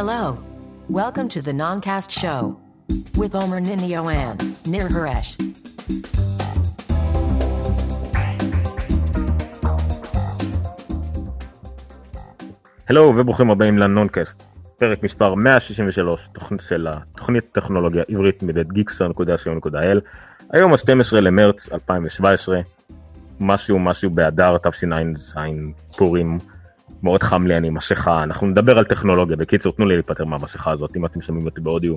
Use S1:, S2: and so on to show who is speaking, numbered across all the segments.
S1: Hello. Welcome to the Noncast Show with Omer Ninio and Nir Haresh.
S2: הלו וברוכים הבאים לנונקאסט, פרק מספר 163, תוכנית של התוכנית טכנולוגיה עברית מבית גיקסטר.co.il, היום ה-12 למרץ 2017, משהו משהו באדר תשע"ז פורים, מאוד חם לי אני מסכה, אנחנו נדבר על טכנולוגיה, בקיצור תנו לי להיפטר מהמסכה הזאת, אם אתם שומעים אותי באודיו,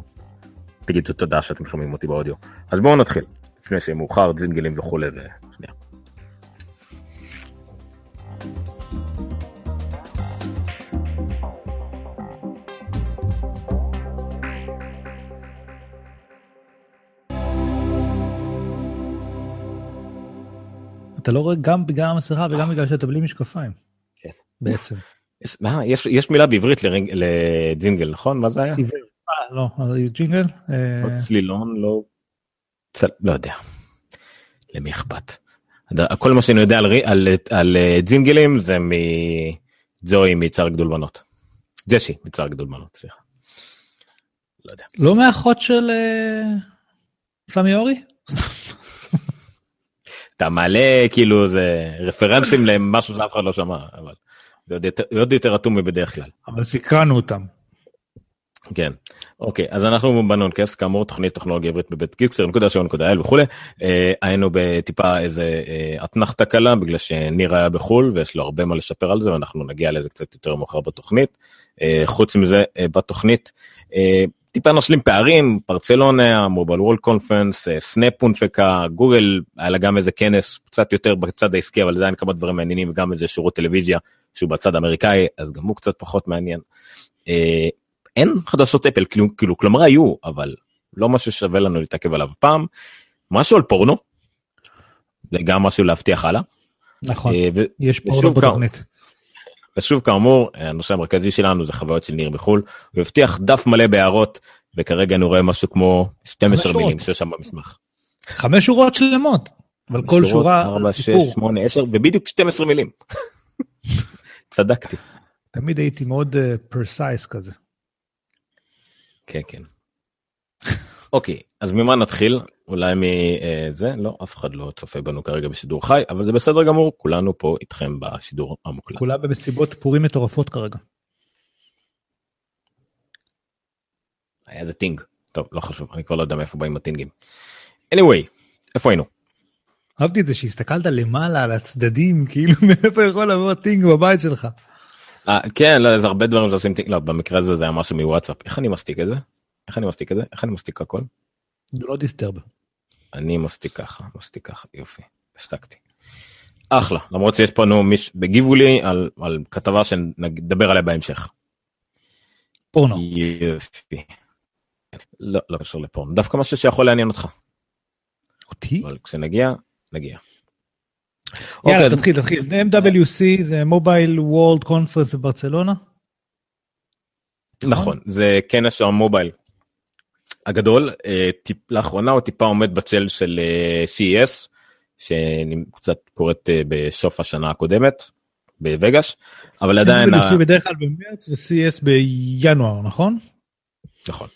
S2: תגידו תודה שאתם שומעים אותי באודיו. אז בואו נתחיל, לפני שיהיה מאוחר, זינגלים וכולי, ושנייה.
S3: אתה לא רואה גם בגלל המסכה וגם בגלל שאתה בלי משקפיים. בעצם.
S2: יש, מה, יש, יש מילה בעברית לרינג, לג'ינגל נכון מה זה היה?
S3: אה, לא, ג'ינגל? אה,
S2: לא צלילון לא צל... לא יודע. למי אכפת. כל מה שאני יודע על, על, על אה, ג'ינגלים זה מזוהי מצער גדול בנות. ג'שי מצער גדול בנות סליחה. לא יודע.
S3: לא מאחות של אה, סמי אורי?
S2: אתה מעלה כאילו זה רפרנסים למשהו שאף אחד לא שמע אבל עוד יותר, אטום מבדרך כלל.
S3: אבל סקרנו אותם.
S2: כן אוקיי אז אנחנו בנונקאסט כאמור תוכנית טכנולוגיה עברית בבית גיקסטר נקודה שון נקודה אל וכולי אה, היינו בטיפה איזה אה, אתנחתה קלה בגלל שניר היה בחול ויש לו הרבה מה לשפר על זה ואנחנו נגיע לזה קצת יותר מאוחר בתוכנית אה, חוץ מזה אה, בתוכנית אה, טיפה נשלים פערים ברצלונה Mobile World Conference סנאפ הונפקה גוגל היה לה גם איזה כנס קצת יותר בצד העסקי אבל עדיין כמה דברים מעניינים וגם איזה שירות טלוויזיה שהוא בצד האמריקאי אז גם הוא קצת פחות מעניין. אה, אין חדשות אפל כאילו, כאילו כלומר היו אבל לא משהו ששווה לנו להתעכב עליו פעם משהו על פורנו. זה גם משהו להבטיח הלאה.
S3: נכון,
S2: אה,
S3: יש
S2: כאמור-
S3: בתוכנית.
S2: ושוב כאמור הנושא המרכזי שלנו זה חוויות של ניר בחול הוא הבטיח דף מלא בהערות וכרגע אני רואה משהו כמו 12
S3: שורות.
S2: מילים שיש שם במסמך.
S3: חמש שורות שלמות. אבל כל
S2: שורות,
S3: שורה
S2: ארבע, שש,
S3: סיפור.
S2: שמונה, עשר ובדיוק 12 מילים. צדקתי.
S3: תמיד הייתי מאוד פרסייס כזה.
S2: כן כן. אוקיי אז ממה נתחיל אולי מזה לא אף אחד לא צופה בנו כרגע בשידור חי אבל זה בסדר גמור כולנו פה איתכם בשידור המוקלט.
S3: כולה במסיבות פורים מטורפות כרגע.
S2: היה איזה טינג טוב לא חשוב אני כבר לא יודע מאיפה באים הטינגים. anyway איפה היינו?
S3: אהבתי את זה שהסתכלת למעלה על הצדדים כאילו מאיפה יכול לבוא טינג בבית שלך.
S2: אה, כן לא, זה הרבה דברים שעושים טינג לא במקרה הזה זה היה משהו מוואטסאפ איך אני משתיק את זה? איך אני משתיק את זה? איך אני משתיק הכל?
S3: Not disturb.
S2: אני משתיק ככה משתיק ככה יופי השתקתי. אחלה למרות שיש פה נו מיש הגיבו לי על, על כתבה שנדבר עליה בהמשך.
S3: פורנו.
S2: יופי. לא לא קשור לפורנו דווקא משהו שיכול לעניין אותך
S3: אותי?
S2: אבל כשנגיע נגיע.
S3: יאללה
S2: אוקיי, אז-
S3: תתחיל תתחיל. MWC זה מובייל וורלד קונפרנס בברצלונה.
S2: נכון זה כנס המובייל הגדול אה, טיפ, לאחרונה הוא טיפה עומד בצל של אה, CES שקצת קורית אה, בסוף השנה הקודמת בווגאס אבל עדיין ה-
S3: בדרך כלל במרץ ו-CS בינואר נכון?
S2: נכון.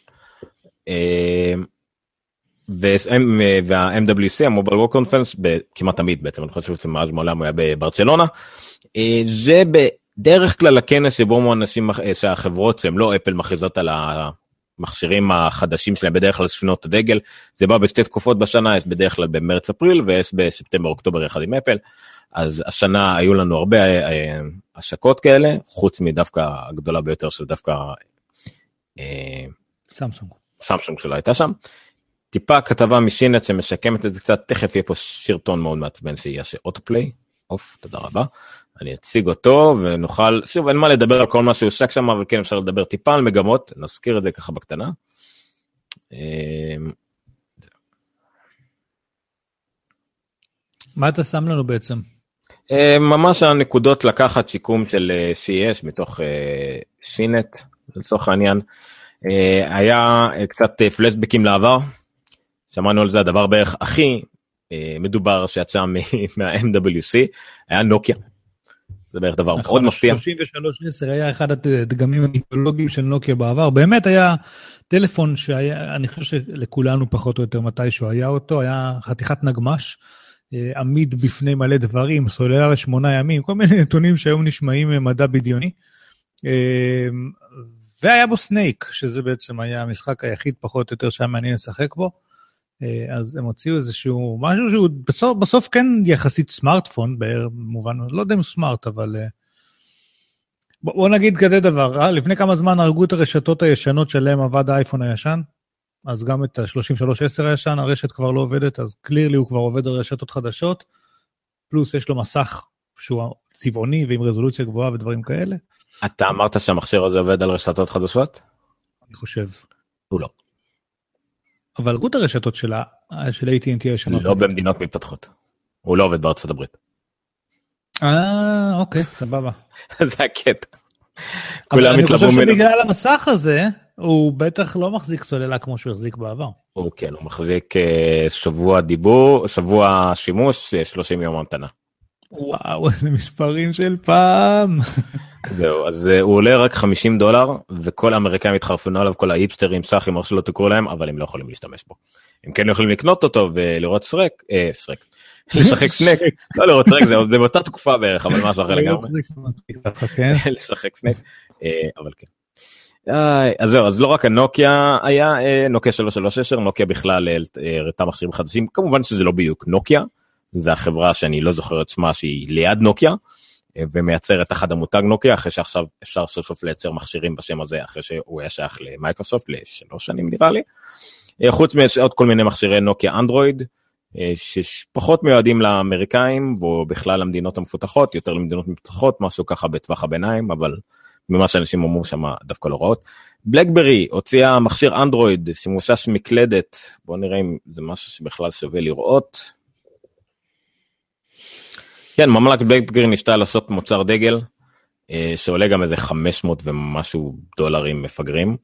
S2: וה-M- וה-MWC המובייל וורק קונפרנס כמעט תמיד בעצם אני חושב שמאז מעולם הוא היה בברצלונה. זה בדרך כלל הכנס שבו אנשים שהחברות שהם לא אפל מכריזות על המכשירים החדשים שלהם בדרך כלל ספינות הדגל זה בא בשתי תקופות בשנה יש בדרך כלל במרץ אפריל ויש בספטמבר אוקטובר אחד עם אפל. אז השנה היו לנו הרבה אה, השקות כאלה חוץ מדווקא הגדולה ביותר של דווקא אה,
S3: סמסונג.
S2: סמסונג שלא הייתה שם. טיפה כתבה מ- CNET שמסכמת את זה קצת תכף יהיה פה סרטון מאוד מעצבן שיהיה ש autoplay off תודה רבה אני אציג אותו ונוכל שוב אין מה לדבר על כל מה שהושק שם אבל כן אפשר לדבר טיפה על מגמות נזכיר את זה ככה בקטנה.
S3: מה אתה שם לנו בעצם?
S2: אה, ממש הנקודות לקחת שיקום של אה, שיש מתוך אה, שינט לצורך העניין. היה קצת פלשבקים לעבר. שמענו על זה הדבר בערך הכי מדובר שיצא מה-MWC היה נוקיה. זה בערך דבר
S3: נכון,
S2: מאוד מפתיע.
S3: 3310 היה אחד הדגמים המיתולוגיים של נוקיה בעבר, באמת היה טלפון שהיה, אני חושב שלכולנו פחות או יותר מתישהו היה אותו, היה חתיכת נגמש, אה, עמיד בפני מלא דברים, סוללה לשמונה ימים, כל מיני נתונים שהיום נשמעים מדע בדיוני. אה, והיה בו סנייק, שזה בעצם היה המשחק היחיד פחות או יותר שהיה מעניין לשחק בו. אה, אז הם הוציאו איזשהו משהו שהוא בסוף, בסוף כן יחסית סמארטפון, במובן, לא יודע אם סמארט, אבל... אה, בוא, בוא נגיד כזה דבר, אה? לפני כמה זמן הרגו את הרשתות הישנות שלהם עבד האייפון הישן, אז גם את ה-3310 הישן, הרשת כבר לא עובדת, אז קלירלי הוא כבר עובד על רשתות חדשות, פלוס יש לו מסך שהוא צבעוני ועם רזולוציה גבוהה ודברים כאלה.
S2: אתה אמרת שהמכשיר הזה עובד על רשתות חדשות?
S3: אני חושב.
S2: הוא לא.
S3: אבל הרגו את הרשתות של של AT&T הישנות.
S2: לא במדינות מתפתחות. הוא לא עובד בארצות הברית.
S3: אה, אוקיי, סבבה.
S2: זה הקטע.
S3: כולם התלבו ממנו. אני חושב שבגלל המסך הזה, הוא בטח לא מחזיק סוללה כמו שהוא החזיק בעבר.
S2: הוא כן, הוא מחזיק אה, שבוע דיבור, שבוע שימוש, 30 יום המתנה.
S3: וואו, איזה מספרים של פעם.
S2: זהו, אז uh, הוא עולה רק 50 דולר, וכל האמריקאים התחרפנו עליו, כל האיפסטרים, סאחים, איך שלא תקראו להם, אבל הם לא יכולים להשתמש בו. הם כן יכולים לקנות אותו ולראות סרק, אה, סרק, לשחק סנק, לא לראות סרק, זה, באותה תקופה בערך, אבל משהו אחר לגמרי. כן? לשחק סנק, אה, אבל כן. אז זהו, אז לא רק הנוקיה היה, אה, נוקיה 336, נוקיה בכלל הראתה מכשירים חדשים, כמובן שזה לא בדיוק נוקיה, זה החברה שאני לא זוכר את שמה שהיא ליד נוקיה. ומייצר תחת המותג נוקיה אחרי שעכשיו אפשר סוף סוף לייצר מכשירים בשם הזה אחרי שהוא היה שייך למייקרוסופט לשלוש שנים נראה לי. אה, חוץ מזה עוד כל מיני מכשירי נוקיה אנדרואיד אה, שפחות מיועדים לאמריקאים ובכלל למדינות המפותחות יותר למדינות מפותחות משהו ככה בטווח הביניים אבל ממה שאנשים אמרו שם דווקא לא רעות. בלקברי הוציאה מכשיר אנדרואיד שמושש מקלדת בוא נראה אם זה משהו שבכלל שווה לראות כן, ממלכת בלקגרין ניסתה לעשות מוצר דגל אה, שעולה גם איזה 500 ומשהו דולרים מפגרים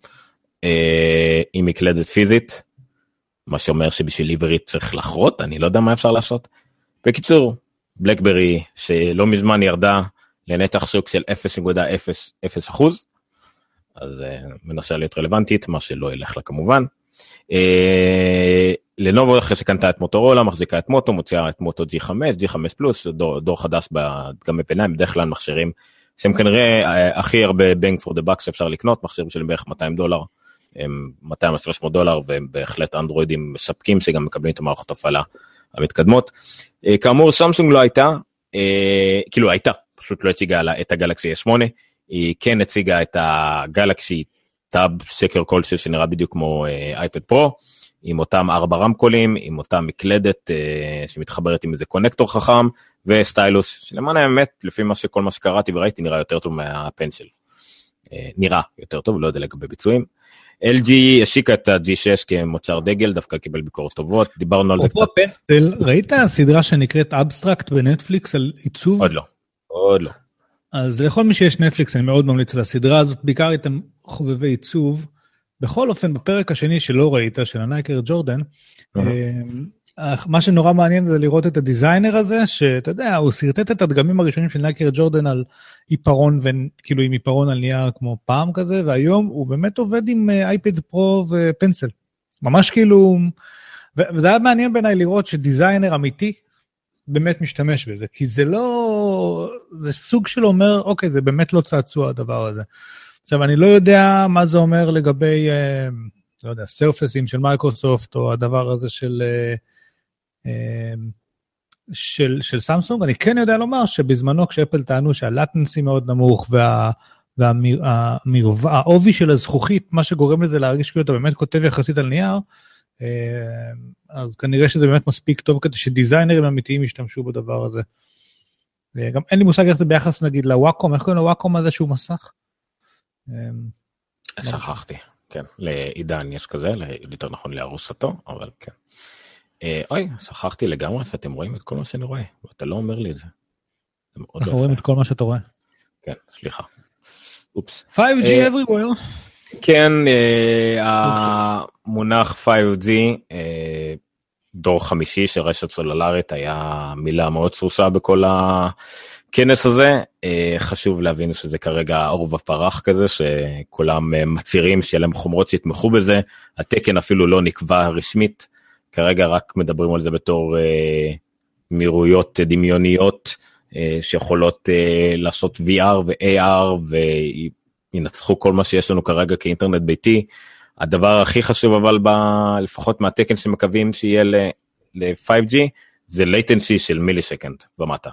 S2: אה, עם מקלדת פיזית, מה שאומר שבשביל עברית צריך לחרות, אני לא יודע מה אפשר לעשות. בקיצור, בלקברי שלא מזמן ירדה לנתח שוק של 0.00 אחוז, אז אה, מנסה להיות רלוונטית, מה שלא ילך לה כמובן. אה, לנובו אחרי שקנתה את מוטורולה מחזיקה את מוטו מוציאה את מוטו G5 G5 פלוס דור, דור חדש גם בפיניים בדרך כלל מכשירים שהם כנראה אה, הכי הרבה בנג פור דה בק שאפשר לקנות מכשירים של בערך 200 דולר. הם 200 300 דולר והם בהחלט אנדרואידים מספקים שגם מקבלים את המערכות הפעלה המתקדמות. אה, כאמור סמסונג לא הייתה כאילו הייתה פשוט לא הציגה את הגלקסי S8 היא כן הציגה את הגלקסי טאב שקר כלשהו שנראה בדיוק כמו אייפד פרו. עם אותם ארבע רמקולים, עם אותה מקלדת אה, שמתחברת עם איזה קונקטור חכם וסטיילוס, שלמען האמת, לפי מה שכל מה שקראתי וראיתי נראה יותר טוב מהפנסל. אה, נראה יותר טוב, לא יודע לגבי ביצועים. LG השיקה את ה-G6 כמוצר דגל, דווקא קיבל ביקורות טובות, דיברנו על זה קצת.
S3: Pencil, ראית הסדרה שנקראת Abstract בנטפליקס על עיצוב?
S2: עוד לא, עוד לא.
S3: אז לכל מי שיש נטפליקס אני מאוד ממליץ על הסדרה הזאת, בעיקר אם אתם חובבי עיצוב. בכל אופן, בפרק השני שלא ראית, של ה Nike Air Jordan, אה, מה שנורא מעניין זה לראות את ה designer הזה, שאתה יודע, הוא שרטט את הדגמים הראשונים של Nike Air Jordan על עיפרון, כאילו עם עיפרון על נייר כמו פעם כזה, והיום הוא באמת עובד עם iPad Pro ו Pencil. ממש כאילו, וזה היה מעניין בעיניי לראות ש designer אמיתי באמת משתמש בזה, כי זה לא, זה סוג של אומר, אוקיי, זה באמת לא צעצוע הדבר הזה. עכשיו, אני לא יודע מה זה אומר לגבי, אה, לא יודע, סרפסים של מייקרוסופט, או הדבר הזה של, אה, אה, של, של סמסונג. אני כן יודע לומר שבזמנו כשאפל טענו שהלטנסי מאוד נמוך, וה... והעובי של הזכוכית, מה שגורם לזה להרגיש כאילו אתה באמת כותב יחסית על נייר, אז כנראה שזה באמת מספיק טוב כדי שדיזיינרים אמיתיים ישתמשו בדבר הזה. גם אין לי מושג איך זה ביחס נגיד לוואקום, איך קוראים לוואקום הזה שהוא מסך?
S2: אמ, שכחתי, כן, לעידן יש כזה, יותר נכון לארוסתו, אבל כן. אה, אוי, שכחתי לגמרי שאתם רואים את כל מה שאני רואה, ואתה לא אומר לי את זה.
S3: אנחנו רואים את כל מה שאתה רואה.
S2: כן, סליחה. אופס.
S3: 5G אה, everywhere.
S2: כן, אה, המונח 5G, דור חמישי של רשת סוללרית היה מילה מאוד סוסה בכל הכנס הזה חשוב להבין שזה כרגע עורב הפרח כזה שכולם מצהירים שיהיה להם חומרות שיתמכו בזה התקן אפילו לא נקבע רשמית כרגע רק מדברים על זה בתור מהירויות דמיוניות שיכולות לעשות VR ו-AR וינצחו כל מה שיש לנו כרגע כאינטרנט ביתי. הדבר הכי חשוב אבל ב... לפחות מהתקן שמקווים שיהיה ל-5G זה latency של מיליסקנד ומטה.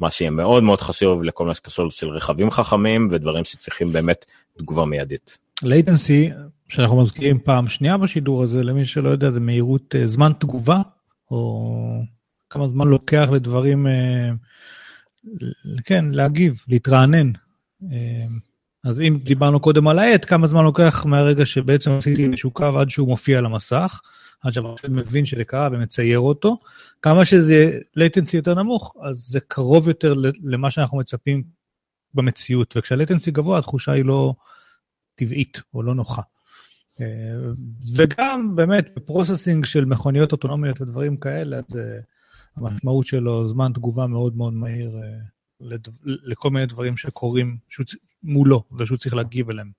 S2: מה שיהיה מאוד מאוד חשוב לכל מה שקשור של רכבים חכמים ודברים שצריכים באמת תגובה מיידית.
S3: latency שאנחנו מזכירים פעם שנייה בשידור הזה למי שלא יודע זה מהירות אה, זמן תגובה או כמה זמן לוקח לדברים אה, כן להגיב להתרענן. אה, אז אם דיברנו קודם על העט, כמה זמן לוקח מהרגע שבעצם עשיתי איזשהו קו עד שהוא מופיע על המסך, עד שהמחשב מבין שזה קרה ומצייר אותו, כמה שזה latency יותר נמוך, אז זה קרוב יותר למה שאנחנו מצפים במציאות, וכשה latency גבוה התחושה היא לא טבעית או לא נוחה. אה, וגם באמת ב processing של מכוניות אוטונומיות ודברים כאלה, אז אה, המשמעות שלו זמן תגובה מאוד מאוד מהיר אה, לכל מיני דברים שקורים מולו ושהוא צריך להגיב אליהם.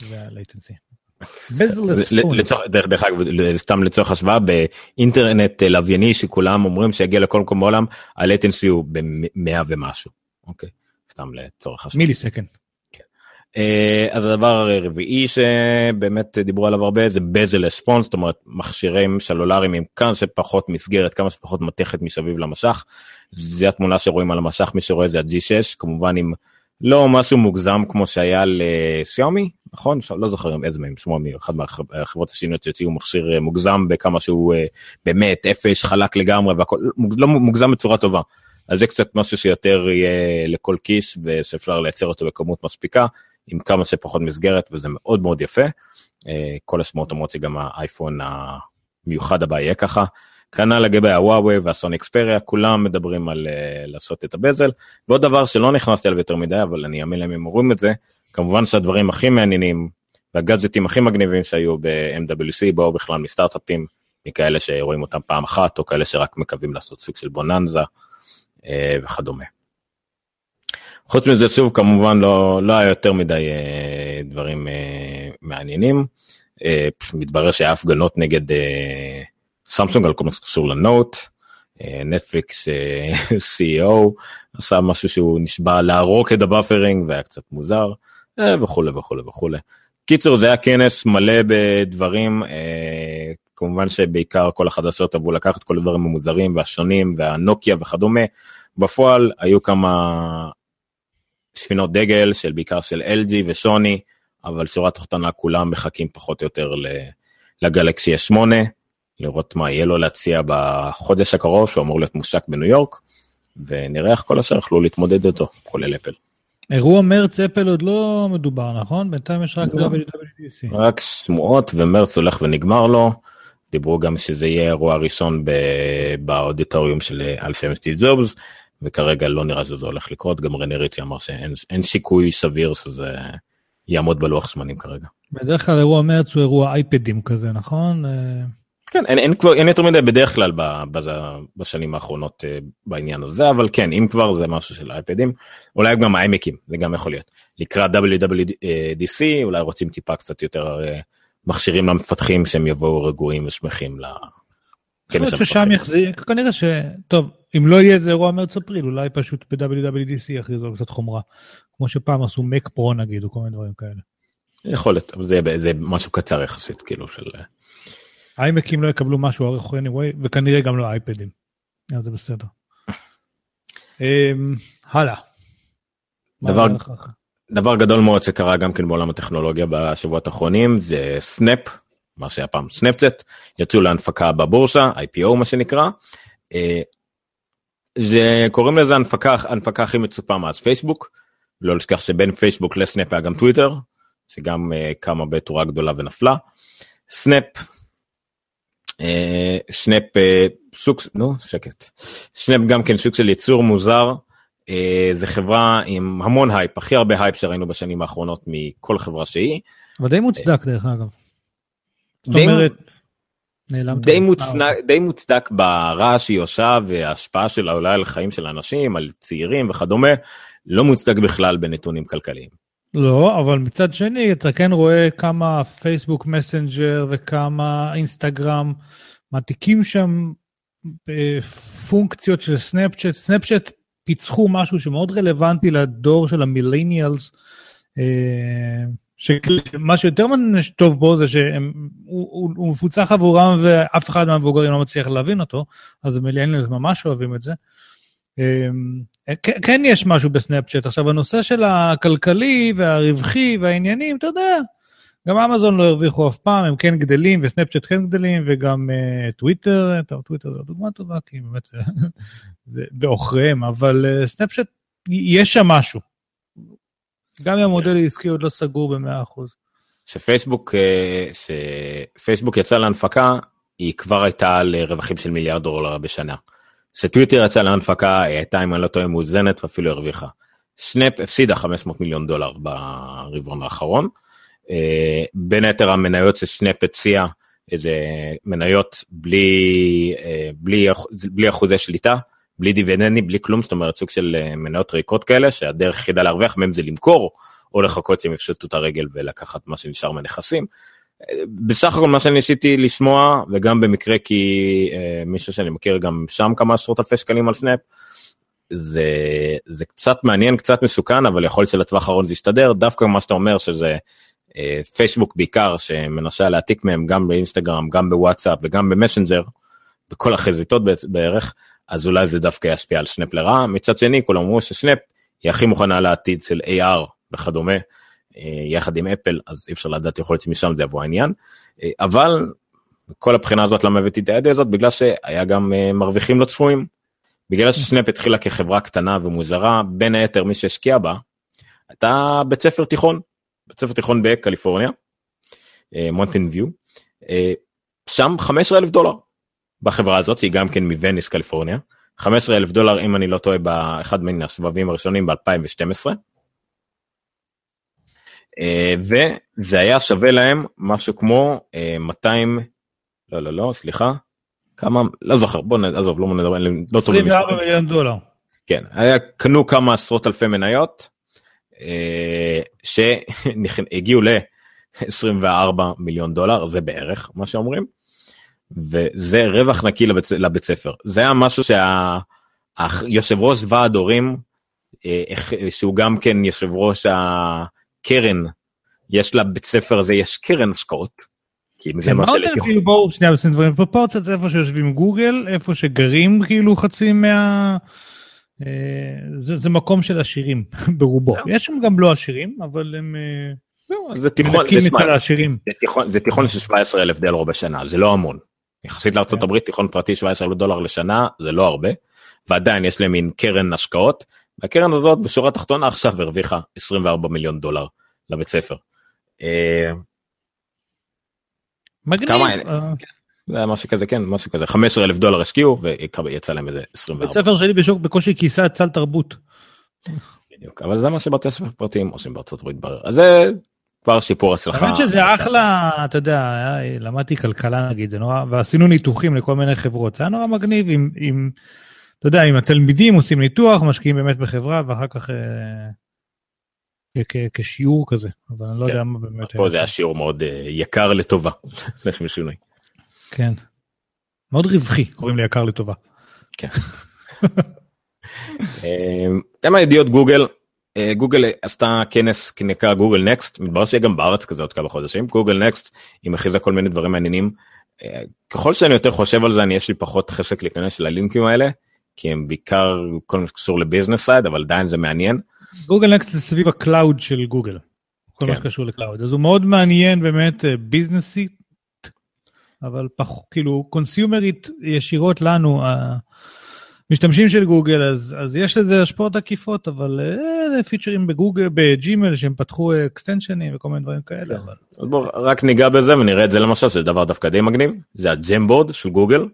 S3: זה ה latency.
S2: דרך אגב סתם לצורך השוואה באינטרנט לווייני שכולם אומרים שיגיע לכל מקום בעולם ה latency הוא במאה ומשהו. אוקיי סתם לצורך השוואה.
S3: millisecond.
S2: כן. אה, אז הדבר הרביעי שבאמת דיברו עליו הרבה זה bezel-less phone זאת אומרת מכשירים סלולריים עם כמה שפחות מסגרת כמה שפחות מתכת מסביב למסך זה התמונה שרואים על המסך מי שרואה זה ה-G6 כמובן עם לא משהו מוגזם כמו שהיה לשיאומי נכון לא זוכר איזה מהם שיאומי אחד מהחברות הסיניות שהציעו מכשיר אה, מוגזם בכמה שהוא אה, באמת אפש חלק לגמרי והכל לא מוגזם בצורה טובה. אז זה קצת משהו שיותר יהיה לכל כיס ושאפשר לייצר אותו בכמות מספיקה עם כמה שפחות מסגרת וזה מאוד מאוד יפה. אה, כל השמועות אומרות שגם האייפון המיוחד הבא יהיה ככה. כנ"ל לגבי הוואווי והסון אקספריה כולם מדברים על uh, לעשות את הבזל ועוד דבר שלא נכנסתי אליו יותר מדי אבל אני אאמין להם אם אומרים את זה כמובן שהדברים הכי מעניינים והגאדג'טים הכי מגניבים שהיו ב-MWC באו בכלל מסטארט-אפים מכאלה שרואים אותם פעם אחת או כאלה שרק מקווים לעשות סוג של בוננזה אה, וכדומה. חוץ מזה שוב כמובן לא, לא היה יותר מדי אה, דברים אה, מעניינים. מתברר שהיה הפגנות נגד סמסונג על כל מה שקשור לנוט, אה, נטפליקס אה, CEO עשה משהו שהוא נשבע להרוג את ה buffering והיה קצת מוזר אה, וכולי וכולי וכולי. קיצור זה היה כנס מלא בדברים כמובן שבעיקר כל החדשות אהבו לקחת כל הדברים המוזרים והשונים והנוקיה וכדומה בפועל היו כמה ספינות דגל של בעיקר של LG ושוני אבל שורה תחתונה כולם מחכים פחות או יותר לגלקסי 8 לראות מה יהיה לו להציע בחודש הקרוב שהוא אמור להיות מושק בניו יורק ונראה איך כל השאר יוכלו להתמודד איתו כולל אפל.
S3: אירוע מרץ אפל עוד לא מדובר נכון בינתיים יש רק לא. WWDC.
S2: רק שמועות ומרץ הולך ונגמר לו. דיברו גם שזה יהיה אירוע ראשון באודיטוריום של אלפי זובס וכרגע לא נראה שזה הולך לקרות גם רני ריצי אמר שאין שיקוי סביר שזה יעמוד בלוח זמנים כרגע.
S3: בדרך כלל אירוע מרץ הוא אירוע אייפדים כזה נכון. אה,
S2: כן אין, אין כבר אין יותר מדי בדרך כלל בזה, בשנים האחרונות uh, בעניין הזה אבל כן אם כבר זה משהו של אייפדים אולי גם העמקים זה גם יכול להיות לקראת WWDC אולי רוצים טיפה קצת יותר uh, מכשירים למפתחים שהם יבואו רגועים ושמחים.
S3: ששם יחזיר כנראה שטוב אם לא יהיה איזה אירוע מרץ אפריל אולי פשוט ב-WWDC יכריזו קצת חומרה כמו שפעם עשו מק פרו נגיד או כל מיני דברים כאלה.
S2: יכול להיות אבל זה, זה משהו קצר יחסית כאילו של.
S3: איימקים לא יקבלו משהו ארוך anyway וכנראה גם לא אייפדים. אז זה בסדר. אמ, הלאה.
S2: דבר, דבר גדול מאוד שקרה גם כן בעולם הטכנולוגיה בשבועות האחרונים זה סנאפ מה שהיה פעם סנאפצ'אט יצאו להנפקה בבורסה IPO מה שנקרא. אה, זה קוראים לזה הנפקה הנפקה הכי מצופה מאז פייסבוק לא לשכוח שבין פייסבוק לסנאפ היה גם טוויטר שגם אה, קמה בצורה גדולה ונפלה. סנאפ אה, סנאפ אה, סוג נו שקט סנאפ גם כן סוג של יצור מוזר אה, זה חברה עם המון הייפ הכי הרבה הייפ שראינו בשנים האחרונות מכל חברה שהיא.
S3: אבל די מוצדק דרך אגב. זאת אומרת.
S2: די מוצדק, די מוצדק ברעש שהיא עושה וההשפעה שלה אולי על חיים של אנשים, על צעירים וכדומה, לא מוצדק בכלל בנתונים כלכליים.
S3: לא, אבל מצד שני, אתה כן רואה כמה פייסבוק מסנג'ר וכמה אינסטגרם מעתיקים שם אה, פונקציות של סנאפצ'אט. סנאפצ'אט פיצחו משהו שמאוד רלוונטי לדור של ה millennials. שמה שיותר טוב בו זה שהוא מפוצח עבורם ואף אחד מהמבוגרים לא מצליח להבין אותו, אז ה millennials ממש אוהבים את זה. אמ, כן יש משהו בסנאפצ'אט. עכשיו, הנושא של הכלכלי והרווחי והעניינים, אתה יודע, גם אמזון לא הרוויחו אף פעם, הם כן גדלים, וסנאפצ'אט כן גדלים, וגם אה, טוויטר, טוב, טוויטר זו דוגמה טובה, כי באמת זה בעוכריהם, אבל אה, סנאפצ'אט, יש שם משהו. גם אם המודל העסקי עוד לא סגור ב-100%.
S2: שפייסבוק, שפייסבוק יצא להנפקה, היא כבר הייתה על רווחים של מיליארד דולר בשנה. שטוויטר יצא להנפקה, היא הייתה, אם אני לא טועה, מאוזנת ואפילו הרוויחה. סנאפ הפסידה 500 מיליון דולר ברבעון האחרון. בין היתר המניות שסנאפ הציע, איזה מניות בלי, בלי, בלי אחוזי שליטה, בלי דיבידנדים, בלי כלום, זאת אומרת סוג של מניות ריקות כאלה, שהדרך היחידה להרוויח מהם זה למכור, או לחכות שהם יפשטו את הרגל ולקחת מה שנשאר מהנכסים. בסך הכל מה שאני ניסיתי לשמוע וגם במקרה כי אה, מישהו שאני מכיר גם שם כמה עשרות אלפי שקלים על סנאפ. זה זה קצת מעניין קצת מסוכן אבל יכול שלטווח הארוך זה יסתדר דווקא מה שאתה אומר שזה אה, פייסבוק בעיקר שמנסה להעתיק מהם גם באינסטגרם גם בוואטסאפ וגם במסנג'ר בכל החזיתות בערך אז אולי זה דווקא ישפיע על סנאפ לרעה מצד שני כולם אמרו שסנאפ היא הכי מוכנה לעתיד של AR וכדומה יחד עם אפל אז אי אפשר לדעת יכול להיות שמשם זה יבוא העניין אה, אבל כל הבחינה הזאת למה הבאתי את הידע הזאת בגלל שהיה גם אה, מרוויחים לא צפויים. בגלל שסנאפ התחילה כחברה קטנה ומוזרה בין היתר מי שהשקיע בה הייתה בית ספר תיכון בית ספר תיכון בקליפורניה מונטין ויו שם 15 אלף דולר בחברה הזאת שהיא גם כן מווניס קליפורניה 15 אלף דולר אם אני לא טועה באחד מן הסבבים הראשונים ב2012. אה, וזה היה שווה להם משהו כמו 200 אה, לא לא לא סליחה כמה לא זוכר בוא נעזוב לא נדבר לא טוב
S3: 24 מיליון דולר.
S2: כן היה קנו כמה עשרות אלפי מניות אה, שהגיעו ל-24 מיליון דולר זה בערך מה שאומרים. וזה רווח נקי לבית, לבית ספר זה היה משהו שהיושב ראש ועד הורים שהוא גם כן יושב ראש קרן, יש לבית ספר הזה, יש קרן השקעות.
S3: כי זה מה של... כאילו בואו שנייה נשים דברים בפרופורציות, זה איפה שיושבים גוגל, איפה שגרים כאילו חצי מה... אה, זה, זה מקום של עשירים ברובו. יש שם גם לא עשירים, אבל הם... אה,
S2: זה תיכון, זה, זה, תיכון, זה תיכון של 17 אלף דולר בשנה, זה לא המון. יחסית לארצות כן. הברית תיכון פרטי 17 אלף דולר לשנה זה לא הרבה, ועדיין יש להם מין קרן השקעות, והקרן הזאת בשורה התחתונה עכשיו הרוויחה 24 מיליון דולר לבית ספר. אה,
S3: מגניב.
S2: אה. כן, זה היה משהו כזה כן משהו כזה 15 אלף דולר השקיעו ויצא להם איזה 24.
S3: בית ספר שלי בשוק בקושי כיסה את סל תרבות.
S2: בדיוק, אבל זה מה שבתי ספר פרטיים עושים בארצות הברית. אז זה כבר שיפור הצלחה.
S3: האמת שזה אחלה אתה יודע למדתי כלכלה נגיד זה נורא ועשינו ניתוחים לכל מיני חברות זה היה נורא מגניב עם אתה יודע, אם התלמידים עושים ניתוח, משקיעים באמת בחברה, ואחר כך אה, כשיעור כזה, אבל אני לא יודע
S2: כן.
S3: מה באמת...
S2: פה זה היה שיעור מאוד אה, יקר לטובה, לשם שינוי.
S3: כן. מאוד רווחי, קוראים לי יקר לטובה.
S2: כן. כמה ידיעות גוגל, אה, גוגל עשתה כנס נקרא גוגל נקסט, מתברר שיהיה גם בארץ כזה עוד כמה חודשים, גוגל נקסט, היא מכריזה כל מיני דברים מעניינים. ככל שאני יותר חושב על זה, אני יש לי פחות חשק להיכנס ללינקים האלה. כי הם בעיקר כל מה שקשור ל business side אבל עדיין זה מעניין.
S3: גוגל נקסט זה סביב ה cloud של גוגל. כל כן. מה שקשור ל cloud אז הוא מאוד מעניין באמת ביזנסית אבל פח, כאילו קונסיומרית ישירות לנו המשתמשים של גוגל אז אז יש לזה השפעות עקיפות אבל אה, זה פיצ'רים בגוגל בג'ימל שהם פתחו אקסטנשנים וכל מיני דברים כאלה. כן. אבל...
S2: בוא רק ניגע בזה ונראה את זה למשל זה דבר דווקא די מגניב זה ה Jamboard של גוגל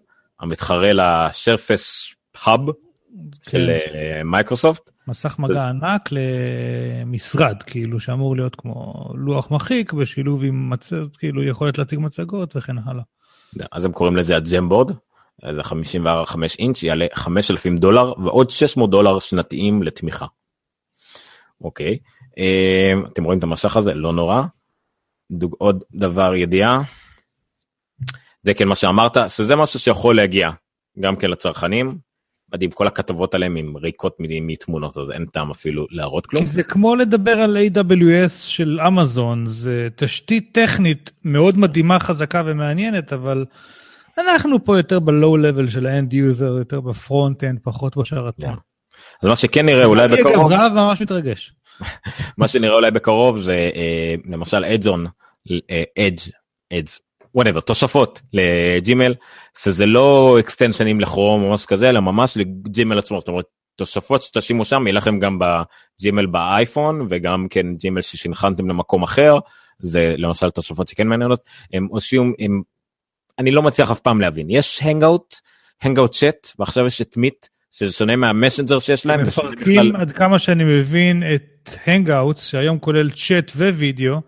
S2: המתחרה ל Surface Hub של כן. אה, מייקרוסופט.
S3: מסך מגע ענק למשרד כאילו שאמור להיות כמו לוח מחיק בשילוב עם מצגת כאילו יכולת להציג מצגות וכן הלאה.
S2: אז הם קוראים לזה הג'מבורד, זה 55 אינץ' יעלה 5,000 דולר ועוד 600 דולר שנתיים לתמיכה. אוקיי, אה, אתם רואים את המסך הזה? לא נורא. דוג, עוד דבר ידיעה. זה כן מה שאמרת, שזה משהו שיכול להגיע גם כן לצרכנים. מדהים כל הכתבות עליהם עם ריקות מתמונות אז אין טעם אפילו להראות כלום.
S3: זה כמו לדבר על AWS של אמזון זה תשתית טכנית מאוד מדהימה חזקה ומעניינת אבל אנחנו פה יותר level של ה end user יותר ב front end פחות בשרתים.
S2: אז מה שכן נראה אולי בקרוב.
S3: רב ממש מתרגש.
S2: מה שנראה אולי בקרוב זה אה, למשל add-on edge edge whatever תוספות לג'ימל שזה לא אקסטנשנים לכרום או משהו כזה אלא ממש לג'ימל עצמו. זאת אומרת תוספות שתשימו שם יהיה לכם גם בג'ימל באייפון וגם כן ג'ימל ששנחנתם למקום אחר. זה למשל תוספות שכן מעניינות הם עושים הם אני לא מצליח אף פעם להבין. יש Hangout Hangout Chat ועכשיו יש את Meet שזה שונה מהמסנג'ר שיש להם.
S3: מפרקים בכלל... עד כמה שאני מבין את Hangout שהיום כולל צ'אט ווידאו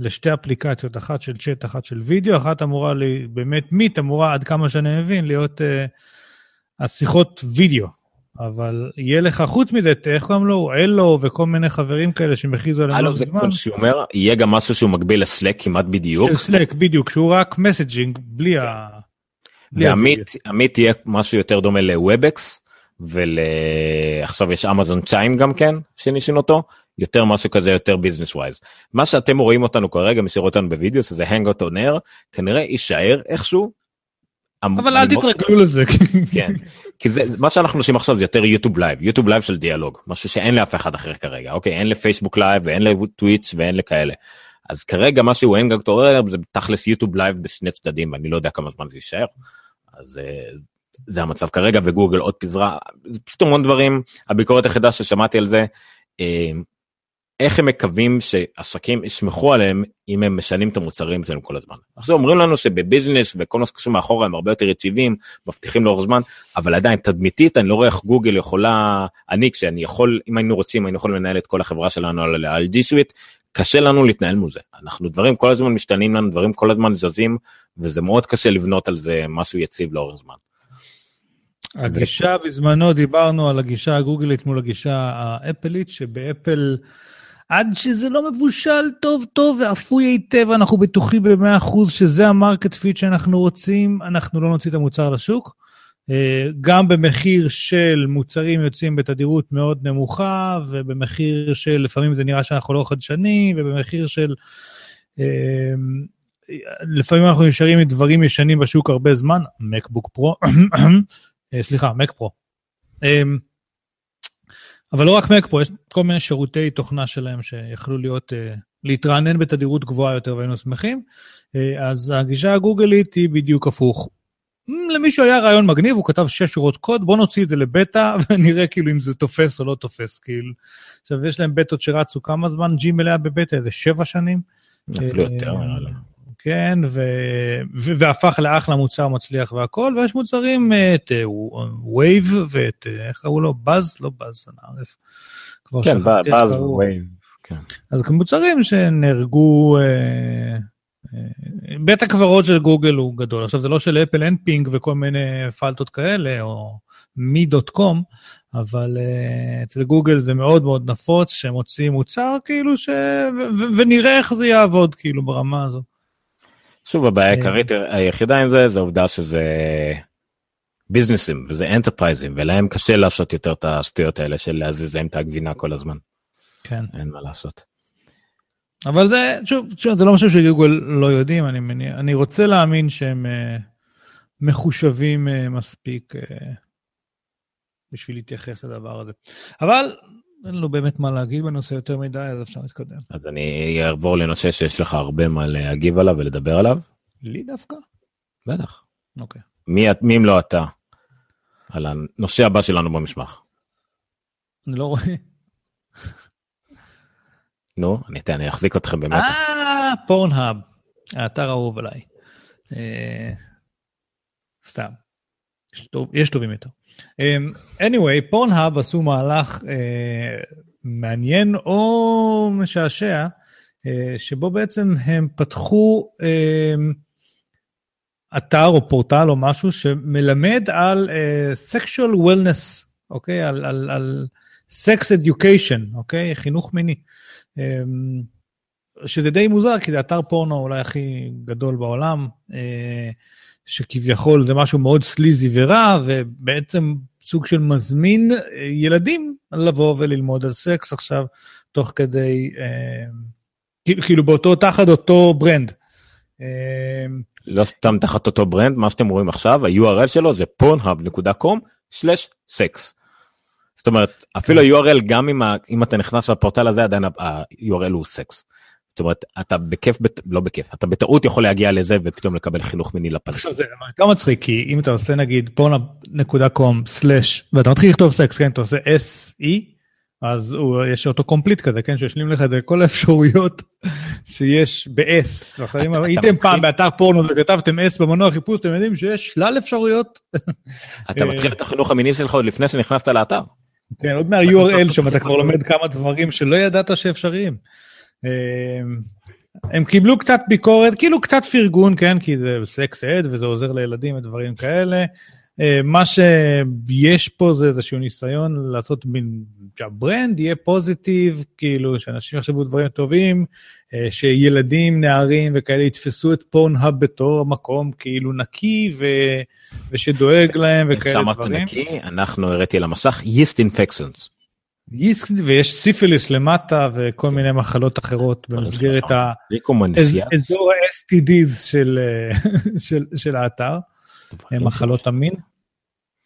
S3: לשתי אפליקציות אחת של צ'אט אחת של וידאו אחת אמורה לי באמת Meet אמורה עד כמה שאני מבין להיות אה, השיחות וידאו אבל יהיה לך חוץ מזה איך קוראים לו Allo וכל מיני חברים כאלה שהם הכריזו עליהם.
S2: לא זה consumer יהיה גם משהו שהוא מקביל ל Slack כמעט בדיוק.
S3: של Slack בדיוק שהוא רק messaging בלי ה...
S2: ו Meet יהיה משהו יותר דומה ל WebEx ועכשיו יש Amazon Chime גם כן שניסינו אותו יותר משהו כזה יותר business wise מה שאתם רואים אותנו כרגע מי שרואה אותנו בווידאו זה Hangouts On Air כנראה יישאר איכשהו.
S3: אבל אל תתרגלו לזה.
S2: כן. כי זה מה שאנחנו עושים עכשיו זה יותר יוטיוב לייב יוטיוב לייב של דיאלוג משהו שאין לאף אחד אחר כרגע אוקיי אין לפייסבוק לייב ואין לטוויץ' ואין לכאלה. אז כרגע מה שהוא Hangouts On Air זה תכלס יוטיוב לייב בשני צדדים אני לא יודע כמה זמן זה יישאר. אז אה, זה המצב כרגע וגוגל עוד פיזרה פתאום המון דברים הביקורת היחידה ששמעתי על זה אה, איך הם מקווים שעסקים יסמכו עליהם אם הם משנים את המוצרים שלהם כל הזמן. עכשיו אומרים לנו שב business וכל מה שקשור מאחורה הם הרבה יותר יציבים מבטיחים לאורך זמן אבל עדיין תדמיתית אני לא רואה איך גוגל יכולה אני כשאני יכול אם היינו רוצים היינו יכולים לנהל את כל החברה שלנו על, על G Suite קשה לנו להתנהל מול זה אנחנו דברים כל הזמן משתנים לנו דברים כל הזמן זזים וזה מאוד קשה לבנות על זה משהו יציב לאורך זמן.
S3: הגישה בזמנו דיברנו על הגישה הגוגלית מול הגישה האפלית שבאפל עד שזה לא מבושל טוב טוב ואפוי היטב אנחנו בטוחים ב-100% שזה ה market fit שאנחנו רוצים אנחנו לא נוציא את המוצר לשוק. אה, גם במחיר של מוצרים יוצאים בתדירות מאוד נמוכה ובמחיר של לפעמים זה נראה שאנחנו לא חדשנים ובמחיר של אה, לפעמים אנחנו נשארים עם דברים ישנים בשוק הרבה זמן מקבוק פרו אה, סליחה, מק פרו. אבל לא רק מק פרו, יש כל מיני שירותי תוכנה שלהם שיכלו להיות, אה, להתרענן בתדירות גבוהה יותר והיינו שמחים. אה, אז הגישה הגוגלית היא בדיוק הפוך. אמ, למישהו היה רעיון מגניב, הוא כתב שש שורות קוד, בוא נוציא את זה לבטא ונראה כאילו אם זה תופס או לא תופס, כאילו. עכשיו יש להם בטות שרצו כמה זמן, ג'ימל היה בבטא, איזה שבע שנים.
S2: אפילו יותר נראה לי.
S3: כן, ו... ו... והפך לאחלה מוצר מצליח והכל, ויש מוצרים, את Wave אה, ואת, אה, איך קראו לו? באז? לא באז, אני ערף.
S2: כן, Buzz ו Wave. כן.
S3: אז מוצרים שנהרגו, אה, אה, בית הקברות של גוגל הוא גדול. עכשיו, זה לא שלאפל אין Ping וכל מיני פלטות כאלה, או מי דוט קום, אבל uh, אצל גוגל זה מאוד מאוד נפוץ שהם מוציאים מוצר כאילו ש... ו- ו- ונראה איך זה יעבוד כאילו ברמה הזו.
S2: שוב הבעיה אה. העיקרית היחידה עם זה זה העובדה שזה ביזנסים וזה אנטרפרייזים ולהם קשה לעשות יותר את השטויות האלה של להזיז להם את הגבינה כל הזמן.
S3: כן.
S2: אין מה לעשות.
S3: אבל זה שוב, שוב זה לא משהו שגוגל לא יודעים אני מניח אני רוצה להאמין שהם uh, מחושבים uh, מספיק uh, בשביל להתייחס לדבר הזה אבל אין לנו באמת מה להגיד בנושא יותר מדי, אז אפשר להתקדם.
S2: אז אני אעבור לנושא שיש לך הרבה מה להגיב עליו ולדבר עליו.
S3: לי דווקא?
S2: בטח.
S3: אוקיי.
S2: מי, מי אם לא אתה? על הנושא הבא שלנו במשמח.
S3: אני לא רואה.
S2: נו, אני אתן, אני אחזיק אתכם באמת.
S3: אה, פורנהאב, האתר האהוב עליי. אה, סתם. יש טובים יותר. Um, anyway, פורנהאב עשו מהלך uh, מעניין או משעשע, uh, שבו בעצם הם פתחו uh, אתר או פורטל או משהו שמלמד על uh, sexual wellness, אוקיי? על, על, על sex education, אוקיי? חינוך מיני. אמ, שזה די מוזר, כי זה אתר פורנו אולי הכי גדול בעולם, אה, שכביכול זה משהו מאוד sleazy ורע, ובעצם סוג של מזמין ילדים לבוא וללמוד על סקס עכשיו, תוך כדי, אה, כאילו באותו, תחת אותו brand. אה,
S2: לא סתם תחת אותו brand, מה שאתם רואים עכשיו, ה-URL שלו זה pornhub.com/sex. זאת אומרת, אפילו ה-URL, גם אם, ה, אם אתה נכנס לפורטל הזה, עדיין ה-URL הוא סקס. זאת אומרת, אתה בכיף, לא בכיף, אתה בטעות יכול להגיע לזה ופתאום לקבל חינוך מיני לפנים.
S3: עכשיו זה גם מצחיק, כי אם אתה עושה נגיד pornhub.com/ ואתה מתחיל לכתוב סקס, כן, אתה עושה SE, אז הוא, יש autocomplete כזה, כן, שישלים לך את כל האפשרויות שיש ב-S. אם הייתם פעם באתר פורנו וכתבתם S במנוע חיפוש, אתם יודעים שיש שלל אפשרויות.
S2: אתה מתחיל את החינוך המיני שלך עוד לפני שנכנסת לאתר.
S3: כן, עוד מה-URL שם אתה כבר לומד כמה דברים שלא ידעת שאפשריים. הם קיבלו קצת ביקורת, כאילו קצת פרגון, כן, כי זה sex ed וזה עוזר לילדים ודברים כאלה. אה, מה שיש פה זה איזשהו ניסיון לעשות מין, שה brand יהיה positive, כאילו שאנשים יחשבו דברים טובים, אה, שילדים, נערים וכאלה יתפסו את פורנהאב בתור מקום כאילו נקי ו... ושדואג להם וכאלה דברים.
S2: שאמרת נקי, אנחנו הראיתי על המסך yeast infections.
S3: ויש סיפיליס למטה וכל מיני מחלות אחרות במסגרת האזור ה-STDs של, אה, של, האתר, מחלות המין.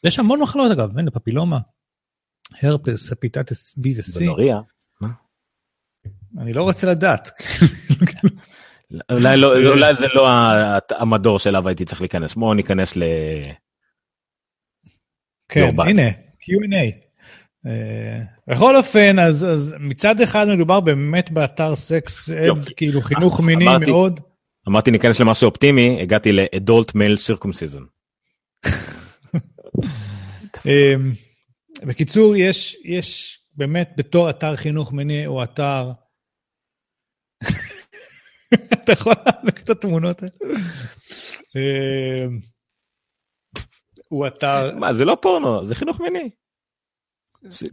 S3: יש המון מחלות אגב, הנה פפילומה, הרפס, הפיטטס B ו-C.
S2: בנוריה.
S3: אני לא רוצה לדעת.
S2: אולי, לא, אולי זה לא המדור שאליו הייתי צריך להיכנס, בואו ניכנס ל...
S3: כן, הנה, Q&A. אה, בכל אופן, אז, אז מצד אחד מדובר באמת באתר sex ed, כאילו חינוך מיני אמרתי, מאוד.
S2: אמרתי ניכנס למשהו אופטימי, הגעתי ל adult male circumcision.
S3: אמ, בקיצור, יש, יש באמת בתור אתר חינוך מיני, או אתר... אתה יכול להעמק את התמונות האלה? אמ, הוא אתר...
S2: מה, זה לא פורנו, זה חינוך מיני.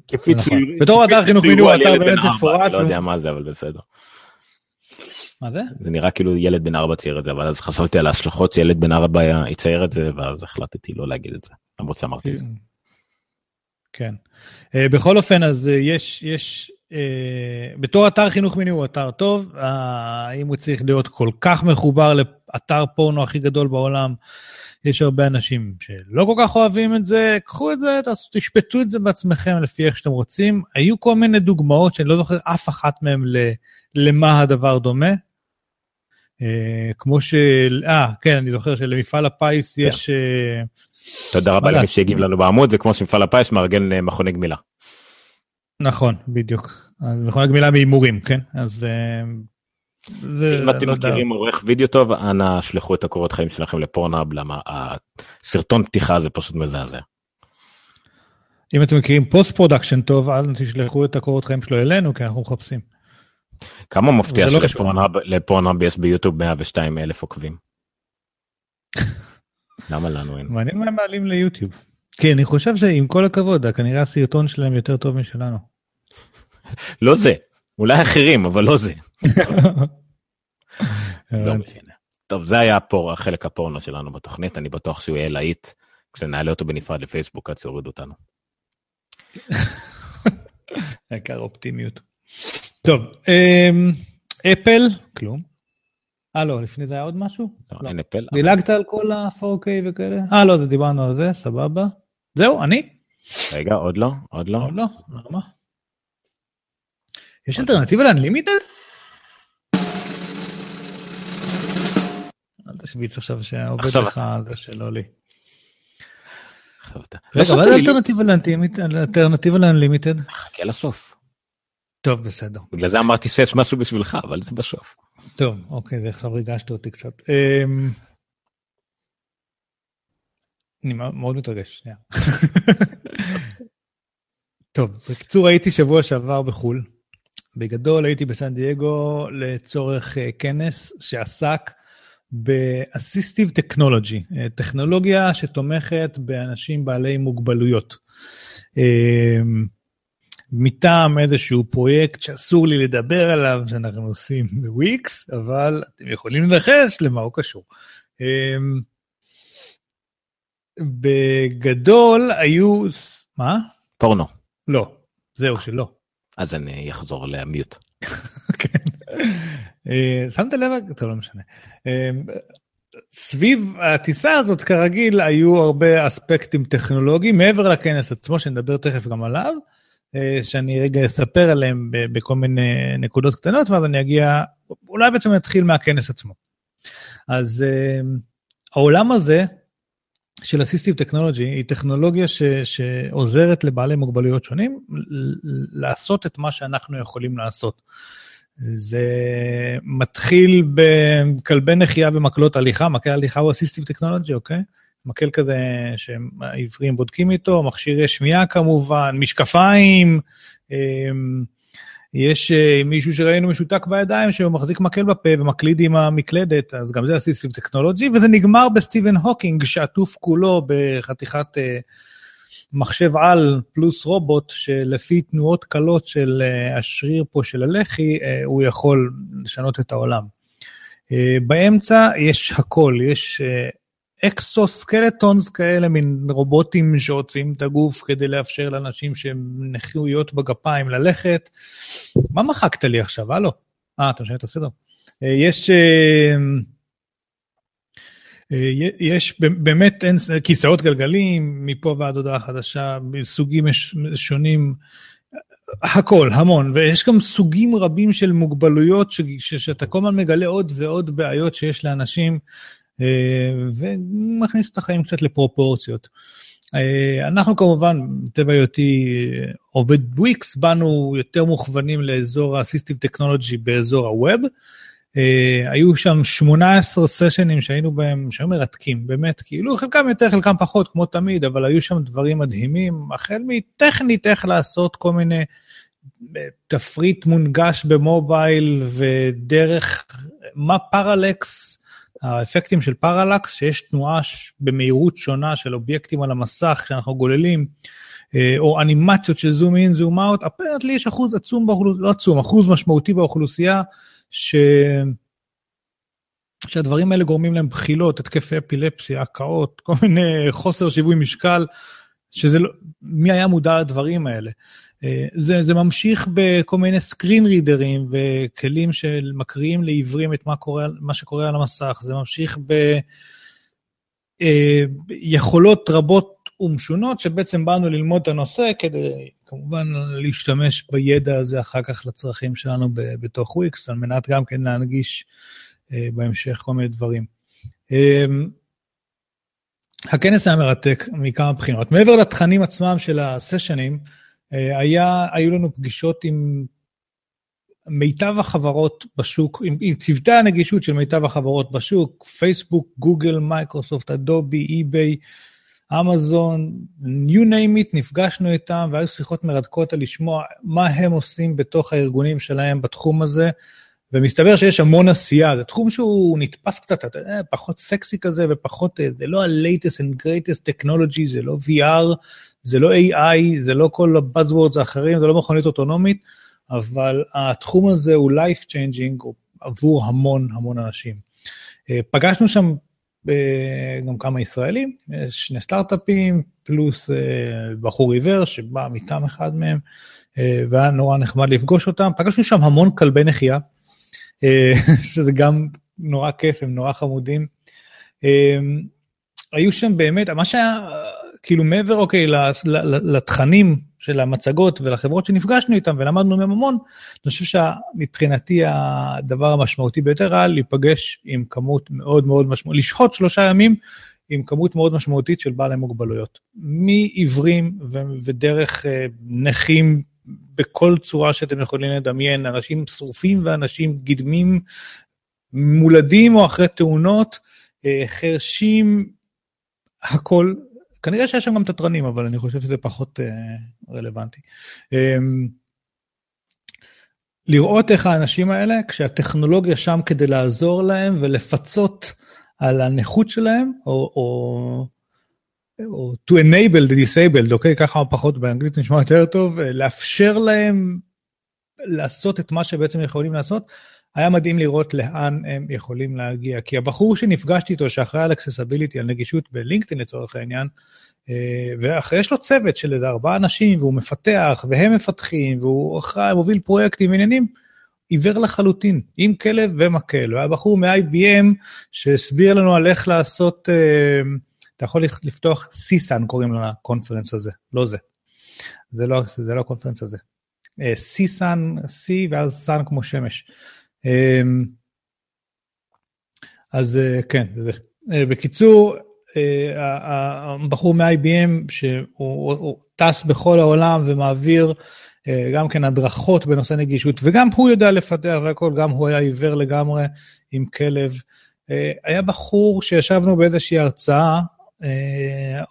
S3: כפי נכון. בתור אתר חינוך מיני הוא אתר באמת מפורט.
S2: לא יודע מה זה, אבל בסדר.
S3: מה זה?
S2: זה נראה כאילו ילד בן ארבע צייר את זה, אבל אז חשבתי על ההשלכות שילד בן ארבע יצייר את זה, ואז החלטתי לא להגיד את זה, למרות שאמרתי את זה.
S3: כן. Uh, בכל אופן, אז uh, יש, יש, uh, בתור אתר חינוך מיני הוא אתר טוב, האם הוא צריך להיות כל כך מחובר לאתר פורנו הכי גדול בעולם, יש הרבה אנשים שלא כל כך אוהבים את זה, קחו את זה, תעשו, תשפטו את זה בעצמכם לפי איך שאתם רוצים. היו כל מיני דוגמאות שאני לא זוכר אף אחת מהן למה הדבר דומה. Uh, כמו ש... אה, כן, אני זוכר שלמפעל הפיס. כן. יש... Uh,
S2: תודה רבה למי שהגיב לנו בעמוד, זה כמו שמפעל הפיס מארגן uh, מכוני גמילה.
S3: נכון, בדיוק. מכוני גמילה מהימורים, כן? אז
S2: אם אתם לא מכירים עורך וידאו טוב אנא שלחו את הקורות חיים שלכם לפורנאב למה הסרטון פתיחה זה פשוט מזעזע.
S3: אם אתם מכירים post production טוב אל תשלחו את הקורות חיים שלו אלינו כי אנחנו מחפשים.
S2: כמה מפתיע לא שלפורנאב יש ביוטיוב 102 אלף עוקבים. למה לנו אין?
S3: מעניין מה הם מעלים ליוטיוב. כן אני חושב שעם כל הכבוד כנראה הסרטון שלהם יותר טוב משלנו.
S2: לא זה אולי אחרים אבל לא זה. לא טוב זה היה פה החלק הפורנו שלנו בתוכנית אני בטוח שהוא יהיה להיט כשנעלה אותו בנפרד לפייסבוק עד שיוריד אותנו.
S3: העיקר אופטימיות. טוב אמ, אפל כלום. אה לא לפני זה היה עוד משהו?
S2: לא, לא. אין אפל.
S3: דילגת על כל ה-4K וכאלה? אה לא דיברנו על זה סבבה. זהו אני.
S2: רגע עוד לא עוד לא.
S3: עוד לא. מה? יש אלטרנטיבה לאנלימיטד? תשוויץ עכשיו שעובד לך זה שלא לי. רגע, מה זה אלטרנטיבה לאנלימיטד?
S2: חכה לסוף.
S3: טוב, בסדר.
S2: בגלל זה אמרתי שיש משהו בשבילך, אבל זה בסוף.
S3: טוב, אוקיי, זה עכשיו ריגשת אותי קצת. אמ, אני מאוד מתרגש, שנייה. טוב, בקיצור הייתי שבוע שעבר בחו"ל. בגדול הייתי בסן דייגו לצורך uh, כנס שעסק באסיסטיב טכנולוגי, טכנולוגיה שתומכת באנשים בעלי מוגבלויות. מטעם איזשהו פרויקט שאסור לי לדבר עליו, שאנחנו עושים בוויקס, אבל אתם יכולים לנחש למה הוא קשור. בגדול היו, מה?
S2: פורנו.
S3: לא, זהו שלא.
S2: אז אני אחזור למיוט.
S3: כן. אה, שמת לב? טוב, לא משנה. אה, סביב הטיסה הזאת כרגיל היו הרבה אספקטים טכנולוגיים מעבר לכנס עצמו שנדבר תכף גם עליו, אה, שאני רגע אספר עליהם בכל מיני נקודות קטנות ואז אני אגיע, אולי בעצם נתחיל מהכנס עצמו. אז העולם הזה של אסיסטיב טכנולוגי היא טכנולוגיה ש, שעוזרת לבעלי מוגבלויות שונים לעשות את מה שאנחנו יכולים לעשות. זה מתחיל בכלבי נחייה ומקלות הליכה, מקל הליכה הוא אסיסטיב טכנולוגי, אוקיי? מקל כזה שהעיוורים בודקים איתו, מכשירי שמיעה כמובן, משקפיים, אמ, יש uh, מישהו שראינו משותק בידיים שהוא מחזיק מקל בפה ומקליד עם המקלדת, אז גם זה assistive technology, וזה נגמר בסטיבן הוקינג שעטוף כולו בחתיכת uh, מחשב-על פלוס רובוט, שלפי תנועות קלות של uh, השריר פה של הלחי, uh, הוא יכול לשנות את העולם. Uh, באמצע יש הכל, יש exoskeletons כאלה, מין רובוטים שעוטפים את הגוף כדי לאפשר לאנשים שהם נכויות בגפיים ללכת. מה מחקת לי עכשיו? הלו. אה, אתה משנה את הסדר. אה, יש... אה, אה, יש באמת אין, כיסאות גלגלים מפה ועד הודעה חדשה, סוגים שונים, הכל, המון, ויש גם סוגים רבים של מוגבלויות ש, ש, שאתה כל הזמן מגלה עוד ועוד בעיות שיש לאנשים אה, ומכניס את החיים קצת לפרופורציות. אה, אנחנו כמובן, טבע היותי עובד וויקס, באנו יותר מוכוונים לאזור ה-Assistive Technology באזור הווב. Uh, היו שם 18 סשנים שהיינו בהם, שהיו מרתקים, באמת, כאילו חלקם יותר, חלקם פחות, כמו תמיד, אבל היו שם דברים מדהימים, החל מטכנית איך לעשות כל מיני תפריט מונגש במובייל, ודרך מה פרלקס האפקטים של פרלקס, שיש תנועה במהירות שונה של אובייקטים על המסך שאנחנו גוללים, אה, או אנימציות של zoom in, zoom out, apparently יש אחוז עצום באוכלוסייה, לא עצום, אחוז משמעותי באוכלוסייה, ש... שהדברים האלה גורמים להם בחילות, התקפי אפילפסיה, הקאות, כל מיני חוסר שיווי משקל, שזה לא, מי היה מודע לדברים האלה. אה, זה, זה ממשיך בכל מיני screen רידרים וכלים של מקריאים לעיוורים את מה, קורה, מה שקורה על המסך, זה ממשיך ביכולות אה, רבות ומשונות שבעצם באנו ללמוד את הנושא כדי כמובן להשתמש בידע הזה אחר כך לצרכים שלנו בתוך וויקס, על מנת גם כן להנגיש אה, בהמשך כל מיני דברים. הכנס היה מרתק מכמה בחינות. מעבר לתכנים עצמם של הסשנים, אה, היה, היו לנו פגישות עם מיטב החברות בשוק, עם, עם צוותי הנגישות של מיטב החברות בשוק, פייסבוק, גוגל, מייקרוסופט, אדובי, אי-ביי, אמזון, you name it, נפגשנו איתם והיו שיחות מרתקות על לשמוע מה הם עושים בתוך הארגונים שלהם בתחום הזה, ומסתבר שיש המון עשייה, זה תחום שהוא נתפס קצת, אתה יודע, פחות סקסי כזה ופחות, אה, זה לא ה-latest and greatest technology, זה לא VR, זה לא AI, זה לא כל ה-Buzzwords האחרים, זה לא מכונית אוטונומית, אבל התחום הזה הוא life changing עבור המון המון אנשים. אה, פגשנו שם גם כמה ישראלים, יש שני סטארט-אפים, פלוס בחור עיוור שבא מטעם אחד מהם, והיה נורא נחמד לפגוש אותם. פגשנו שם המון כלבי נחייה. אה, שזה גם נורא כיף, הם נורא חמודים. אה, היו שם באמת, מה שהיה, כאילו מעבר, אוקיי, לתכנים של המצגות ולחברות שנפגשנו איתם ולמדנו מהם המון, אני חושב שמבחינתי הדבר המשמעותי ביותר היה להיפגש עם כמות מאוד מאוד משמעותית, לשהות שלושה ימים עם כמות מאוד משמעותית של בעלי מוגבלויות. מעיוורים ודרך אה, נכים בכל צורה שאתם יכולים לדמיין, אנשים שרופים ואנשים גדמים, מולדים או אחרי תאונות, אה, חרשים, הכל. כנראה שיש שם גם תתרנים, אבל אני חושב שזה פחות אה, רלוונטי. אמ, לראות איך האנשים האלה, כשהטכנולוגיה שם כדי לעזור להם ולפצות על הנכות שלהם, או, או, או to enable the disabled, אוקיי? ככה פחות באנגלית נשמע יותר טוב, לאפשר להם לעשות את מה שבעצם יכולים לעשות. היה מדהים לראות לאן הם יכולים להגיע. כי הבחור שנפגשתי איתו, שאחראי על אקססביליטי, על נגישות בלינקדאין לצורך העניין, אה, ואחרי יש לו צוות של איזה ארבעה אנשים, והוא מפתח, והם מפתחים, והוא אחראי, מוביל פרויקטים ועניינים, עיוור לחלוטין, עם כלב ומקל. והיה בחור מ-IBM שהסביר לנו על איך לעשות, אה, אתה יכול לפתוח סיסן, קוראים לקונפרנס הזה, לא זה. זה לא, זה לא הקונפרנס הזה. סיסן, C ואז סאן כמו שמש. אמ, אז אה, כן, זה. אה, בקיצור, אה, הבחור מ-IBM שהוא טס בכל העולם ומעביר גם כן הדרכות בנושא נגישות, וגם הוא יודע לפתח והכל, גם הוא היה עיוור לגמרי עם כלב. היה בחור שישבנו באיזושהי הרצאה,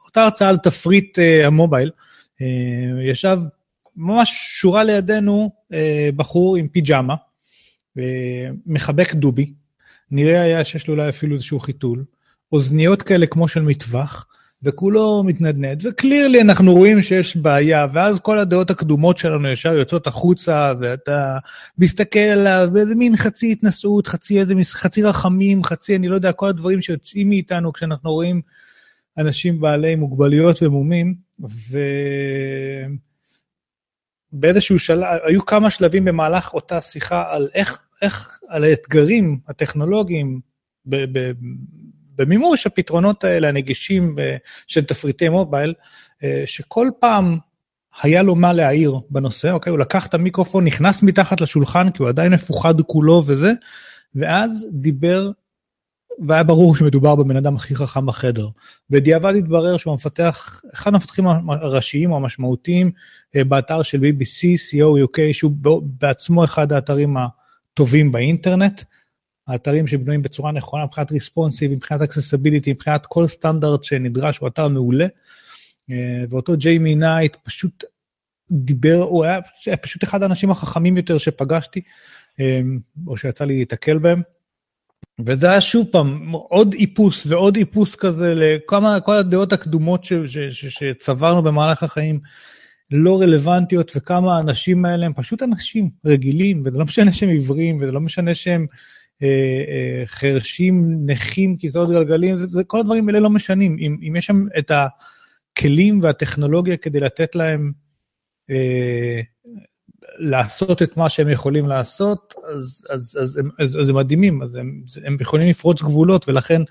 S3: אותה הרצאה על תפריט המובייל, ישב ממש שורה לידינו בחור עם פיג'מה, מחבק דובי, נראה היה שיש לו אולי אפילו איזשהו חיתול, אוזניות כאלה כמו של מטווח, וכולו מתנדנד, וקלירלי אנחנו רואים שיש בעיה, ואז כל הדעות הקדומות שלנו ישר יוצאות החוצה, ואתה מסתכל עליו באיזה מין חצי התנשאות, חצי חצי רחמים, חצי אני לא יודע, כל הדברים שיוצאים מאיתנו כשאנחנו רואים אנשים בעלי מוגבלויות ומומים, ו... באיזשהו שלב, היו כמה שלבים במהלך אותה שיחה על איך, איך על האתגרים הטכנולוגיים ב, ב, במימוש הפתרונות האלה הנגישים אה, של תפריטי מובייל, אה, שכל פעם היה לו מה להעיר בנושא, אוקיי? הוא לקח את המיקרופון, נכנס מתחת לשולחן, כי הוא עדיין מפוחד כולו וזה, ואז דיבר והיה ברור שמדובר בבן אדם הכי חכם בחדר. בדיעבד התברר שהוא המפתח, אחד המפתחים הראשיים או המשמעותיים אה, באתר של BBC, CO UK, שהוא בעצמו אחד האתרים הטובים באינטרנט. האתרים שבנויים בצורה נכונה מבחינת responsive, מבחינת accessibility, מבחינת כל סטנדרט שנדרש, הוא אתר מעולה. אה, ואותו ג'יימי נייט פשוט דיבר, הוא היה פשוט אחד האנשים החכמים יותר שפגשתי, אה, או שיצא לי להתקל בהם. וזה היה שוב פעם עוד איפוס ועוד איפוס כזה לכמה, כל הדעות הקדומות ש, ש, ש, שצברנו במהלך החיים לא רלוונטיות, וכמה האנשים האלה הם פשוט אנשים רגילים, וזה לא משנה שהם עיוורים, וזה לא משנה שהם אה, אה, חרשים, נכים, כיסאות גלגלים, זה, זה, כל הדברים האלה לא משנים. אם, אם יש שם את הכלים והטכנולוגיה כדי לתת להם אה, לעשות את מה שהם יכולים לעשות, אז, אז, אז, הם, אז, אז הם מדהימים, אז הם, הם יכולים לפרוץ גבולות, ולכן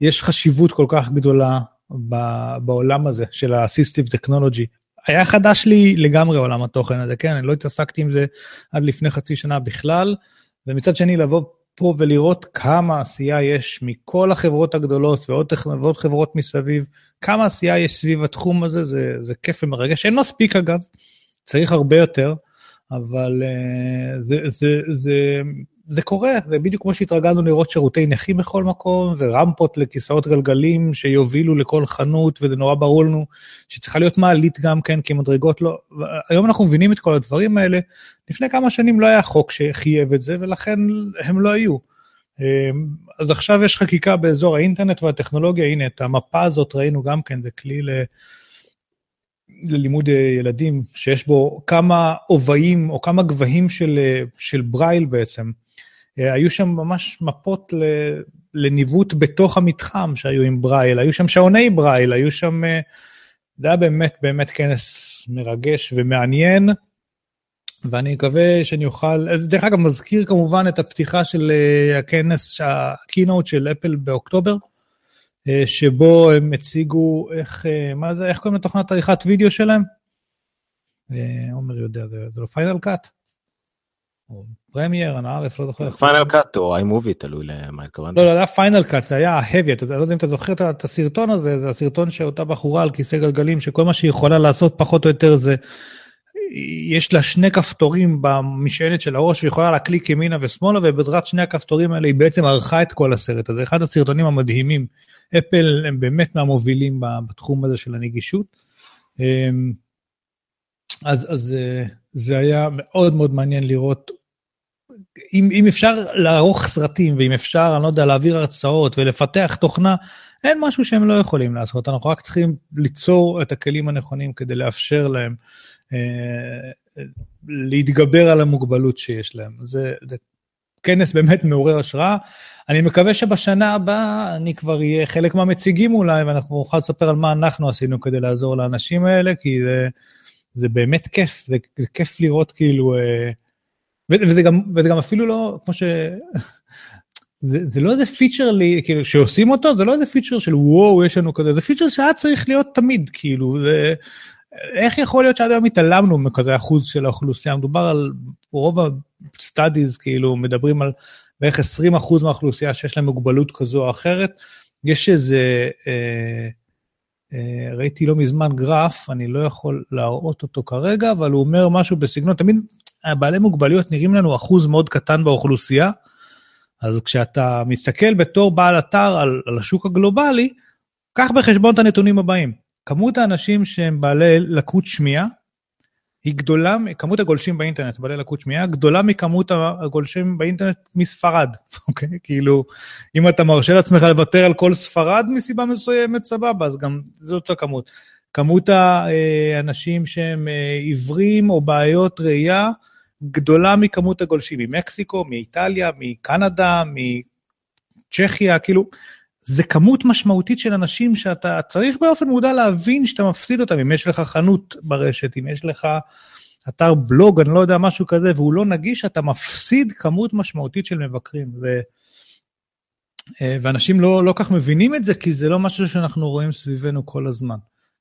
S3: יש חשיבות כל כך גדולה ב, בעולם הזה של ה-Assistive Technology. היה חדש לי לגמרי עולם התוכן הזה, כן, אני לא התעסקתי עם זה עד לפני חצי שנה בכלל, ומצד שני לבוא פה ולראות כמה עשייה יש מכל החברות הגדולות ועוד, ועוד חברות מסביב, כמה עשייה יש סביב התחום הזה, זה, זה כיף ומרגש. אין מספיק אגב, צריך הרבה יותר. אבל uh, זה, זה, זה, זה קורה, זה בדיוק כמו שהתרגלנו לראות שירותי נכים בכל מקום, ורמפות לכיסאות גלגלים שיובילו לכל חנות, וזה נורא ברור לנו שצריכה להיות מעלית גם כן, כי מדרגות לא... היום אנחנו מבינים את כל הדברים האלה. לפני כמה שנים לא היה חוק שחייב את זה, ולכן הם לא היו. אה, אז עכשיו יש חקיקה באזור האינטרנט והטכנולוגיה, הנה, את המפה הזאת ראינו גם כן, זה כלי ל... ללימוד אה, ילדים, שיש בו כמה אובעים או כמה גבהים של, אה, של ברייל בעצם. אה, היו שם ממש מפות לניווט בתוך המתחם שהיו עם ברייל, היו שם שעוני ברייל, היו שם... זה היה באמת באמת כנס מרגש ומעניין, ואני מקווה שאני אוכל, דרך אגב מזכיר כמובן את הפתיחה של הכנס, ה keynote של אפל באוקטובר, שבו הם הציגו איך, אה, מה זה, איך קוראים לתוכנת עריכת וידאו שלהם? אה, עומר יודע, זה, לא פיינל קאט? או פרמייר, אני לא, לא זוכר.
S2: פיינל קאט או איי-מובי, תלוי למה התכוונת.
S3: לא, לא, זה היה פיינל קאט, זה היה ה heavy, אתה לא יודע אם אתה זוכר את הסרטון הזה, זה הסרטון שאותה בחורה על כיסא גלגלים, שכל מה שהיא יכולה לעשות פחות או יותר זה, יש לה שני כפתורים במשענת של הראש, והיא יכולה להקליק ימינה ושמאלה, ובעזרת שני הכפתורים האלה היא בעצם ערכה את כל הסרט הזה, אחד הסרטונים המדהימים אפל הם באמת מהמובילים בתחום הזה של הנגישות. אמ, אז, אז אה, זה היה מאוד מאוד מעניין לראות אם, אם אפשר לערוך סרטים, ואם אפשר, אני לא יודע, להעביר הרצאות ולפתח תוכנה, אין משהו שהם לא יכולים לעשות, אנחנו רק צריכים ליצור את הכלים הנכונים כדי לאפשר להם אה, להתגבר על המוגבלות שיש להם. זה, זה כנס באמת מעורר השראה. אני מקווה שבשנה הבאה אני כבר אהיה חלק מהמציגים אולי, ואנחנו נוכל לספר על מה אנחנו עשינו כדי לעזור לאנשים האלה, כי זה, זה באמת כיף, זה, זה כיף לראות כאילו... אה, וזה גם, וזה גם אפילו לא, כמו ש... זה, זה לא איזה פיצ'ר לי, כאילו, שעושים אותו, זה לא איזה פיצ'ר של וואו, יש לנו כזה, זה פיצ'ר שהיה צריך להיות תמיד, כאילו, זה... איך יכול להיות שעד היום התעלמנו מכזה אחוז של האוכלוסייה? מדובר על רוב ה-studies, כאילו, מדברים על בערך 20 אחוז מהאוכלוסייה שיש להם מוגבלות כזו או אחרת. יש איזה, אה, אה, ראיתי לא מזמן גרף, אני לא יכול להראות אותו כרגע, אבל הוא אומר משהו בסגנון, תמיד בעלי מוגבלויות נראים לנו אחוז מאוד קטן באוכלוסייה, אז כשאתה מסתכל בתור בעל אתר על, על השוק הגלובלי, קח בחשבון את הנתונים הבאים. כמות האנשים שהם בעלי לקות שמיעה, היא גדולה, כמות הגולשים באינטרנט בעלי לקות שמיעה, גדולה מכמות הגולשים באינטרנט מספרד, אוקיי? כאילו, אם אתה מרשה לעצמך לוותר על כל ספרד מסיבה מסוימת, סבבה, אז גם זאת הכמות. כמות האנשים שהם אה, עיוורים או בעיות ראייה, גדולה מכמות הגולשים ממקסיקו, מאיטליה, מקנדה, מצ'כיה, כאילו, זה כמות משמעותית של אנשים שאתה צריך באופן מודע להבין שאתה מפסיד אותם, אם יש לך חנות ברשת, אם יש לך אתר בלוג, אני לא יודע, משהו כזה, והוא לא נגיש, אתה מפסיד כמות משמעותית של מבקרים. ו... אה, ואנשים לא, לא כך מבינים את זה, כי זה לא משהו שאנחנו רואים סביבנו כל הזמן.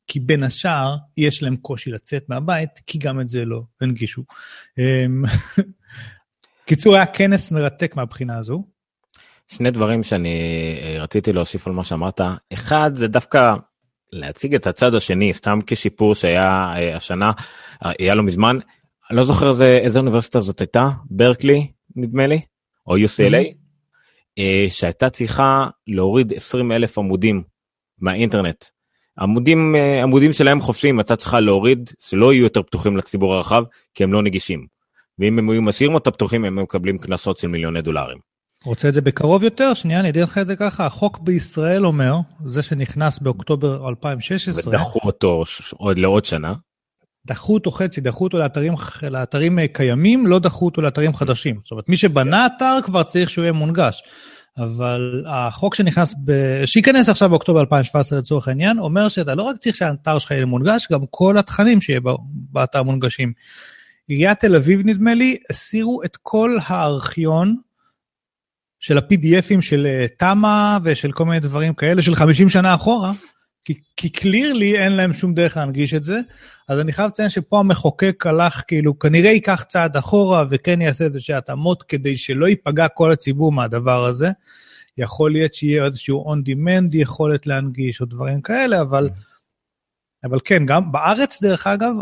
S3: כי בין השאר, יש להם קושי לצאת מהבית, כי גם את זה לא הנגישו. אמ, קיצור, היה כנס מרתק מהבחינה הזו.
S2: שני דברים שאני אה, רציתי להוסיף על מה שאמרת אחד זה דווקא להציג את הצד השני סתם כשיפור שהיה אה, השנה אה, היה לו מזמן לא זוכר זה איזה אוניברסיטה זאת הייתה ברקלי נדמה לי או UCLA mm-hmm. שהייתה צריכה להוריד 20 אלף עמודים מהאינטרנט. עמודים עמודים שלהם חופשיים אתה צריכה להוריד שלא יהיו יותר פתוחים לציבור הרחב כי הם לא נגישים. ואם הם היו משאירים אותם פתוחים הם מקבלים קנסות של מיליוני דולרים.
S3: רוצה את זה בקרוב יותר? שנייה, אני אדע לך את זה ככה. החוק בישראל אומר, זה שנכנס באוקטובר 2016...
S2: ודחו אותו עוד לעוד שנה.
S3: דחו אותו חצי, דחו אותו לאתרים, לאתרים אה, קיימים, לא דחו אותו לאתרים חדשים. זאת אומרת, מי שבנה אתר כבר צריך שהוא יהיה מונגש. אבל החוק שנכנס, ב... שייכנס עכשיו באוקטובר 2017 לצורך העניין, אומר שאתה לא רק צריך שהאתר שלך יהיה מונגש, גם כל התכנים שיהיה באתר מונגשים. עיריית תל אביב, נדמה לי, הסירו את כל הארכיון של ה-PDFים של אה, תמה ושל כל מיני דברים כאלה של 50 שנה אחורה, כי, כי קלירלי אין להם שום דרך להנגיש את זה, אז אני חייב לציין שפה המחוקק הלך כאילו, כנראה ייקח צעד אחורה וכן יעשה איזושהי התאמות כדי שלא ייפגע כל הציבור מהדבר הזה. יכול להיות שיהיה איזשהו on demand יכולת להנגיש או דברים כאלה, אבל, אבל כן, גם בארץ דרך אגב,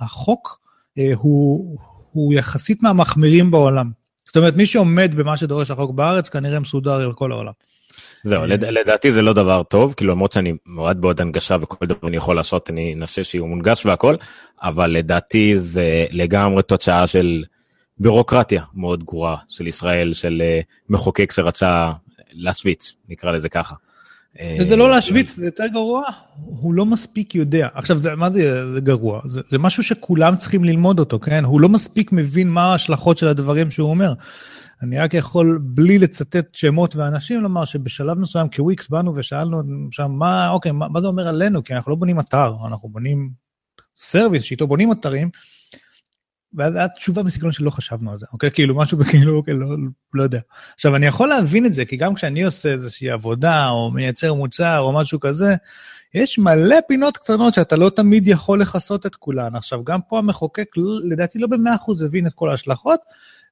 S3: החוק אה, הוא, הוא יחסית מהמחמירים בעולם. זאת אומרת, מי שעומד במה שדורש החוק בארץ, כנראה מסודר בכל העולם.
S2: זהו, אה, לדעתי זה לא דבר טוב, כאילו למרות שאני מאוד מאוד הנגשה וכל דבר אני יכול לעשות, אני אנסה שיהיו מונגש והכל, אבל לדעתי זה לגמרי תוצאה של בירוקרטיה מאוד גרועה של ישראל, של אה, מחוקק שרצה להשוויץ, נקרא לזה ככה.
S3: זה לא להשוויץ, זה יותר גרוע, הוא לא מספיק יודע. עכשיו, זה, מה זה, זה גרוע? זה, זה משהו שכולם צריכים ללמוד אותו, כן? הוא לא מספיק מבין מה ההשלכות של הדברים שהוא אומר. אני רק יכול, בלי לצטט שמות ואנשים, לומר שבשלב מסוים כוויקס באנו ושאלנו שם, מה, אוקיי, מה, מה זה אומר עלינו? כי אנחנו לא בונים אתר, אנחנו בונים סרוויס שאיתו בונים אתרים, ואז הייתה תשובה בסגנון שלא חשבנו על זה, אוקיי? כאילו משהו כאילו, אוקיי, לא, לא יודע. עכשיו, אני יכול להבין את זה, כי גם כשאני עושה איזושהי עבודה, או מייצר מוצר, או משהו כזה, יש מלא פינות קטנות שאתה לא תמיד יכול לכסות את כולן. עכשיו, גם פה המחוקק, לדעתי לא במאה אחוז הבין את כל ההשלכות,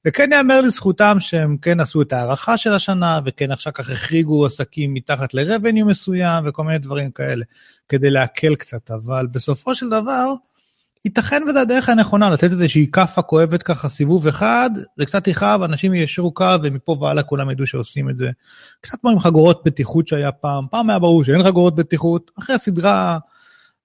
S3: וכן יאמר לזכותם שהם כן עשו את ההערכה של השנה, וכן אחר כך החריגו עסקים מתחת ל-revenue מסוים, וכל מיני דברים כאלה, כדי להקל קצת, אבל בסופו של דבר, ייתכן וזו הדרך הנכונה לתת איזושהי כאפה כואבת ככה סיבוב אחד, זה קצת יכאב, אנשים יישרו קו ומפה והלאה כולם ידעו שעושים את זה. קצת כמו עם חגורות בטיחות שהיה פעם, פעם היה ברור שאין חגורות בטיחות, אחרי הסדרה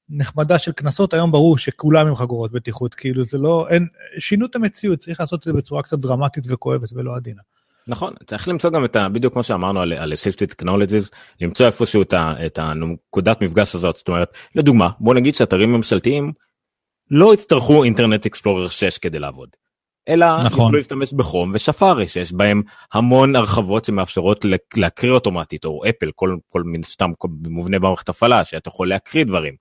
S3: נחמדה של קנסות, היום ברור שכולם עם חגורות בטיחות, כאילו זה לא, אין, שינו את המציאות, צריך לעשות את זה בצורה קצת דרמטית וכואבת ולא עדינה.
S2: נכון צריך למצוא גם את ה... בדיוק כמו שאמרנו על, safety technologies למצוא איפשהו את הנקודת מפגש הזאת זאת אומרת לדוגמה בוא נגיד שאתרים ממשלתיים לא יצטרכו אינטרנט אקספלורר 6 כדי לעבוד. אלא נכון. יוכלו להשתמש בחום ושפארי שיש בהם המון הרחבות שמאפשרות להקריא אוטומטית או אפל כל כל מן סתם כל, מובנה במערכת הפעלה שאתה יכול להקריא דברים.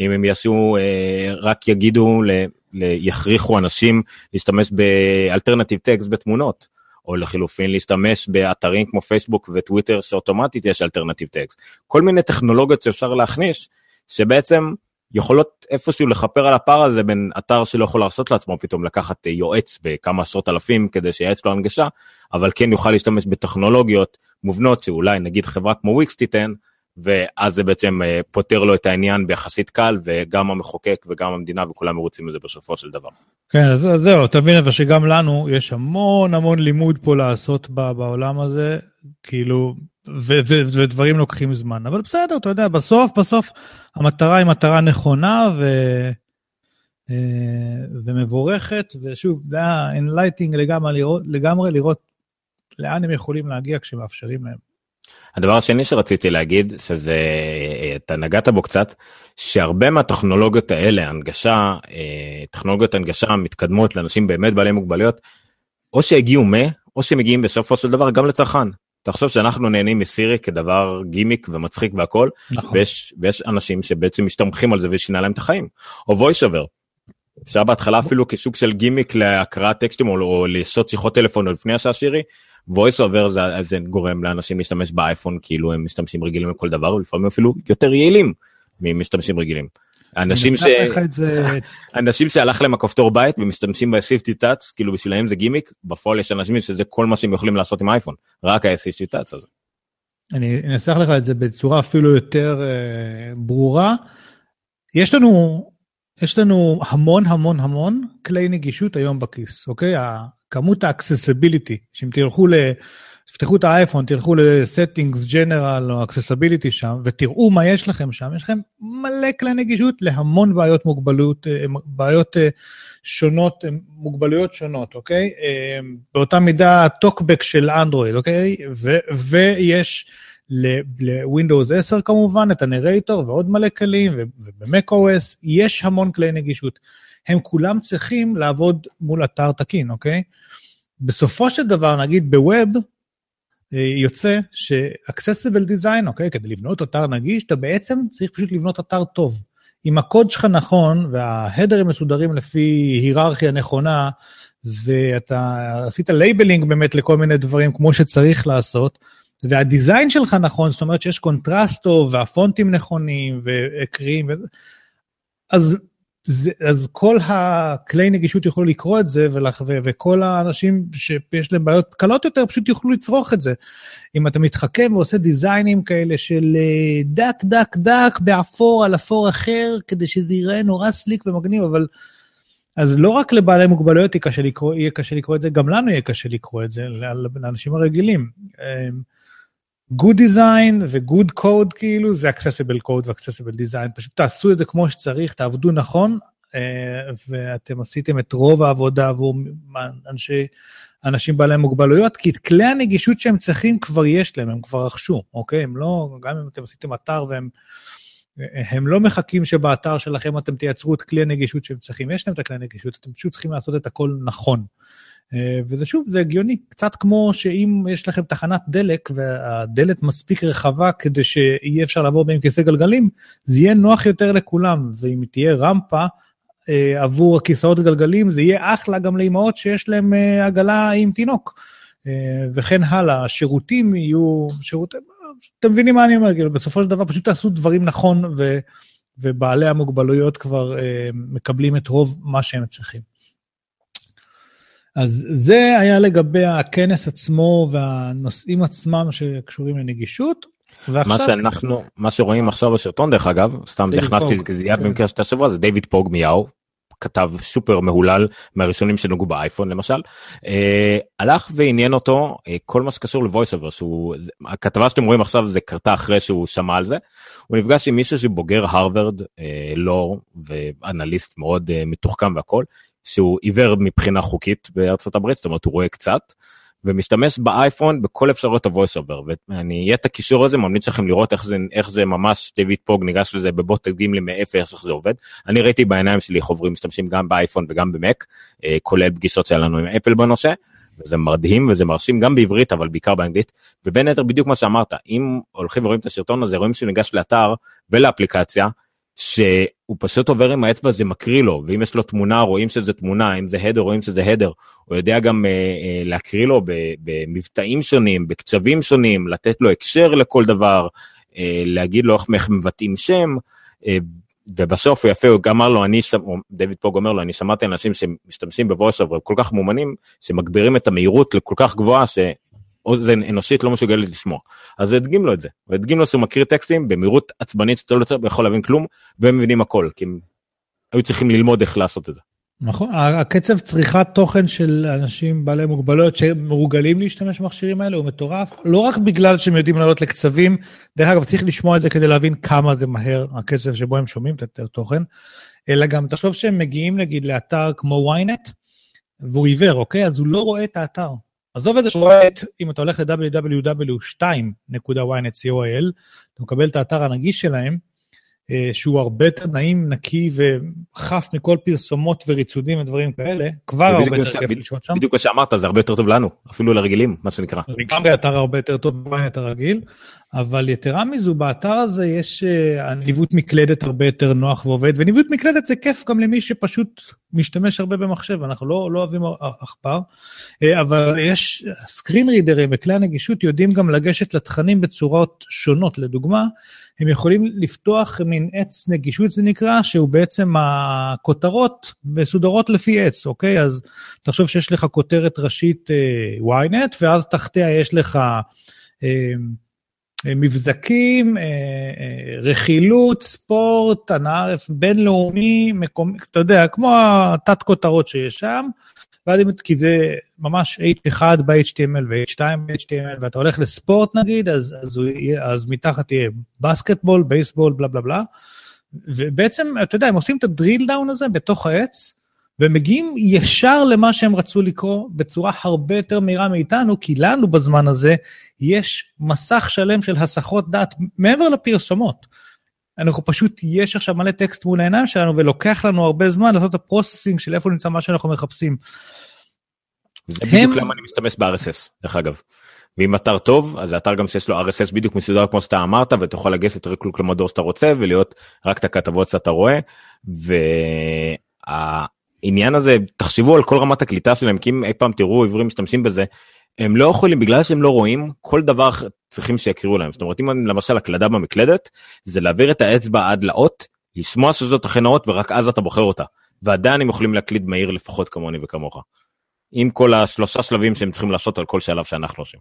S2: אם הם יעשו אה, רק יגידו ל, ל, יכריחו אנשים להשתמש ב alternative text בתמונות. או לחילופין להשתמש באתרים כמו פייסבוק וטוויטר שאוטומטית יש alternative text. כל מיני טכנולוגיות שאפשר להכניס שבעצם יכולות איפשהו לכפר על הפער הזה בין אתר שלא יכול לעשות לעצמו פתאום לקחת יועץ בכמה עשרות אלפים כדי שייעץ לו הנגשה אבל כן יוכל להשתמש בטכנולוגיות מובנות שאולי נגיד חברה כמו וויקס תיתן ואז זה בעצם אה, פותר לו את העניין ביחסית קל וגם המחוקק וגם המדינה וכולם מרוצים מזה בסופו של דבר.
S3: כן אז זהו תבין אבל שגם לנו יש המון המון לימוד פה לעשות בעולם הזה כאילו ו- ו- ודברים לוקחים זמן אבל בסדר אתה יודע בסוף בסוף המטרה היא מטרה נכונה ו... אה, ומבורכת ושוב זה היה enlightening לגמרי לגמרי לראות לאן הם יכולים להגיע כשמאפשרים להם.
S2: הדבר השני שרציתי להגיד שזה אתה נגעת בו קצת שהרבה מהטכנולוגיות האלה הנגשה אה, טכנולוגיות הנגשה מתקדמות לאנשים באמת בעלי מוגבלויות או שהגיעו מ או שמגיעים בסופו של דבר גם לצרכן. תחשוב שאנחנו נהנים מסירי כדבר גימיק ומצחיק והכל נכון. ויש, ויש אנשים שבעצם משתמכים על זה ושינה להם את החיים או voice over. שהיה בהתחלה אפילו כסוג של גימיק להקראת טקסטים או, או לעשות שיחות טלפון לפני השעה שירי voice over זה, זה גורם לאנשים להשתמש באייפון כאילו הם משתמשים רגילים לכל דבר ולפעמים אפילו יותר יעילים ממשתמשים רגילים. אנשים ש... זה... אנשים שהלך להם הכפתור בית ומשתמשים ב-safety touch כאילו בשבילם זה גימיק בפועל יש אנשים שזה כל מה שהם יכולים לעשות עם אייפון רק ה-safety touch הזה.
S3: אני אנסח לך את זה בצורה אפילו יותר uh, ברורה. יש לנו יש לנו המון המון המון כלי נגישות היום בכיס אוקיי כמות ה accessibility, שאם תלכו ל... תפתחו את האייפון, תלכו ל-settings general או accessibility שם, ותראו מה יש לכם שם, יש לכם מלא כלי נגישות להמון בעיות מוגבלות, אה, בעיות אה, שונות, אה, מוגבלויות שונות, אוקיי? באותה מידה טוקבק של אנדרואיד, אוקיי? ו- ויש ל-Windows 10 כמובן, את הנרייטור ועוד מלא כלים, וב-Mac OS יש המון כלי נגישות. הם כולם צריכים לעבוד מול אתר תקין, אוקיי? בסופו של דבר, נגיד ב-web, יוצא ש-accessible design, אוקיי, כדי לבנות אתר נגיש, אתה בעצם צריך פשוט לבנות אתר טוב. אם הקוד שלך נכון וה-headers מסודרים לפי היררכיה נכונה, ואתה עשית labeling באמת לכל מיני דברים כמו שצריך לעשות, והדיזיין שלך נכון, זאת אומרת שיש קונטרסט טוב והפונטים נכונים וקריאים, אז זה, אז כל הכלי נגישות יוכלו לקרוא את זה, ולח, ו, וכל האנשים שיש להם בעיות קלות יותר פשוט יוכלו לצרוך את זה. אם אתה מתחכם ועושה דיזיינים כאלה של אה, דק דק דק באפור על אפור אחר, כדי שזה ייראה נורא סליק ומגניב, אבל... אז לא רק לבעלי מוגבלויות יהיה קשה לקרוא, יהיה קשה לקרוא את זה, גם לנו יהיה קשה לקרוא את זה, לאנשים הרגילים. Good design ו-good code כאילו זה accessible code ו-accessible design, פשוט תעשו את זה כמו שצריך, תעבדו נכון, אה, ואתם עשיתם את רוב העבודה עבור אנשי, אנשים בעלי מוגבלויות, כי את כלי הנגישות שהם צריכים כבר יש להם, הם כבר רכשו, אוקיי? הם לא, גם אם אתם עשיתם אתר והם... הם לא מחכים שבאתר שלכם אתם תייצרו את כלי הנגישות שהם צריכים, יש להם את הכלי הנגישות, אתם פשוט צריכים לעשות את הכל נכון. אה, וזה שוב, זה הגיוני, קצת כמו שאם יש לכם תחנת דלק והדלת מספיק רחבה כדי שיהיה אפשר לעבור בה עם כיסא גלגלים, זה יהיה נוח יותר לכולם, ואם תהיה רמפה אה, עבור הכיסאות גלגלים, זה יהיה אחלה גם לאמהות שיש להם אה, עגלה עם תינוק. אה, וכן הלאה, השירותים יהיו שירותים, אתם מבינים מה אני אומר, כאילו בסופו של דבר פשוט תעשו דברים נכון ו, ובעלי המוגבלויות כבר אה, מקבלים את רוב מה שהם צריכים. אז זה היה לגבי הכנס עצמו והנושאים עצמם שקשורים לנגישות.
S2: מה שאנחנו, מה שרואים עכשיו בסרטון דרך אגב, סתם נכנסתי, זה יהיה כן. במקרה של השבוע, זה דיוויד פוג מיאהו, כתב סופר מהולל מהראשונים שנוגעו באייפון למשל, אה, הלך ועניין אותו אה, כל מה שקשור ל-VoiceOver, שהוא, הכתבה שאתם רואים עכשיו זה קרתה אחרי שהוא שמע על זה, הוא נפגש עם מישהו שבוגר הרווארד, אה, לור ואנליסט מאוד אה, מתוחכם והכל, שהוא עיוור מבחינה חוקית בארצות הברית, זאת אומרת הוא רואה קצת. ומשתמש באייפון בכל אפשרויות ה-voice over ואני אהיה את הקישור הזה ממליץ לכם לראות איך זה איך זה ממש דויד פוג ניגש לזה בבוט תדגים לי מאיפה איך זה עובד אני ראיתי בעיניים שלי איך עוברים משתמשים גם באייפון וגם במק אה, כולל פגישות שהיה לנו עם אפל בנושא. וזה מדהים וזה מרשים גם בעברית אבל בעיקר באנגלית ובין היתר בדיוק מה שאמרת אם הולכים ורואים את הסרטון הזה רואים שהוא ניגש לאתר ולאפליקציה שהוא פשוט עובר עם האצבע זה מקריא לו ואם יש לו תמונה רואים שזה תמונה אם זה הדר רואים שזה הדר הוא יודע גם uh, uh, להקריא לו במבטאים שונים בקצבים שונים לתת לו הקשר לכל דבר uh, להגיד לו איך מבטאים שם uh, ובסוף הוא יפה הוא גם אמר לו אני דויד פוג אומר לו אני שמעתי אנשים שמשתמשים ב-VoiceOver כל כך מאומנים שמגבירים את המהירות לכל כך גבוהה ש... אוזן אנושית לא מסוגלת לשמוע. אז הדגים לו את זה, והדגים לו שהוא מקריא טקסטים במהירות עצבנית שאתה לא יכול להבין כלום, והם מבינים הכל, כי הם היו צריכים ללמוד איך לעשות את זה.
S3: נכון, הקצב צריכת תוכן של אנשים בעלי מוגבלויות שמרוגלים להשתמש במכשירים האלה הוא מטורף, לא רק בגלל שהם יודעים לעלות לקצבים, דרך אגב צריך לשמוע את זה כדי להבין כמה זה מהר הקצב שבו הם שומעים את התוכן, אלא גם תחשוב שהם מגיעים נגיד לאתר כמו ynet, והוא עיוור, אוקיי? אז הוא לא רואה את האתר. עזוב את זה שהוא רואה את, אם אתה הולך ל-www.2.ynet.co.il, אתה מקבל את האתר הנגיש שלהם, שהוא הרבה יותר נעים, נקי וחף מכל פרסומות וריצודים ודברים כאלה, כבר הרבה יותר כיף לשהות שם.
S2: בדיוק מה שאמרת, זה הרבה יותר טוב לנו, אפילו לרגילים, מה שנקרא.
S3: לגמרי אתר הרבה יותר טוב בוויינט הרגיל, אבל יתרה מזו, באתר הזה יש uh, ניווט מקלדת הרבה יותר נוח ועובד, וניווט מקלדת זה כיף גם למי שפשוט משתמש הרבה במחשב, אנחנו לא, לא אוהבים עכבר, uh, אבל יש סקרין רידרים וכלי הנגישות יודעים גם לגשת לתכנים בצורות שונות, לדוגמה, הם יכולים לפתוח מין עץ נגישות זה נקרא, שהוא בעצם הכותרות מסודרות לפי עץ, אוקיי? אז תחשוב שיש לך כותרת ראשית uh, ynet, ואז תחתיה יש לך... Uh, מבזקים, אה, אה, רכילות, ספורט, הנאה בינלאומי, מקומי, אתה יודע, כמו התת כותרות שיש שם, ואז אם, כי זה ממש H1 ב-HTML ו-H2 ב-HTML, ואתה הולך לספורט נגיד, אז, אז, יהיה, אז מתחת יהיה basketball, baseball, בלה בלה בלה, ובעצם, אתה יודע, הם עושים את ה-drill down הזה בתוך העץ, ומגיעים ישר למה שהם רצו לקרוא בצורה הרבה יותר מהירה מאיתנו, כי לנו בזמן הזה יש מסך שלם של הסחות דעת מעבר לפרסומות. אנחנו פשוט, יש עכשיו מלא טקסט מול העיניים שלנו, ולוקח לנו הרבה זמן לעשות את ה-processing של איפה נמצא מה שאנחנו מחפשים.
S2: זה בדיוק הם... למה אני משתמש ב-RSS, דרך אגב. ואם אתר טוב, אז זה אתר גם שיש לו RSS בדיוק מסודר כמו שאתה אמרת, ואתה יכול לגשת רק למדור שאתה רוצה, ולהיות רק את הכתבות שאתה רואה. וה... העניין הזה תחשבו על כל רמת הקליטה שלהם כי אם אי פעם תראו עברים משתמשים בזה הם לא יכולים בגלל שהם לא רואים כל דבר צריכים שיקראו להם זאת אומרת אם למשל הקלדה במקלדת זה להעביר את האצבע עד לאות לשמוע שזאת אכן האות ורק אז אתה בוחר אותה ועדיין הם יכולים להקליד מהיר לפחות כמוני וכמוך. עם כל השלושה שלבים שהם צריכים לעשות על כל שלב שאנחנו עושים.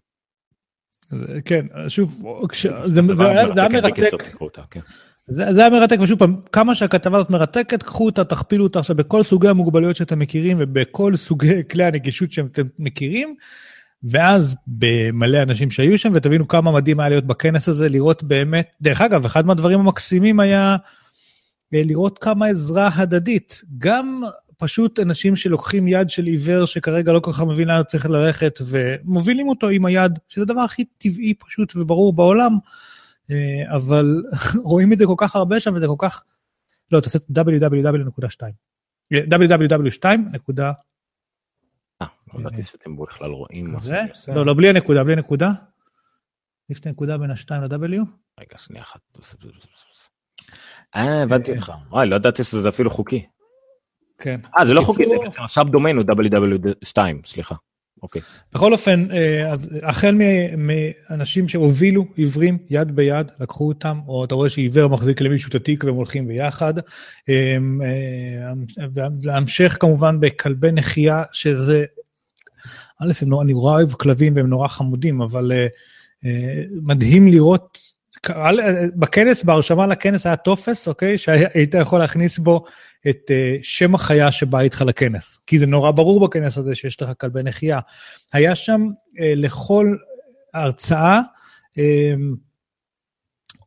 S3: כן שוב זה היה מרתק. כן. זה, זה היה מרתק, ושוב פעם, כמה שהכתבה הזאת מרתקת, קחו אותה, תכפילו אותה עכשיו בכל סוגי המוגבלויות שאתם מכירים ובכל סוגי כלי הנגישות שאתם מכירים, ואז במלא אנשים שהיו שם, ותבינו כמה מדהים היה להיות בכנס הזה, לראות באמת, דרך אגב, אחד מהדברים המקסימים היה אה, לראות כמה עזרה הדדית, גם פשוט אנשים שלוקחים יד של עיוור שכרגע לא כל כך מבין לאן צריך ללכת, ומובילים אותו עם היד, שזה הדבר הכי טבעי פשוט וברור בעולם. אה, אבל רואים את זה כל כך הרבה שם וזה כל כך, לא, תעשה www.2. www2.
S2: אה, לא ידעתי שאתם בכלל רואים.
S3: זה? לא, לא, בלי הנקודה, בלי הנקודה. לפני נקודה בין ה-2 ל-W.
S2: רגע, שנייה אחת. אה, הבנתי אותך. וואי, לא ידעתי שזה אפילו חוקי.
S3: כן.
S2: אה, זה לא חוקי, זה בעצם עכשיו דומיין הוא www2, סליחה. אוקיי.
S3: בכל אופן, אה, החל מאנשים שהובילו עיוורים יד ביד, לקחו אותם, או אתה רואה שעיוור מחזיק למישהו את התיק והם הולכים ביחד. אה, והמשך כמובן בכלבי נחייה, שזה, א', אני נורא אוהב כלבים והם נורא חמודים, אבל אה, מדהים לראות בכנס, בהרשמה לכנס היה טופס, אוקיי? שהיית יכול להכניס בו את uh, שם החיה שבאה איתך לכנס. כי זה נורא ברור בכנס הזה שיש לך כלבי נחייה. היה שם uh, לכל הרצאה, uh,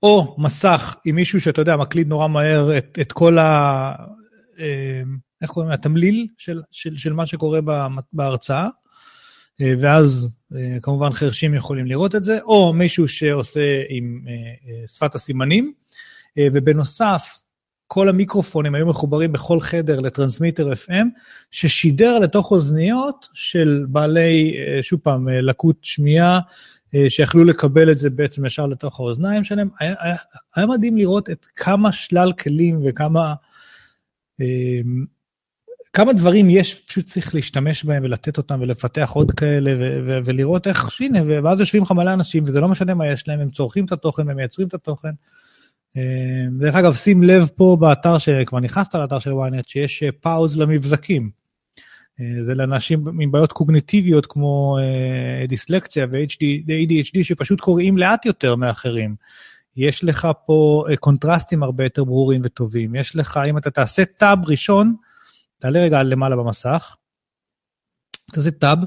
S3: או מסך עם מישהו שאתה יודע, מקליד נורא מהר את, את כל ה... Uh, איך קוראים לזה? התמליל של, של, של מה שקורה בהרצאה. אה, ואז אה, כמובן חרשים יכולים לראות את זה, או מישהו שעושה עם אה, שפת הסימנים, ובנוסף, כל המיקרופונים היו מחוברים בכל חדר ל-transmitter FM, ששידר לתוך אוזניות של בעלי, שוב פעם, לקות שמיעה, שיכלו לקבל את זה בעצם ישר לתוך האוזניים שלהם. היה, היה, היה מדהים לראות את כמה שלל כלים וכמה כמה דברים יש, פשוט צריך להשתמש בהם ולתת אותם ולפתח עוד כאלה ולראות איך, הנה, ואז יושבים לך מלא אנשים וזה לא משנה מה יש להם, הם צורכים את התוכן, הם מייצרים את התוכן. אה, דרך אגב, שים לב פה באתר, שכבר נכנסת לאתר של ynet, שיש פאוז אה, למבזקים. אה, זה לאנשים עם בעיות קוגניטיביות כמו דיסלקציה ו-ADHD שפשוט קוראים לאט יותר מאחרים. יש לך פה קונטרסטים הרבה יותר ברורים וטובים. יש לך, אם אתה תעשה טאב ראשון, תעלה רגע למעלה במסך, תעשה tab.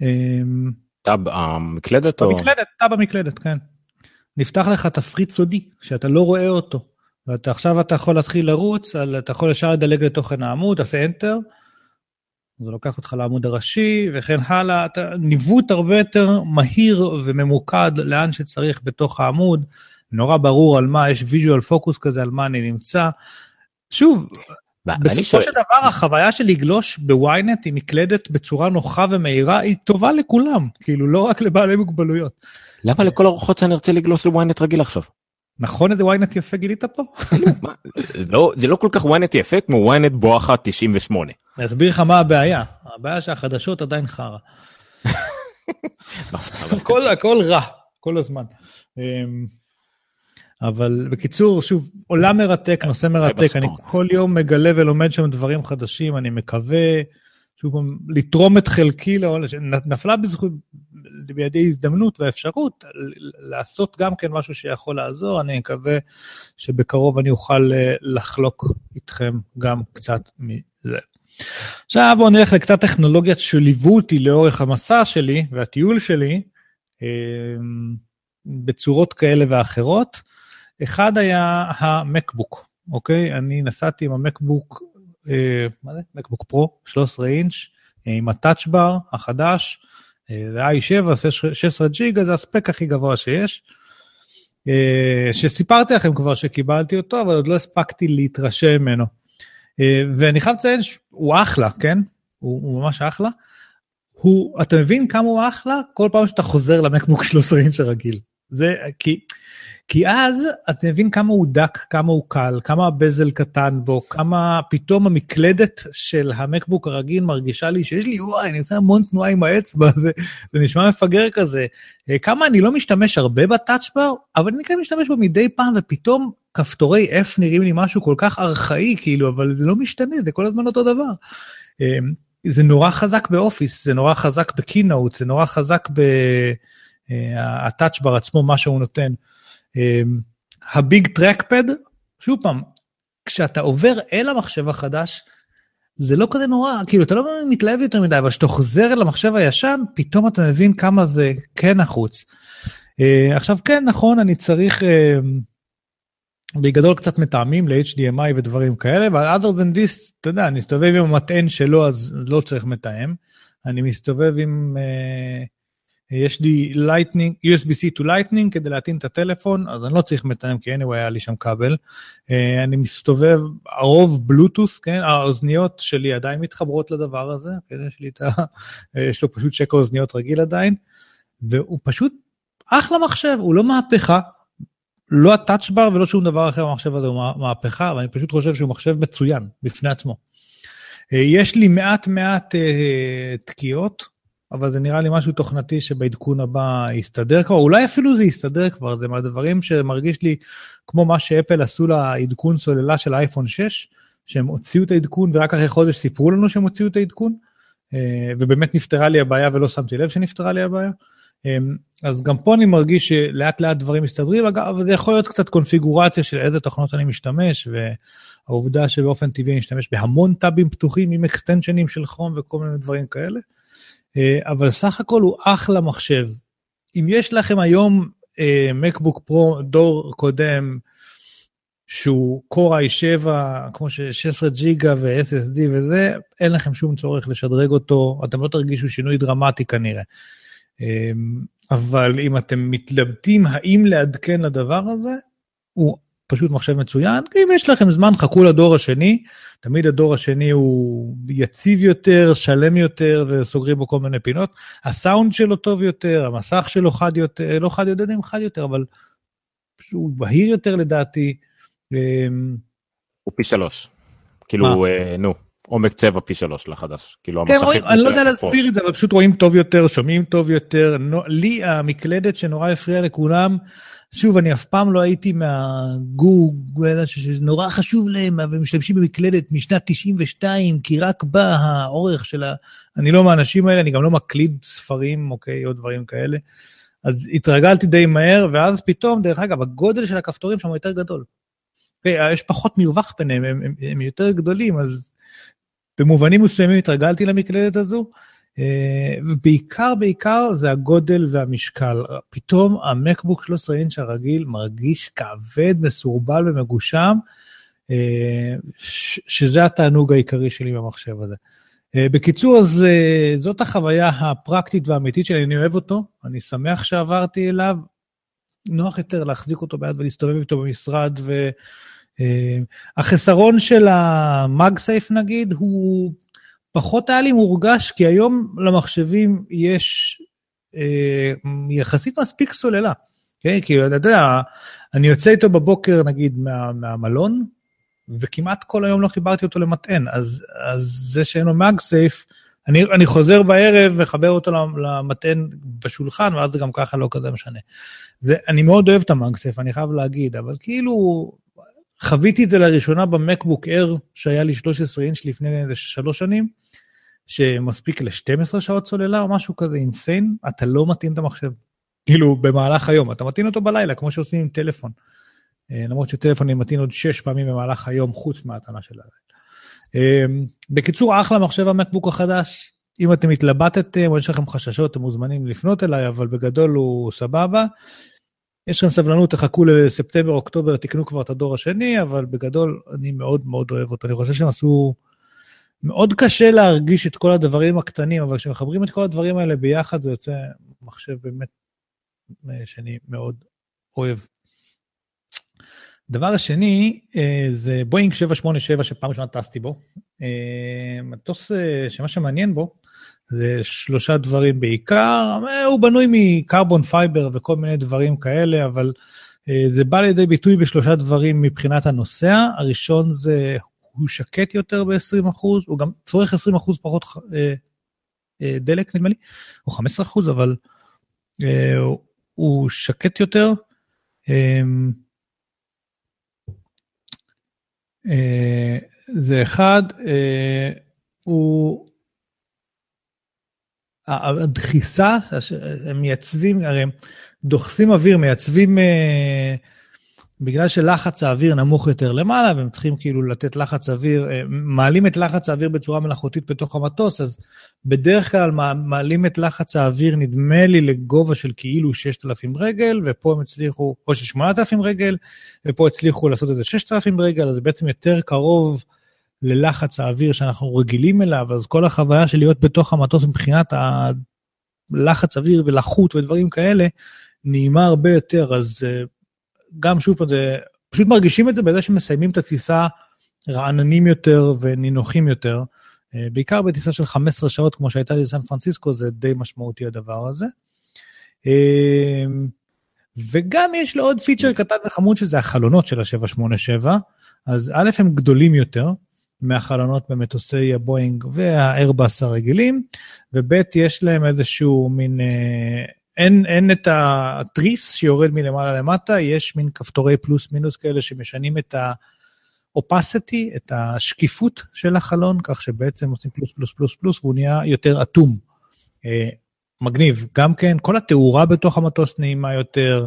S2: אמ, tab המקלדת או?
S3: במקלדת, tab המקלדת, כן. נפתח לך תפריט סודי, שאתה לא רואה אותו. ועכשיו אתה יכול להתחיל לרוץ, אתה יכול ישר לדלג לתוכן העמוד, תעשה enter, זה לוקח אותך לעמוד הראשי וכן הלאה, אתה, ניווט הרבה יותר מהיר וממוקד לאן שצריך בתוך העמוד, נורא ברור על מה, יש visual focus כזה, על מה אני נמצא. שוב, בסופו של דבר החוויה של לגלוש בוויינט עם מקלדת בצורה נוחה ומהירה היא טובה לכולם, כאילו לא רק לבעלי מוגבלויות.
S2: למה לכל הרוחות שאני ארצה לגלוש לוויינט רגיל עכשיו?
S3: נכון איזה וויינט יפה גילית פה?
S2: לא, זה לא כל כך וויינט יפה כמו וויינט בואכה 98.
S3: אני אסביר לך מה הבעיה, הבעיה שהחדשות עדיין חרא. נכון, הכל רע, כל הזמן. אבל בקיצור, שוב, עולם מרתק, נושא מרתק, אני כל יום מגלה ולומד שם דברים חדשים, אני מקווה, שוב לתרום את חלקי לעולם, נפלה בזכות, בידי הזדמנות והאפשרות לעשות גם כן משהו שיכול לעזור, אני מקווה שבקרוב אני אוכל אה, לחלוק איתכם גם קצת מזה. עכשיו בואו נלך לקצת טכנולוגיות שליוו אותי לאורך המסע שלי והטיול שלי, אה, בצורות כאלה ואחרות. אחד היה המקבוק, אוקיי? אני נסעתי עם המקבוק, אה, מה זה? מקבוק פרו, 13 אינץ', אה, עם הטאצ'בר החדש, אה, זה i7, 16 ג'יגה, זה הספק הכי גבוה שיש. אה, שסיפרתי לכם כבר שקיבלתי אותו, אבל עוד לא הספקתי להתרשם ממנו. אה, ואני חייב לציין שהוא אחלה, כן? הוא, הוא ממש אחלה. הוא, אתה מבין כמה הוא אחלה? כל פעם שאתה חוזר למקבוק 13 אינץ' הרגיל. זה כי כי אז אתה מבין כמה הוא דק, כמה הוא קל, כמה הבזל קטן בו, כמה פתאום המקלדת של המקבוק הרגיל מרגישה לי שיש לי, וואי, אני עושה המון תנועה עם האצבע, זה, זה נשמע מפגר כזה. אה, כמה אני לא משתמש הרבה בטאצ'בר, אבל אני כן משתמש בו מדי פעם, ופתאום כפתורי F נראים לי משהו כל כך ארכאי, כאילו, אבל זה לא משתנה, זה כל הזמן אותו דבר. אה, זה נורא חזק באופיס, זה נורא חזק בקינאוט, זה נורא חזק בטאצ'בר אה, עצמו, מה שהוא נותן. אמ, הביג טרקפד, שוב פעם, כשאתה עובר אל המחשב החדש, זה לא כזה נורא, כאילו אתה לא מתלהב יותר מדי, אבל כשאתה חוזר אל המחשב הישן, פתאום אתה מבין כמה זה כן נחוץ. Uh, עכשיו כן, נכון, אני צריך uh, בגדול קצת מטעמים ל-HDMI ודברים כאלה, אבל other than this, אתה יודע, אני מסתובב עם המטען שלו, אז, אז לא צריך מתאם. אני מסתובב עם... Uh, יש לי lightning, USB-C to lightning כדי להטעין את הטלפון, אז אני לא צריך מתאם, כי anyway היה לי שם כבל. אה, אני מסתובב, הרוב בלוטוס, כן, האוזניות שלי עדיין מתחברות לדבר הזה, כן, יש לי את ה... אה, יש לו פשוט שקע אוזניות רגיל עדיין, והוא פשוט אחלה מחשב, הוא לא מהפכה, לא הטאצ'בר ולא שום דבר אחר במחשב הזה הוא מהפכה, אבל אני פשוט חושב שהוא מחשב מצוין בפני עצמו. אה, יש לי מעט מעט תקיעות, אבל זה נראה לי משהו תוכנתי שבעדכון הבא יסתדר כבר, אולי אפילו זה יסתדר כבר, זה מהדברים שמרגיש לי כמו מה שאפל עשו לעדכון סוללה של אייפון 6, שהם הוציאו את העדכון ורק אחרי חודש סיפרו לנו שהם הוציאו את העדכון, אה, ובאמת נפתרה לי הבעיה ולא שמתי לב שנפתרה לי הבעיה. אז גם פה אני מרגיש שלאט לאט דברים מסתדרים, אגב, זה יכול להיות קצת קונפיגורציה של איזה תוכנות אני משתמש, והעובדה שבאופן טבעי אני משתמש בהמון טאבים פתוחים עם אקסטנשנים של כרום וכל מיני דברים כאלה. אה, אבל סך הכל הוא אחלה מחשב. אם יש לכם היום מקבוק פרו דור קודם, שהוא Core i7, כמו ש-16 ג'יגה ו-SSD וזה, אין לכם שום צורך לשדרג אותו, אתם לא תרגישו שינוי דרמטי כנראה. אמ, אבל אם אתם מתלבטים האם לעדכן לדבר הזה, הוא פשוט מחשב מצוין. אם יש לכם זמן, חכו לדור השני. תמיד הדור השני הוא יציב יותר, שלם יותר, וסוגרים בו כל מיני פינות. הסאונד שלו טוב יותר, המסך שלו חד יותר, לא חד יותר, חד יותר, אבל הוא בהיר יותר לדעתי.
S2: אמ, הוא פי שלוש. כאילו, אה, נו. עומק צבע פי שלוש לחדש. כאילו
S3: כן, המסכים... אני לא יודע להסביר את זה, אבל פשוט רואים טוב יותר, שומעים טוב יותר. נו, לי המקלדת שנורא הפריעה לכולם, שוב, אני אף פעם לא הייתי מהגוג, שנורא חשוב להם, ומשתמשים במקלדת משנת 92, כי רק בה האורך של ה... אני לא מהאנשים האלה, אני גם לא מקליד ספרים, אוקיי, או דברים כאלה. אז התרגלתי די מהר, ואז פתאום, דרך אגב, הגודל של הכפתורים שם יותר גדול. אוקיי, יש פחות מרווח ביניהם, הם, הם, הם יותר גדולים, אז במובנים מסוימים התרגלתי למקלדת הזו, ובעיקר בעיקר זה הגודל והמשקל. פתאום המקבוק 13 אינץ' הרגיל מרגיש כבד, מסורבל ומגושם, אה, שזה התענוג העיקרי שלי במחשב הזה. אה, בקיצור, אז זאת החוויה הפרקטית והאמיתית שלי, אני אוהב אותו, אני שמח שעברתי אליו. נוח יותר להחזיק אותו ביד ולהסתובב איתו במשרד, ו... אה, החסרון של המאגסייף נגיד הוא פחות היה לי מורגש, כי היום למחשבים יש אה, יחסית מספיק סוללה. כן? כאילו, אתה יודע, אני יוצא איתו בבוקר נגיד מה, מהמלון, וכמעט כל היום לא חיברתי אותו למטען, אז, אז זה שאין לו מאגסייף, אני, אני חוזר בערב, מחבר אותו למטען בשולחן, ואז זה גם ככה לא כזה משנה. זה, אני מאוד אוהב את המאגסייף, אני חייב להגיד, אבל כאילו, חוויתי את זה לראשונה במקבוק אר שהיה לי 13 אינץ' לפני איזה שלוש שנים, שמספיק ל-12 שעות סוללה או משהו כזה אינסיין, אתה לא מתאים את המחשב. כאילו במהלך היום, אתה מתאים אותו בלילה, כמו שעושים עם טלפון. אה, למרות שטלפון אני מתאים עוד 6 פעמים במהלך היום, חוץ מההתנה של הלילה. אה, בקיצור, אחלה מחשב המקבוק החדש. אם אתם התלבטתם או יש לכם חששות, אתם מוזמנים לפנות אליי, אבל בגדול הוא סבבה. יש לכם סבלנות, תחכו לספטמבר, אוקטובר, תקנו כבר את הדור השני, אבל בגדול אני מאוד מאוד אוהב אותו. אני חושב שהם עשו... מאוד קשה להרגיש את כל הדברים הקטנים, אבל כשמחברים את כל הדברים האלה ביחד, זה יוצא מחשב באמת אה, שאני מאוד אוהב. הדבר השני אה, זה בואינג 787 שפעם ראשונה טסתי בו. אה, מטוס שמה שמעניין בו זה שלושה דברים בעיקר, הוא בנוי מ-carbon fiber וכל מיני דברים כאלה, אבל אה, זה בא לידי ביטוי בשלושה דברים מבחינת הנוסע. הראשון זה, הוא שקט יותר ב-20%, הוא גם צורך 20% פחות אה, אה, דלק נדמה לי, או 15%, אבל הוא שקט יותר. זה אחד, הוא הדחיסה, הם מייצבים, הרי הם דוחסים אוויר, מייצבים, אה, בגלל שלחץ האוויר נמוך יותר למעלה, והם צריכים כאילו לתת לחץ אוויר, אה, מעלים את לחץ האוויר בצורה מלאכותית בתוך המטוס, אז בדרך כלל מעלים את לחץ האוויר, נדמה לי, לגובה של כאילו 6,000 רגל, ופה הם הצליחו, או של 8,000 רגל, ופה הצליחו לעשות איזה 6,000 רגל, אז זה בעצם יותר קרוב. ללחץ האוויר שאנחנו רגילים אליו, אז כל החוויה של להיות בתוך המטוס מבחינת הלחץ אוויר ולחות ודברים כאלה, נעימה הרבה יותר, אז אה, גם שוב פעם, זה, פשוט מרגישים את זה בזה שמסיימים את הטיסה רעננים יותר ונינוחים יותר. אה, בעיקר בטיסה של 15 שעות, כמו שהייתה לי בסן פרנסיסקו, זה די משמעותי הדבר הזה. אה, וגם יש לו עוד פיצ'ר קטן וחמוד שזה החלונות של ה-787, אז א' הם גדולים יותר, מהחלונות במטוסי הבואינג והאיירבאס הרגילים, וב' יש להם איזשהו מין, אה, אין, אין את התריס שיורד מלמעלה למטה, יש מין כפתורי פלוס מינוס כאלה שמשנים את ה-opacity, את השקיפות של החלון, כך שבעצם עושים פלוס פלוס פלוס פלוס והוא נהיה יותר אטום. אה, מגניב. גם כן, כל התאורה בתוך המטוס נעימה יותר.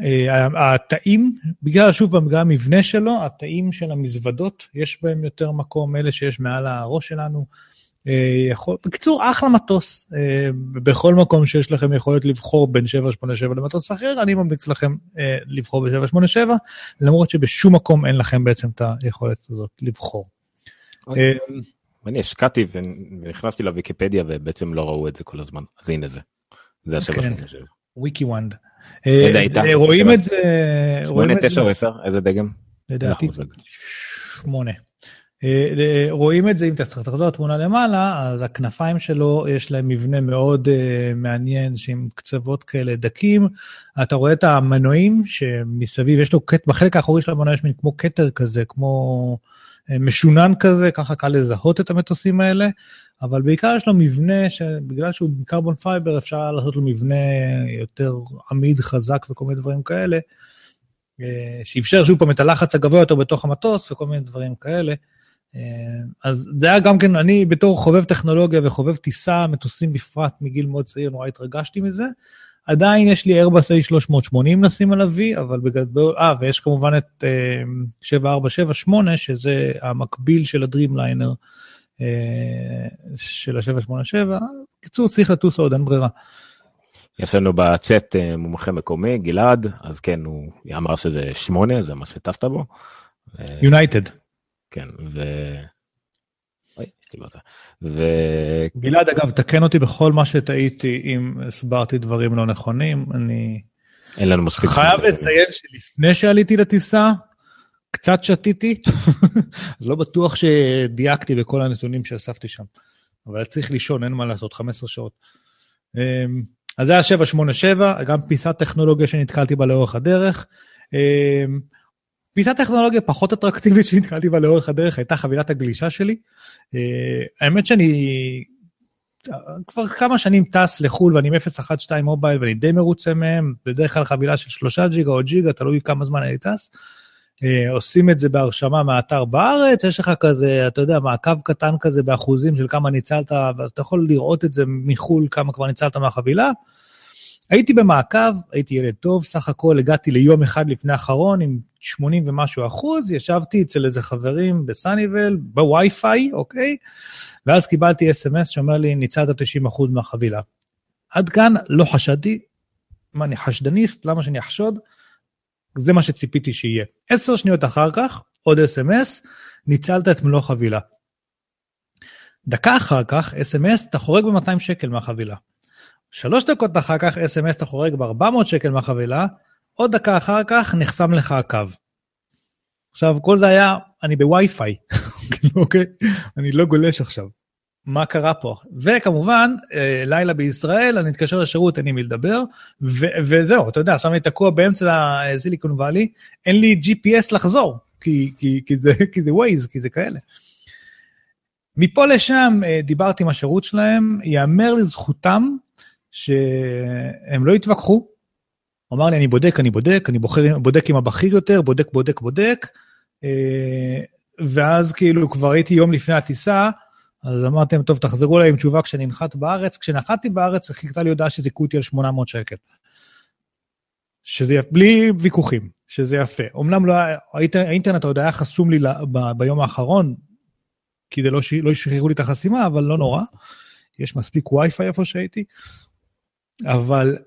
S3: אה, התאים, בגלל, שוב פעם, בגלל המבנה שלו, התאים של המזוודות, יש בהם יותר מקום, אלה שיש מעל הראש שלנו. אה, יכול, בקיצור, אחלה מטוס. אה, בכל מקום שיש לכם יכולת לבחור בין 787 למטוס אחר, אני ממליץ לכם לבחור ב-787, למרות שבשום מקום אין לכם בעצם את היכולת הזאת לבחור.
S2: אני השקעתי ונכנסתי לוויקיפדיה ובעצם לא ראו את זה כל הזמן, אז הנה זה. זה ה-787.
S3: וויקי וונד.
S2: איזה הייתה?
S3: אה, רואים את זה...
S2: שמונה, תשע או עשר? איזה דגם?
S3: לדעתי שמונה. אה, רואים את זה, אם תחזור לתמונה למעלה, אז הכנפיים שלו, יש להם מבנה מאוד מעניין, שעם קצוות כאלה דקים. אתה רואה את המנועים שמסביב, יש לו, בחלק האחורי של המנוע יש מין כמו כתר כזה, כמו משונן כזה, ככה קל לזהות את המטוסים האלה. אבל בעיקר יש לו מבנה שבגלל שהוא carbon fiber אפשר לעשות לו מבנה יותר עמיד, חזק וכל מיני דברים כאלה, אה, שאפשר שוב פעם את הלחץ הגבוה יותר בתוך המטוס וכל מיני דברים כאלה. אה, אז זה היה גם כן, אני בתור חובב טכנולוגיה וחובב טיסה, מטוסים בפרט מגיל מאוד צעיר, נורא התרגשתי מזה. עדיין יש לי איירבס A380 לשים על ה-V, אבל בגדול, אה, ויש כמובן את אה, 747-8, שזה המקביל של הדרימליינר. אה, של ה-787. בקיצור, צריך לטוס עוד, אין ברירה.
S2: יש לנו בצ'אט אה, מומחה מקומי, גלעד, אז כן, הוא אמר שזה שמונה, זה מה שטסת בו.
S3: יונייטד.
S2: כן, ו...
S3: ו... גלעד, אגב, תקן אותי בכל מה שטעיתי אם הסברתי דברים לא נכונים, אני...
S2: אין לנו מספיק...
S3: חייב לציין שלפני שעליתי לטיסה, קצת שתיתי, אז לא בטוח שדייקתי בכל הנתונים שאספתי שם. אבל צריך לישון, אין מה לעשות, 15 שעות. אמ, אז זה היה 787, גם פיסת טכנולוגיה שנתקלתי בה לאורך הדרך. אמ, פיסת טכנולוגיה פחות אטרקטיבית שנתקלתי בה לאורך הדרך הייתה חבילת הגלישה שלי. אה, האמת שאני כבר כמה שנים טס לחו"ל ואני עם 012 מובייל ואני די מרוצה מהם, בדרך כלל חבילה של 3 ג'יגה או ג'יגה, תלוי כמה זמן אני טס. אה, עושים את זה בהרשמה מהאתר בארץ, יש לך כזה, אתה יודע, מעקב קטן כזה באחוזים של כמה ניצלת, ואתה יכול לראות את זה מחו"ל, כמה כבר ניצלת מהחבילה. הייתי במעקב, הייתי ילד טוב, סך הכל הגעתי ליום אחד לפני האחרון עם 80 ומשהו אחוז, ישבתי אצל איזה חברים בסאניבל, בווי-פיי, אוקיי? ואז קיבלתי אס.אם.אס שאומר לי, ניצלת 90 אחוז מהחבילה. עד כאן לא חשדתי, מה, אני חשדניסט? למה שאני אחשוד? זה מה שציפיתי שיהיה. עשר שניות אחר כך, עוד אס.אם.אס, ניצלת את מלוא חבילה. דקה אחר כך, אס.אם.אס, אתה חורג ב-200 שקל מהחבילה. שלוש דקות אחר כך, אס.אם.אס, אתה חורג ב-400 שקל מהחבילה, עוד דקה אחר כך נחסם לך הקו. עכשיו, כל זה היה, אני בווי-פיי, אוקיי? אני לא גולש עכשיו. מה קרה פה. וכמובן, אה, לילה בישראל, אני אתקשר לשירות, אין לי מי לדבר, ו- וזהו, אתה יודע, עכשיו אני תקוע באמצע הסיליקון וואלי, אין לי GPS לחזור, כי, כי, כי, זה, כי זה Waze, כי זה כאלה. מפה לשם אה, דיברתי עם השירות שלהם, ייאמר לזכותם שהם לא התווכחו. הוא אמר לי, אני בודק, אני בודק, אני בוחר, בודק עם הבכיר יותר, בודק, בודק, בודק. אה, ואז כאילו כבר הייתי יום לפני הטיסה, אז אמרתם, טוב, תחזרו אליי עם תשובה כשאני נחת בארץ. כשנחתתי בארץ, חיכתה לי הודעה שזיכו אותי על 800 שקל. שזה יפה, בלי ויכוחים, שזה יפה. אמנם לא, האינטרנט עוד היה חסום לי ב, ביום האחרון, כי זה לא, לא שחררו לי את החסימה, אבל לא נורא. יש מספיק וי-פיי איפה שהייתי. אבל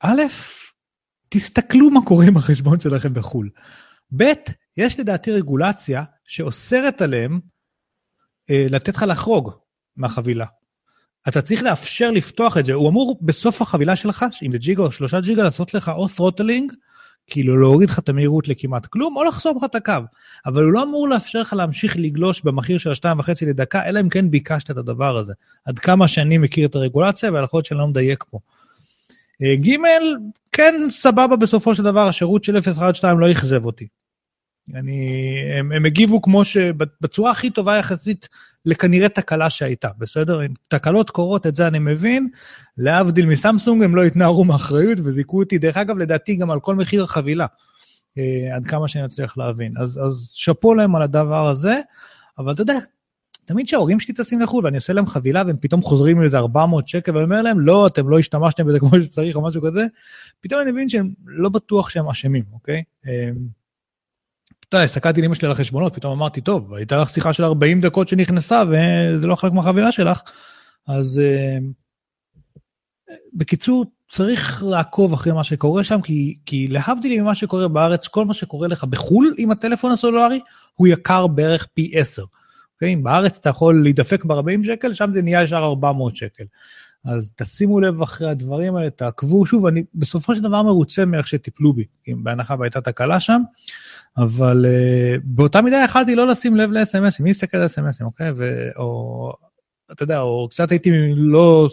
S3: א', תסתכלו מה קורה עם החשבון שלכם בחו"ל. ב', יש לדעתי רגולציה שאוסרת עליהם לתת לך לחרוג מהחבילה. אתה צריך לאפשר לפתוח את זה, הוא אמור בסוף החבילה שלך, אם זה ג'יגה או שלושה ג'יגה, לעשות לך או ת'רוטלינג, כאילו להוריד לך את המהירות לכמעט כלום, או לחסום לך את הקו. אבל הוא לא אמור לאפשר לך להמשיך לגלוש במחיר של השתיים וחצי לדקה, אלא אם כן ביקשת את הדבר הזה. עד כמה שאני מכיר את הרגולציה, ויכול להיות שאני לא מדייק פה. אה, ג', כן, סבבה בסופו של דבר, השירות של 012 לא אכזב אותי. אני, הם, הם הגיבו כמו שבצורה הכי טובה יחסית לכנראה תקלה שהייתה, בסדר? אם תקלות קורות, את זה אני מבין. להבדיל מסמסונג, הם לא התנערו מאחריות וזיכו אותי, דרך אגב, לדעתי גם על כל מחיר החבילה, אה, עד כמה שאני אצליח להבין. אז, אז שאפו להם על הדבר הזה, אבל אתה יודע, תמיד כשההורים שלי טסים לחו"ל ואני עושה להם חבילה והם פתאום חוזרים עם איזה 400 שקל ואני אומר להם, לא, אתם לא השתמשתם בזה כמו שצריך או משהו כזה, פתאום אני מבין שהם לא בטוח שהם אשמים, אוקיי? אתה יודע, הסתכלתי לאמא שלי על החשבונות, פתאום אמרתי, טוב, הייתה לך שיחה של 40 דקות שנכנסה וזה לא חלק מהחבילה שלך, אז אמ, בקיצור, צריך לעקוב אחרי מה שקורה שם, כי, כי להבדיל ממה שקורה בארץ, כל מה שקורה לך בחו"ל עם הטלפון הסלולרי, הוא יקר בערך פי 10. אוקיי? בארץ אתה יכול להידפק ב-40 שקל, שם זה נהיה ישר 400 שקל. אז תשימו לב אחרי הדברים האלה, תעקבו. שוב, אני בסופו של דבר מרוצה מאיך שטיפלו בי, בהנחה והייתה תקלה שם, אבל uh, באותה מידה יכלתי לא לשים לב ל-SMSים, מי יסתכל על SMSים, אוקיי? ו... או, אתה יודע, או קצת הייתי לא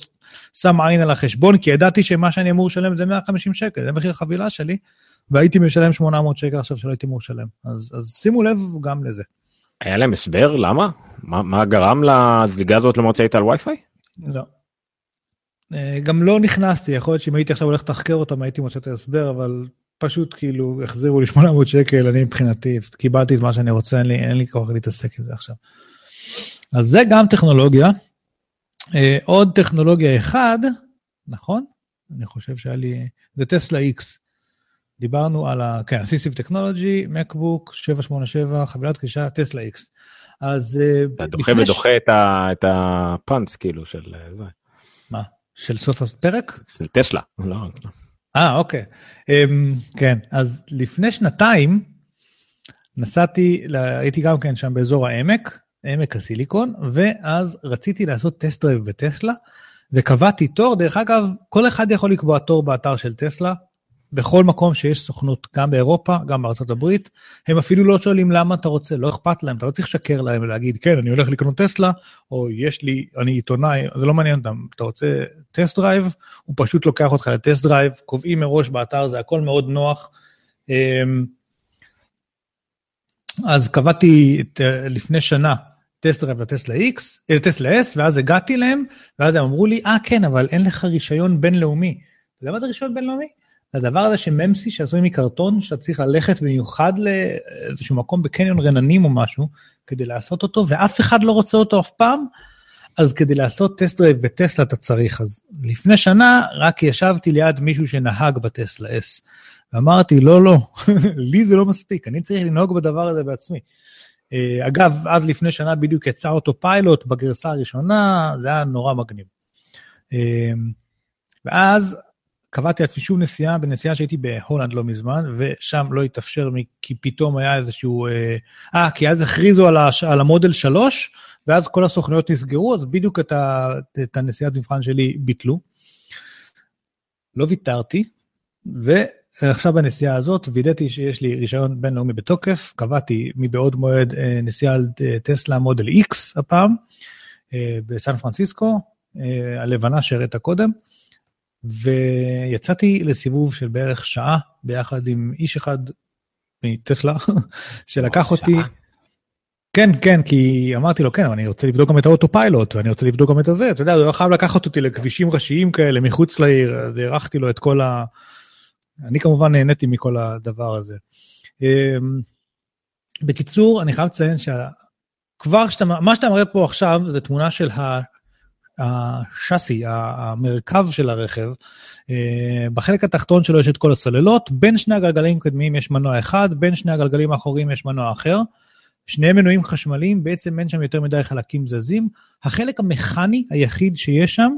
S3: שם עין על החשבון, כי ידעתי שמה שאני אמור לשלם זה 150 שקל, זה מחיר החבילה שלי, והייתי משלם 800 שקל עכשיו שלא הייתי אמור לשלם. אז, אז שימו לב גם לזה.
S2: היה להם הסבר למה? מה, מה גרם לזליגה הזאת למרות שהיית על וי-פיי?
S3: לא. אה, גם לא נכנסתי, יכול להיות שאם הייתי עכשיו הולך לתחקר אותם הייתי מוצא את ההסבר, אבל פשוט כאילו החזירו לי 800 שקל, אני מבחינתי קיבלתי את מה שאני רוצה, אין לי, אין לי כוח להתעסק עם זה עכשיו. אז זה גם טכנולוגיה. אה, עוד טכנולוגיה אחד, נכון? אני חושב שהיה לי, זה טסלה X. דיברנו על ה... כן, אסיסטיב טכנולוגי, מקבוק, 787, חבילת קרישה, טסלה X. אז...
S2: אה, אתה דוחה ודוחה את הפאנץ כאילו של אה, זה.
S3: מה? של סוף הפרק?
S2: של טסלה, לא.
S3: אה, אוקיי. אמ, כן, אז לפני שנתיים נסעתי, הייתי גם כן שם באזור העמק, עמק הסיליקון, ואז רציתי לעשות test drive בטסלה, וקבעתי תור, דרך אגב, כל אחד יכול לקבוע תור באתר של טסלה, בכל מקום שיש סוכנות, גם באירופה, גם בארצות הברית, הם אפילו לא שואלים למה אתה רוצה, לא אכפת להם, אתה לא צריך לשקר להם ולהגיד, כן, אני הולך לקנות טסלה, או יש לי, אני עיתונאי, זה לא מעניין אותם, אתה רוצה test drive, הוא פשוט לוקח אותך ל-test drive, קובעים מראש באתר, זה הכל מאוד נוח. אמ, אז קבעתי את, לפני שנה test drive לטסלה X, לטסלה S, ואז הגעתי להם, ואז הם אמרו לי, אה כן, אבל אין לך רישיון בינלאומי. אתה יודע מה זה רישיון בינלאומי? הדבר הזה שממסי שעשוי מקרטון, שאתה צריך ללכת במיוחד לאיזשהו מקום בקניון רננים או משהו, כדי לעשות אותו, ואף אחד לא רוצה אותו אף פעם, אז כדי לעשות test drive בטסלה אתה צריך. אז לפני שנה רק ישבתי ליד מישהו שנהג בטסלה S, ואמרתי, לא, לא, לי זה לא מספיק, אני צריך לנהוג בדבר הזה בעצמי. אה, אגב, אז לפני שנה בדיוק יצא אותו פיילוט בגרסה הראשונה, זה היה נורא מגניב. אה, ואז קבעתי לעצמי שוב נסיעה, בנסיעה שהייתי בהולנד לא מזמן, ושם לא התאפשר, כי פתאום היה איזשהו... אה, אה כי אז הכריזו על, הש, על המודל 3, ואז כל הסוכנויות נסגרו, אז בדיוק את, ה, את הנסיעת מבחן שלי ביטלו. לא ויתרתי, ועכשיו בנסיעה הזאת וידאתי שיש לי רישיון בינלאומי בתוקף, קבעתי מבעוד מועד אה, נסיעה על אה, טסלה מודל X הפעם, בסן פרנסיסקו, הלבנה שהראית קודם. ויצאתי לסיבוב של בערך שעה ביחד עם איש אחד מטסלה, שלקח אותי... כן, כן, כי אמרתי לו, כן, אבל אני רוצה לבדוק גם את האוטו פיילוט, ואני רוצה לבדוק גם את הזה, אתה יודע, הוא לא חייב לקחת אותי לכבישים ראשיים כאלה מחוץ לעיר, אז הארכתי לו את כל ה... אני כמובן נהניתי מכל הדבר הזה. אמ, בקיצור, אני חייב לציין שכבר שאתה, מה שאתה מראה פה עכשיו זה תמונה של השאסי, המרכב של הרכב, אה, בחלק התחתון שלו יש את כל הסוללות, בין שני הגלגלים הקדמיים יש מנוע אחד, בין שני הגלגלים האחוריים יש מנוע אחר. שניהם מנועים חשמליים, בעצם אין שם יותר מדי חלקים זזים. החלק המכני היחיד שיש שם,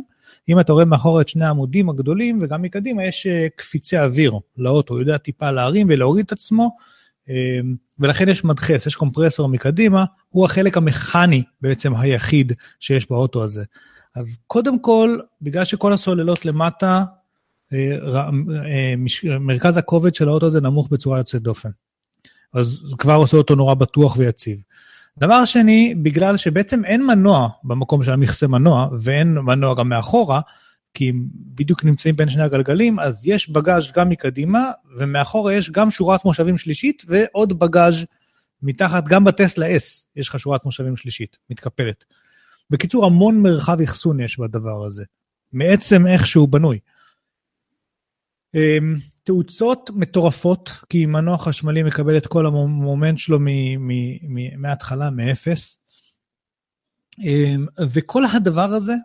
S3: אם אתה רואה מאחור את שני העמודים הגדולים וגם מקדימה, יש אה, קפיצי אוויר לאוטו, הוא יודע טיפה להרים ולהוריד את עצמו, אה, ולכן יש מדחס, יש קומפרסור מקדימה, הוא החלק המכני בעצם היחיד שיש באוטו הזה. אז קודם כל, בגלל שכל הסוללות למטה, אה, אה, מרכז הכובד של האוטו הזה נמוך בצורה יוצאת דופן. אז זה כבר עושה אותו נורא בטוח ויציב. דבר שני, בגלל שבעצם אין מנוע במקום של המכסה מנוע, ואין מנוע גם מאחורה, כי הם בדיוק נמצאים בין שני הגלגלים, אז יש בגאז' גם מקדימה, ומאחורה יש גם שורת מושבים שלישית, ועוד בגאז' מתחת, גם בטסלה S יש לך שורת מושבים שלישית, מתקפלת. בקיצור, המון מרחב אחסון יש בדבר הזה, מעצם איך שהוא בנוי. אמ, תאוצות מטורפות, כי מנוע חשמלי מקבל את כל המומנט שלו מההתחלה, מאפס. אמ, וכל הדבר הזה,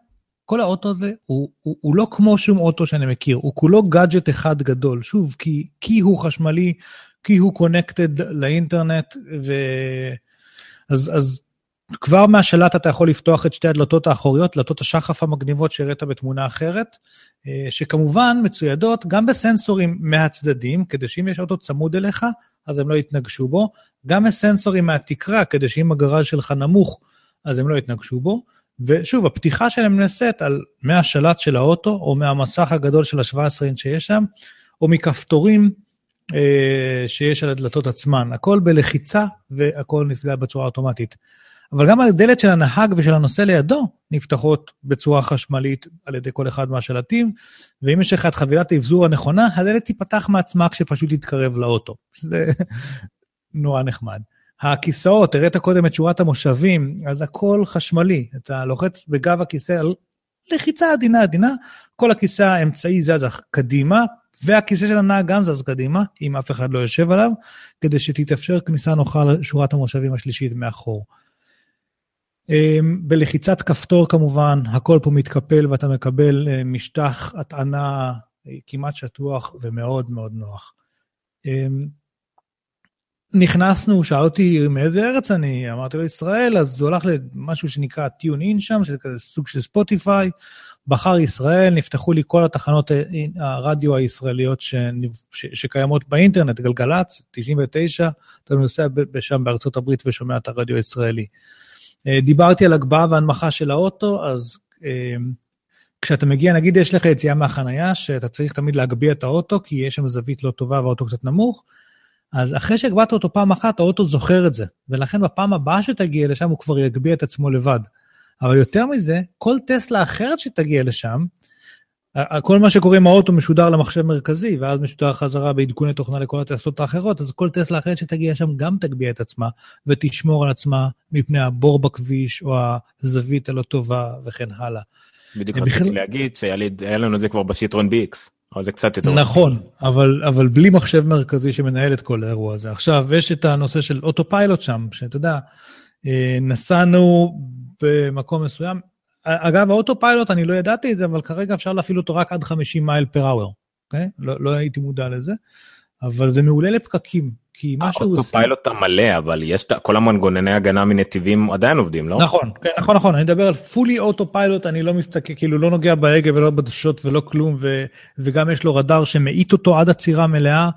S3: כל האוטו הזה, הוא, הוא, הוא לא כמו שום אוטו שאני מכיר, הוא כולו גאדג'ט אחד גדול. שוב, כי, כי הוא חשמלי, כי הוא קונקטד לאינטרנט, ו... אז, אז כבר מהשלט אתה יכול לפתוח את שתי הדלתות האחוריות, דלתות השחף המגניבות שהראית בתמונה אחרת, אה, שכמובן מצוידות גם בסנסורים מהצדדים, כדי שאם יש אוטו צמוד אליך, אז הם לא יתנגשו בו, גם בסנסורים מהתקרה, כדי שאם הגראז' שלך נמוך, אז הם לא יתנגשו בו. ושוב, הפתיחה שלהם נעשית על מהשלט של האוטו, או מהמסך הגדול של ה-17 אינץ' שיש שם, או מכפתורים אה, שיש על הדלתות עצמן. הכל בלחיצה והכל נסגר בצורה אוטומטית. אבל גם הדלת של הנהג ושל הנוסע לידו נפתחות בצורה חשמלית על ידי כל אחד מהשלטים, ואם יש לך את חבילת האבזור הנכונה, הדלת תיפתח מעצמה כשפשוט תתקרב לאוטו. זה נורא נחמד. הכיסאות, הראית קודם את שורת המושבים, אז הכל חשמלי. אתה לוחץ בגב הכיסא על לחיצה עדינה עדינה, כל הכיסא האמצעי זז קדימה, והכיסא של הנהג גם זז קדימה, אם אף אחד לא יושב עליו, כדי שתתאפשר כניסה נוחה לשורת המושבים השלישית מאחור. אמ, בלחיצת כפתור כמובן, הכל פה מתקפל ואתה מקבל אה, משטח הטענה אה, כמעט שטוח ומאוד מאוד נוח. אמ, נכנסנו, שאל אותי מאיזה ארץ אני, אמרתי לו ישראל, אז הוא הלך למשהו שנקרא טיון אין שם, שזה כזה סוג של ספוטיפיי, בחר ישראל, נפתחו לי כל התחנות אה, הרדיו הישראליות ש... ש... שקיימות באינטרנט, גלגלצ, 99, אתה נוסע שם בארצות הברית ושומע את הרדיו הישראלי. אה, דיברתי על הגבהה והנמכה של האוטו, אז אה, כשאתה מגיע, נגיד יש לך יציאה מהחנייה, שאתה צריך תמיד להגביה את האוטו, כי יש שם זווית לא טובה והאוטו קצת נמוך, אז אחרי שהגבהת אותו פעם אחת, האוטו זוכר את זה, ולכן בפעם הבאה שתגיע לשם הוא כבר יגביה את עצמו לבד. אבל יותר מזה, כל טסלה אחרת שתגיע לשם, כל מה שקורה עם האוטו משודר למחשב מרכזי, ואז משודר חזרה בעדכוני תוכנה לכל הטסלות האחרות, אז כל טסלה אחרת שתגיע שם גם תגביה את עצמה, ותשמור על עצמה מפני הבור בכביש, או הזווית הלא טובה, וכן הלאה.
S2: בדיוק רציתי בכלל... להגיד שהיה לנו את זה כבר בשיטרון BX, אבל זה קצת יותר...
S3: נכון, אבל, אבל בלי מחשב מרכזי שמנהל את כל האירוע הזה. עכשיו, יש את הנושא של autopilot שם, שאתה יודע, אה, נסענו במקום מסוים, אגב, ה-autopilot, אני לא ידעתי את זה, אבל כרגע אפשר להפעיל אותו רק עד 50 מייל per hour, אוקיי? לא, לא הייתי מודע לזה, אבל זה מעולה לפקקים, כי מה שהוא
S2: עושה... ה-autopilot המלא, אבל יש כל המנגונני הגנה מנתיבים עדיין עובדים, לא?
S3: נכון, כן, נכון, נכון, אני מדבר על fully autopilot, אני לא מסתכל, כאילו לא נוגע בהגה ולא בדוושות ולא כלום, ו, וגם יש לו רדאר שמאיט אותו עד עצירה מלאה,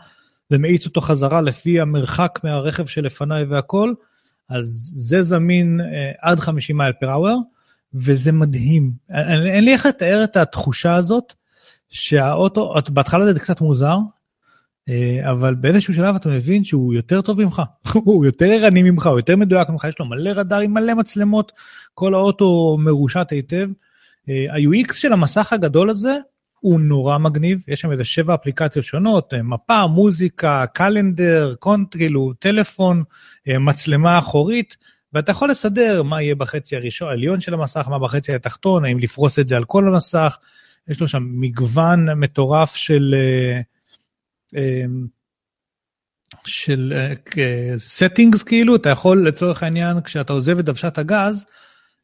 S3: ומאיץ אותו חזרה לפי המרחק מהרכב שלפניי והכל, אז זה זמין אה, עד 50 מייל פר אאואר. וזה מדהים. אין, אין לי איך לתאר את התחושה הזאת, שהאוטו, בהתחלה זה קצת מוזר, אה, אבל באיזשהו שלב אתה מבין שהוא יותר טוב ממך, הוא יותר ערני ממך, הוא יותר מדויק ממך, יש לו מלא רדארים, מלא מצלמות, כל האוטו מרושת היטב. אה, ה-UX של המסך הגדול הזה הוא נורא מגניב, יש שם איזה שבע אפליקציות שונות, אה, מפה, מוזיקה, קלנדר, קונטרילו, טלפון, מצלמה אחורית. ואתה יכול לסדר מה יהיה בחצי הראשון, העליון של המסך, מה בחצי התחתון, האם לפרוס את זה על כל המסך. יש לו שם מגוון מטורף של... אה, אה, של settings כאילו, אתה יכול לצורך העניין, כשאתה עוזב את דוושת הגז,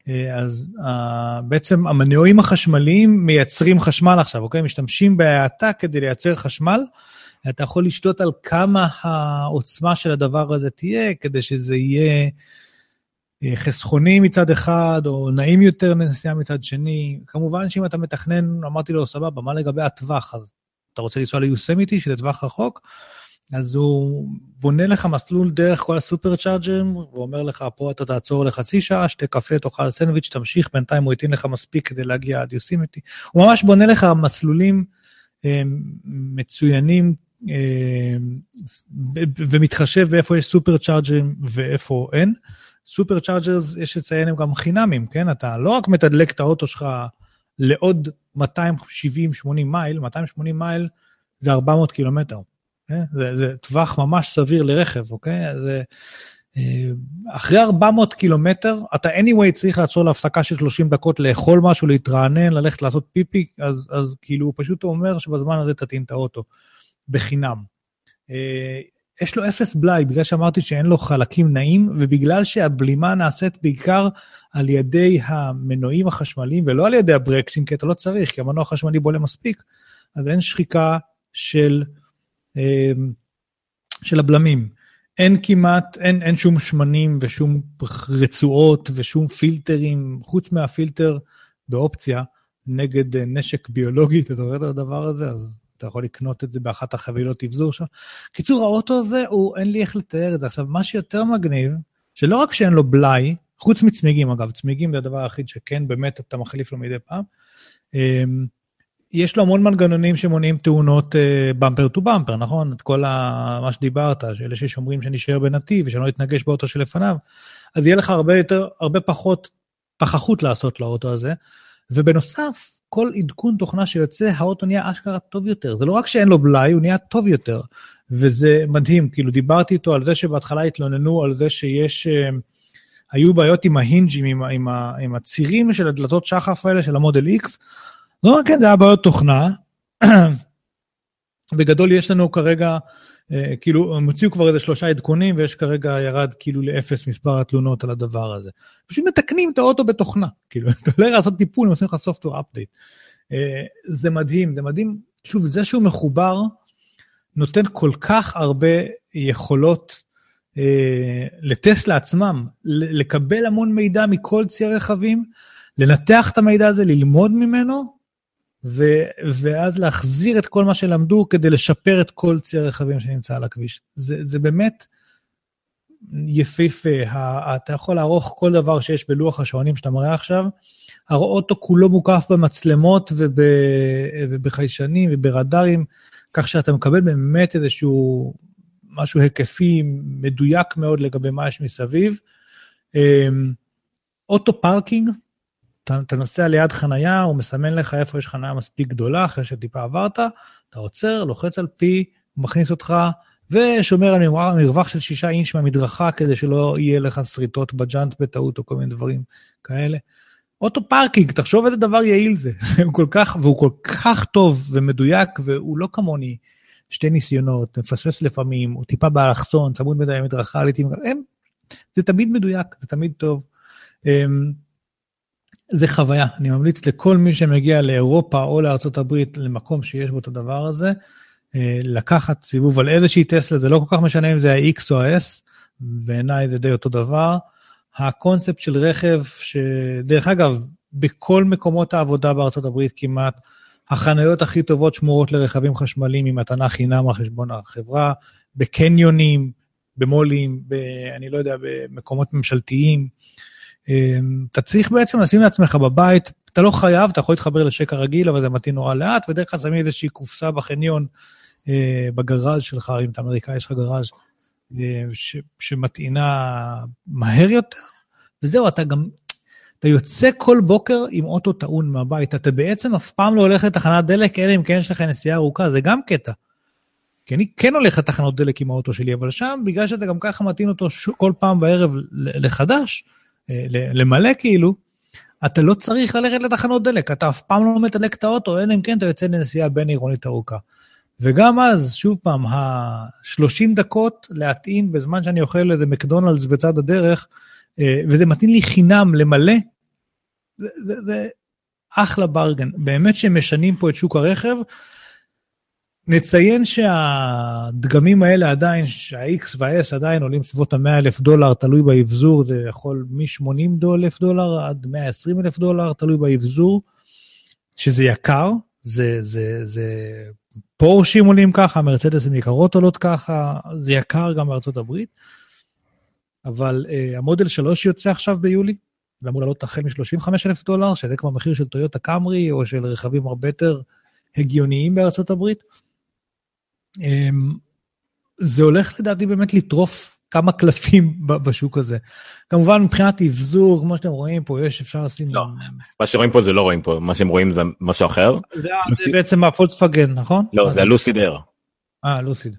S3: אה, אז uh, בעצם המנועים החשמליים מייצרים חשמל עכשיו, אוקיי? משתמשים בהאטה כדי לייצר חשמל. אתה יכול לשתות על כמה העוצמה של הדבר הזה תהיה, כדי שזה יהיה אה, חסכוני מצד אחד, או נעים יותר לנסיעה מצד שני. כמובן שאם אתה מתכנן, אמרתי לו, סבבה, מה לגבי הטווח? אז אתה רוצה לנסוע ליוסמיטי, שזה טווח רחוק? אז הוא בונה לך מסלול דרך כל הסופר צ'ארג'רים, הוא אומר לך, פה אתה תעצור לחצי שעה, שתי קפה, תאכל סנדוויץ', תמשיך, בינתיים הוא ייתן לך מספיק כדי להגיע עד יוסימיטי. הוא ממש בונה לך מסלולים אה, מצוינים אה, ומתחשב באיפה יש supercharger־ים ואיפה אין. superchargers, יש לציין, הם גם חינמים, כן? אתה לא רק מתדלק את האוטו שלך לעוד 270-80 מייל, 280 מייל זה 400 קילומטר. כן? זה, זה טווח ממש סביר לרכב, אוקיי? זה, אה, אחרי 400 קילומטר, אתה anyway צריך לעצור להפסקה של 30 דקות, לאכול משהו, להתרענן, ללכת לעשות פיפי, אז, אז כאילו הוא פשוט אומר שבזמן הזה תטעין את האוטו, בחינם. יש לו אפס בלאי, בגלל שאמרתי שאין לו חלקים נעים, ובגלל שהבלימה נעשית בעיקר על ידי המנועים החשמליים ולא על ידי הברקסים, כי אתה לא צריך, כי המנוע החשמלי בולה מספיק, אז אין שחיקה של, אמ, של הבלמים. אין כמעט, אין, אין שום שמנים ושום רצועות ושום פילטרים, חוץ מהפילטר באופציה נגד אה, נשק ביולוגי, אתה זוכר את הדבר הזה? אז אתה יכול לקנות את זה באחת החבילות אבזור שם. קיצור, האוטו הזה, הוא, אין לי איך לתאר את זה. עכשיו, מה שיותר מגניב, שלא רק שאין לו בלאי, חוץ מצמיגים אגב, צמיגים זה הדבר היחיד שכן, באמת אתה מחליף לו מדי פעם. אמ, יש לו המון מנגנונים שמונעים תאונות במפר טו במפר, נכון? את כל ה... מה שדיברת, שאלה ששומרים שנשאר בנתיב ושלא יתנגש באוטו שלפניו, אז יהיה לך הרבה יותר, הרבה פחות פחחות לעשות לאוטו הזה. ובנוסף, כל עדכון תוכנה שיוצא, האוטו נהיה אשכרה טוב יותר. זה לא רק שאין לו בלאי, הוא נהיה טוב יותר. וזה מדהים, כאילו דיברתי איתו על זה שבהתחלה התלוננו על זה שיש, אה, היו בעיות עם ההינג'ים, עם, עם, עם הצירים של הדלתות שחף האלה של המודל X. לא רק כן, זה היה בעיות תוכנה. בגדול יש לנו כרגע, כאילו, הם הוציאו כבר איזה שלושה עדכונים, ויש כרגע ירד כאילו לאפס מספר התלונות על הדבר הזה. פשוט מתקנים את האוטו בתוכנה, כאילו, אתה הולך לעשות טיפול, הם עושים לך software update. אה, זה מדהים, זה מדהים. שוב, זה שהוא מחובר, נותן כל כך הרבה יכולות אה, לטסלה עצמם, לקבל המון מידע מכל צי הרכבים, לנתח את המידע הזה, ללמוד ממנו, ו, ואז להחזיר את כל מה שלמדו כדי לשפר את כל צי הרכבים שנמצא על הכביש. זה, זה באמת יפהפה. אתה יכול לערוך כל דבר שיש בלוח השעונים שאתה מראה עכשיו. האוטו כולו מוקף במצלמות וב, ובחיישנים וברדארים, כך שאתה מקבל באמת איזשהו משהו היקפי מדויק מאוד לגבי מה יש מסביב. אמ, auto parking, אתה, אתה נוסע ליד חנייה, הוא מסמן לך איפה יש חנייה מספיק גדולה, אחרי שטיפה עברת, אתה עוצר, לוחץ על P, מכניס אותך, ושומר על מרווח של שישה אינץ' מהמדרכה, כדי שלא יהיה לך שריטות בג'אנט בטעות או כל מיני דברים כאלה. auto parking, תחשוב איזה דבר יעיל זה. הוא כל כך, והוא כל כך טוב ומדויק, והוא לא כמוני, שתי ניסיונות, מפספס לפעמים, הוא טיפה באלכסון, צמוד מדי מדרכה, לעיתים, זה תמיד מדויק, זה תמיד טוב. זה חוויה, אני ממליץ לכל מי שמגיע לאירופה או לארה"ב למקום שיש בו את הדבר הזה, אה, לקחת סיבוב על איזושהי טסלה, זה לא כל כך משנה אם זה ה-X או ה-S, בעיניי זה די אותו דבר. הקונספט של רכב, שדרך אגב, בכל מקומות העבודה בארצות הברית כמעט, החניות הכי טובות שמורות לרכבים חשמליים עם מתנה חינם על חשבון החברה, בקניונים, במו"לים, ב, אני לא יודע, במקומות ממשלתיים. אמ, אתה צריך בעצם לשים לעצמך בבית, אתה לא חייב, אתה יכול להתחבר לשקע רגיל, אבל זה מתאים נורא לאט, בדרך כלל שמים איזושהי קופסה בחניון, אה, בגראז' שלך, אם אתה אמריקאי, יש לך גראז', אה, ש, שמטעינה מהר יותר, וזהו, אתה גם, אתה יוצא כל בוקר עם אוטו טעון מהבית, אתה בעצם אף פעם לא הולך לתחנת דלק, אלא אם כן יש לך נסיעה ארוכה, זה גם קטע. כי אני כן הולך לתחנות דלק עם האוטו שלי, אבל שם, בגלל שאתה גם ככה מטעין אותו כל פעם בערב לחדש, למלא כאילו, אתה לא צריך ללכת לתחנות דלק, אתה אף פעם לא מתדלק את האוטו, אלא אם כן אתה יוצא לנסיעה בין עירונית ארוכה. וגם אז, שוב פעם, ה-30 דקות להטעין בזמן שאני אוכל איזה מקדונלדס בצד הדרך, אה, וזה מתאים לי חינם למלא, זה, זה, זה אחלה ברגן. באמת שהם משנים פה את שוק הרכב, נציין שהדגמים האלה עדיין, שה-X וה-S עדיין עולים סביבות ה-100 אלף דולר, תלוי באבזור, זה יכול מ-80 אלף דולר עד 120 אלף דולר, תלוי באבזור, שזה יקר, זה, זה, זה פורשים עולים ככה, מרצדסים יקרות עולות ככה, זה יקר גם בארצות הברית. אבל uh, המודל 3 יוצא עכשיו ביולי, ואמור לעלות החל מ-35 אלף דולר, שזה כבר מחיר של טויוטה קאמרי, או של רכבים הרבה יותר הגיוניים בארצות הברית. אמ, זה הולך לדעתי באמת לטרוף כמה קלפים בשוק הזה. כמובן מבחינת אבזור, כמו שאתם רואים פה, יש, אפשר לשים...
S2: לא, מה שרואים פה זה לא רואים פה, מה שהם רואים זה משהו אחר.
S3: זה, זה בעצם הפולקסווגן, נכון?
S2: לא, זה ה Lucid Air.
S3: אה, Lucid.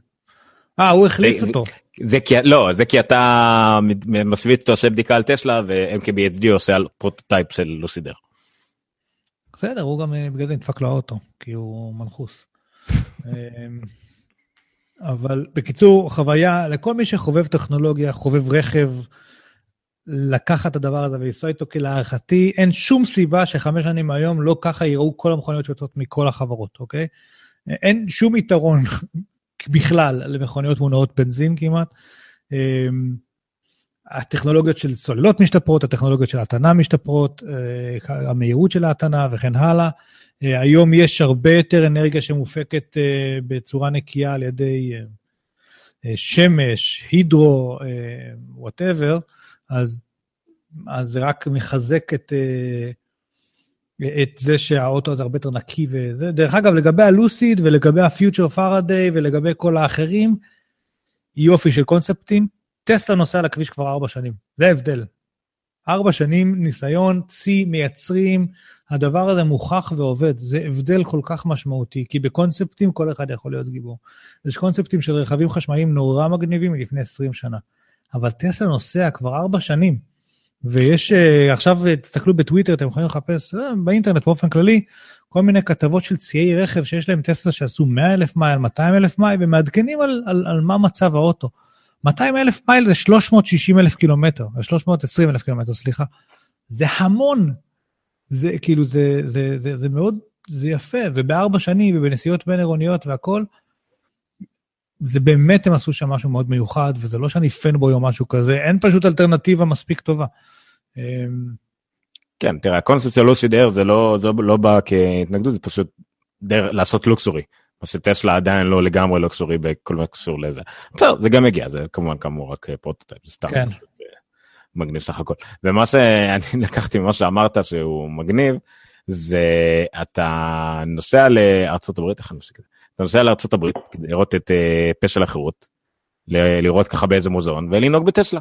S3: אה, הוא החליף אותו.
S2: זה כי לא זה כי אתה משוויץ אתה עושה בדיקה על טסלה ו-MKBHD עושה על prototype של Lucid Air.
S3: בסדר הוא גם אה, בגלל זה נדפק לו האוטו כי הוא מנחוס. אבל בקיצור, חוויה לכל מי שחובב טכנולוגיה, חובב רכב, לקחת את הדבר הזה ולנסוע איתו, כי להערכתי אין שום סיבה שחמש שנים מהיום לא ככה יראו כל המכוניות שיוצאות מכל החברות, אוקיי? אין שום יתרון בכלל למכוניות מונעות בנזין כמעט. אמ, הטכנולוגיות של סוללות משתפרות, הטכנולוגיות של ההטענה משתפרות, אה, המהירות של ההטענה וכן הלאה. אה, היום יש הרבה יותר אנרגיה שמופקת אה, בצורה נקייה על ידי שמש, hydro, whatever, אז, אז זה רק מחזק את, את זה שהאוטו הזה הרבה יותר נקי וזה. דרך אגב, לגבי ה Lucid ולגבי ה Future Faraday ולגבי כל האחרים, יופי של קונספטים. טסלה נוסע על הכביש כבר ארבע שנים, זה ההבדל. ארבע שנים ניסיון, צי, מייצרים, הדבר הזה מוכח ועובד, זה הבדל כל כך משמעותי, כי בקונספטים כל אחד יכול להיות גיבור. יש קונספטים של רכבים חשמליים נורא מגניבים מלפני 20 שנה, אבל טסלה נוסע כבר ארבע שנים, ויש, uh, עכשיו תסתכלו בטוויטר, אתם יכולים לחפש, uh, באינטרנט באופן כללי, כל מיני כתבות של ציי רכב שיש להם טסלה שעשו 100 אלף מייל, 200 אלף מייל, ומעדכנים על, על, על מה מצב האוטו. 200 אלף מייל זה 360 אלף קילומטר, 320 אלף קילומטר, סליחה. זה המון. זה כאילו, זה, זה, זה, זה מאוד, זה יפה, ובארבע שנים ובנסיעות בין עירוניות והכל, זה באמת הם עשו שם משהו מאוד מיוחד, וזה לא שאני פנבוי או משהו כזה, אין פשוט אלטרנטיבה מספיק טובה. אמ,
S2: כן, תראה, הקונספט של לוסיד אר זה לא, זה לא בא כהתנגדות, זה פשוט דרך לעשות לוקסורי. מה שטסלה עדיין לא לגמרי luxury בכל מה קשור לזה. בסדר, זה גם הגיע, זה כמובן כאמור רק prototype, זה סתם כן. פשוט אה, מגניב סך הכל. ומה שאני לקחתי ממה שאמרת שהוא מגניב, זה אתה נוסע לארצות הברית, איך אני מפסיק את זה? אתה נוסע לארצות הברית כדי לראות את אה, פסל החירות, לראות ככה באיזה מוזיאון ולנהוג בטסלה.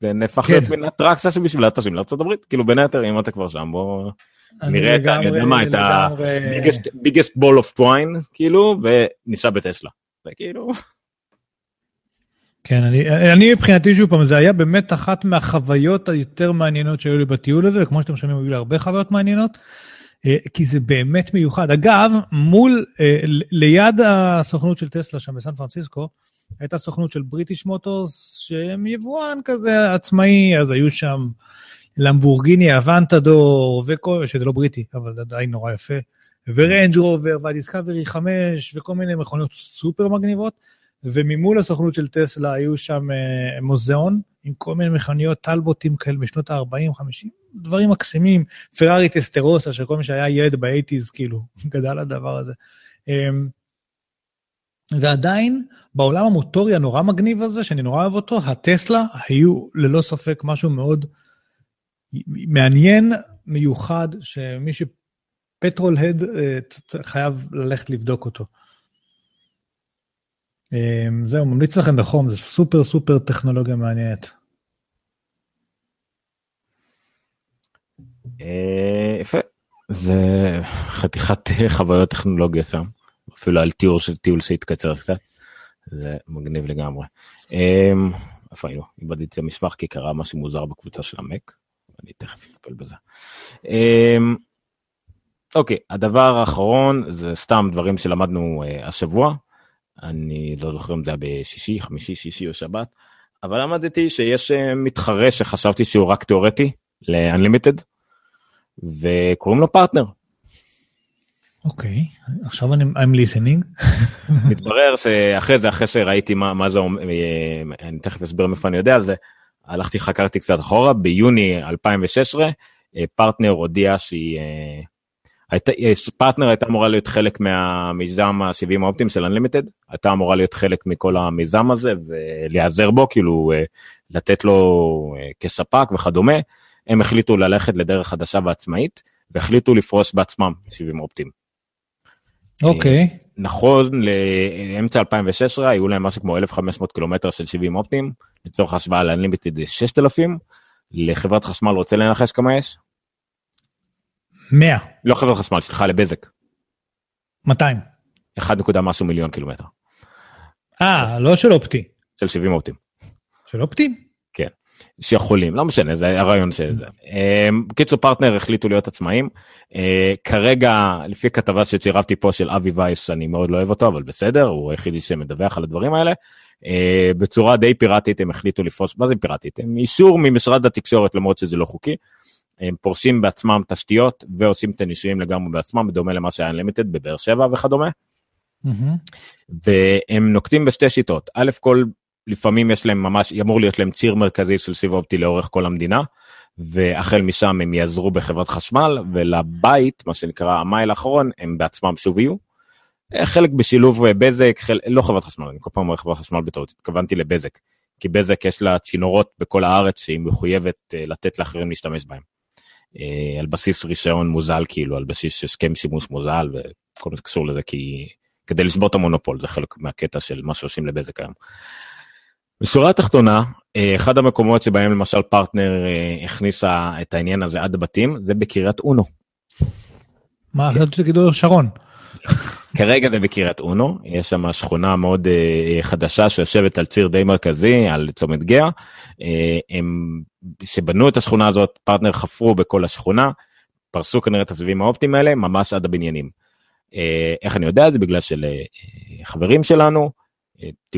S2: זה נהפך להיות כן. מין אטרקציה שבשבילה טסים לארצות הברית, כאילו בין היתר אם אתה כבר שם בוא נראה את, אני יודע מה, את ה-biggest ball of twine, כאילו, וניסע בטסלה. וכאילו...
S3: כן, אני, אני מבחינתי שוב פעם, זה היה באמת אחת מהחוויות היותר מעניינות שהיו לי בטיול הזה, וכמו שאתם שומעים, היו לי הרבה חוויות מעניינות, אה, כי זה באמת מיוחד. אגב, מול, אה, ליד הסוכנות של טסלה שם בסן פרנסיסקו, הייתה סוכנות של בריטיש מוטורס, שהם יבואן כזה עצמאי, אז היו שם למבורגיני אבנטדור, וכל, שזה לא בריטי, אבל עדיין נורא יפה, וריינג' רובר, וה Discovery 5, וכל מיני מכונות סופר מגניבות, וממול הסוכנות של טסלה היו שם אה, מוזיאון, עם כל מיני מכוניות טלבוטים כאלה משנות ה-40-50, דברים מקסימים, פרארי טסטרוסה, שכל מי שהיה ילד ב eighties, כאילו, גדל הדבר הזה. ועדיין, בעולם המוטורי הנורא מגניב הזה, שאני נורא אוהב אותו, הטסלה היו ללא ספק משהו מאוד מעניין, מיוחד, שמי שפטרול הד אה, חייב ללכת לבדוק אותו. אה, זהו, ממליץ לכם בחום, זה סופר סופר טכנולוגיה מעניינת.
S2: אה, יפה, זה חתיכת חוויות טכנולוגיה שם, אפילו על של טיול שהתקצר קצת, זה מגניב לגמרי. איפה היינו? איבדתי את המסמך כי קרה משהו מוזר בקבוצה של המק. אני תכף אטפל בזה. אמ, אוקיי, הדבר האחרון זה סתם דברים שלמדנו uh, השבוע. אני לא זוכר אם זה היה בשישי, חמישי, שישי או שבת, אבל למדתי שיש uh, מתחרה שחשבתי שהוא רק תיאורטי ל-Unlimited, וקוראים לו פרטנר.
S3: אוקיי, okay, עכשיו אני, I'm listening.
S2: מתברר שאחרי זה, אחרי שראיתי מה, מה זה, אומר, אה, אני תכף אסביר מאיפה אני יודע על זה, הלכתי חקרתי קצת אחורה ביוני 2016 אה, פרטנר הודיע שהיא אה, הייתה אה, פרטנר הייתה אמורה להיות חלק מהמיזם הסיבים האופטיים של Unlimited הייתה אמורה להיות חלק מכל המיזם הזה ולהיעזר בו כאילו לתת לו כספק וכדומה הם החליטו ללכת לדרך חדשה ועצמאית והחליטו לפרוס בעצמם סיבים אופטיים.
S3: אוקיי. Okay.
S2: נכון לאמצע 2016 היו להם משהו כמו 1500 קילומטר של סיבים אופטיים לצורך השוואה ל-Unlimited 6,000 לחברת חשמל רוצה לנחש כמה יש?
S3: 100.
S2: לא חברת חשמל סליחה לבזק.
S3: 200.
S2: 1 נקודה משהו מיליון קילומטר.
S3: אה לא של אופטי.
S2: של 70 אופטים.
S3: של אופטי?
S2: שיכולים לא משנה זה הרעיון של זה. בקיצור פרטנר החליטו להיות עצמאים כרגע לפי כתבה שצירפתי פה של אבי וייס אני מאוד לא אוהב אותו אבל בסדר הוא היחידי שמדווח על הדברים האלה. בצורה די פיראטית הם החליטו לפרוס מה זה פיראטית הם אישור ממשרד התקשורת למרות שזה לא חוקי. הם פורשים בעצמם תשתיות ועושים את הניסויים לגמרי בעצמם בדומה למה שהיה Unlimited בבאר שבע וכדומה. והם נוקטים בשתי שיטות א' כל לפעמים יש להם ממש אמור להיות להם ציר מרכזי של סיב אופטי לאורך כל המדינה והחל משם הם יעזרו בחברת חשמל ולבית מה שנקרא המייל האחרון הם בעצמם שוב יהיו. חלק בשילוב בזק חל... לא חברת חשמל אני כל פעם אומר חברת חשמל בטעות התכוונתי לבזק כי בזק יש לה צינורות בכל הארץ שהיא מחויבת לתת לאחרים להשתמש בהם. על בסיס רישיון מוזל כאילו על בסיס הסכם שימוש מוזל וכל מה שקשור לזה כי כדי לשבור את המונופול זה חלק מהקטע של מה שעושים לבזק היום. בשורה התחתונה אחד המקומות שבהם למשל פרטנר הכניסה את העניין הזה עד הבתים זה בקריית אונו.
S3: מה חשבתי שתגיד הוד השרון.
S2: כרגע זה בקריית אונו יש שם שכונה מאוד חדשה שיושבת על ציר די מרכזי על צומת גאה. הם שבנו את השכונה הזאת פרטנר חפרו בכל השכונה פרסו כנראה את הסיבים האופטיים האלה ממש עד הבניינים. איך אני יודע את זה בגלל שלחברים שלנו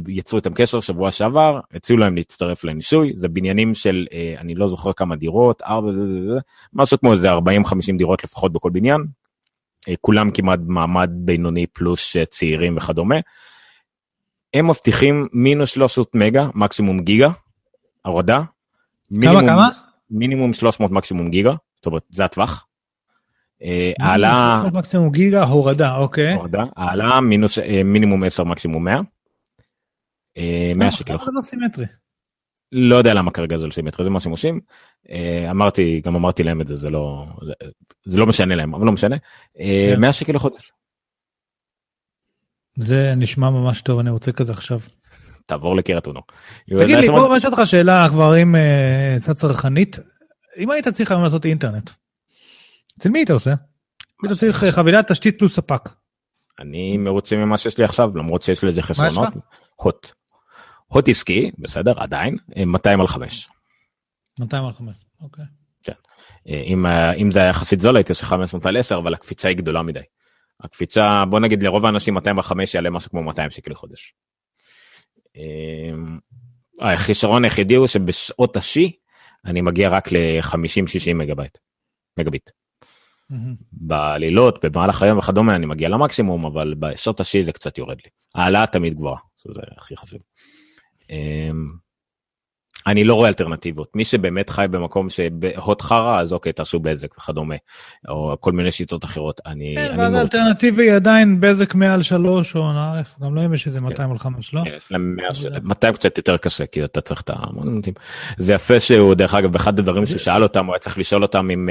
S2: יצרו איתם קשר שבוע שעבר הציעו להם להצטרף לניסוי זה בניינים של אני לא זוכר כמה דירות ארבע משהו כמו איזה 40 50 דירות לפחות בכל בניין. כולם כמעט מעמד בינוני פלוס צעירים וכדומה. הם מבטיחים מינוס 300 מגה מקסימום גיגה הורדה.
S3: כמה כמה?
S2: מינימום 300 מקסימום גיגה זאת אומרת זה הטווח. העלאה
S3: מקסימום גיגה הורדה אוקיי.
S2: הורדה העלאה מינוס מינימום 10 מקסימום 100. 100 שקל.
S3: לא סימטרי.
S2: לא יודע למה כרגע זה לא סימטרי זה מה שהם עושים. אמרתי גם אמרתי להם את זה זה לא זה לא משנה להם אבל לא משנה 100 שקל לחודש.
S3: זה נשמע ממש טוב אני רוצה כזה עכשיו.
S2: תעבור לקריית אונו.
S3: תגיד לי בוא נשאל אותך שאלה כבר אם קצת צרכנית אם היית צריך היום לעשות אינטרנט. אצל מי היית עושה? היית צריך חבילת תשתית פלוס ספק.
S2: אני מרוצה ממה שיש לי עכשיו למרות שיש לזה חסרונות. הוט. הוט עסקי בסדר עדיין 200 על 5.
S3: 200 על 5 אוקיי.
S2: כן. אם, אם זה היה יחסית זול הייתי עושה 500 על 10 אבל הקפיצה היא גדולה מדי. הקפיצה בוא נגיד לרוב האנשים 200 על 5 יעלה משהו כמו 200 שקל לחודש. החישרון היחידי הוא שבשעות השיא אני מגיע רק ל-50-60 מגבייט. מגביט. בלילות במהלך היום וכדומה אני מגיע למקסימום אבל בשעות השיא זה קצת יורד לי. העלאה תמיד גבוהה זה הכי חשוב. אני לא רואה אלטרנטיבות מי שבאמת חי במקום שבהוט חרא אז אוקיי תעשו בזק וכדומה או כל מיני שיטות אחרות אני.
S3: כן, אבל אלטרנטיבי עדיין בזק מעל שלוש או נערף גם לא יש איזה 200 על 5 לא?
S2: 200 קצת יותר קשה כי אתה צריך את המונטים. זה יפה שהוא דרך אגב אחד הדברים ששאל אותם הוא היה צריך לשאול אותם אם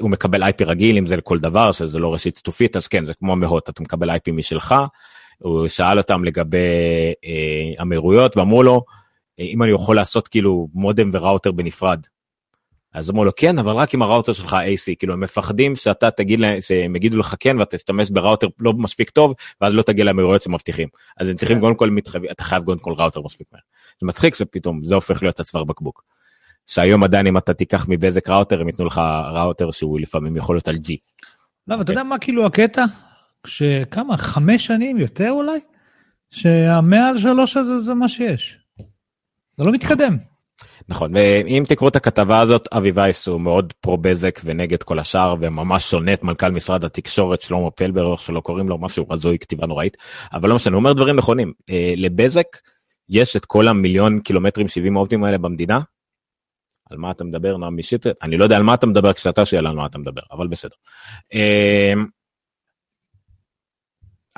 S2: הוא מקבל איי פי רגיל אם זה לכל דבר שזה לא ראשית סטופית אז כן זה כמו מהוט אתה מקבל איי פי משלך. הוא שאל אותם לגבי המהירויות ואמרו לו. אם אני יכול לעשות כאילו מודם וראוטר בנפרד. אז אמרו לו כן אבל רק עם הראוטר שלך AC כאילו הם מפחדים שאתה תגיד להם שהם יגידו לך כן ואתה תשתמש בראוטר לא מספיק טוב ואז לא תגיע למהירויות שמבטיחים אז הם צריכים קודם כל מתחייב אתה חייב קודם כל ראוטר מספיק מהר. זה מצחיק שפתאום זה הופך להיות הצוואר בקבוק. שהיום עדיין אם אתה תיקח מבזק ראוטר הם ייתנו לך ראוטר שהוא לפעמים יכול להיות על G.
S3: לא אבל אתה יודע מה כאילו הקטע שכמה חמש שנים יותר אולי שהמאה שלוש הזה זה מה שיש. זה לא מתקדם.
S2: נכון ואם תקראו את הכתבה הזאת אבי וייס הוא מאוד פרו בזק ונגד כל השאר וממש שונא את מנכ"ל משרד התקשורת שלמה פלבר איך שלא קוראים לו משהו הזוי כתיבה נוראית אבל לא משנה הוא אומר דברים נכונים לבזק יש את כל המיליון קילומטרים 70 אופטים האלה במדינה. על מה אתה מדבר נועם משטרית אני לא יודע על מה אתה מדבר כשאתה שואל על מה אתה מדבר אבל בסדר.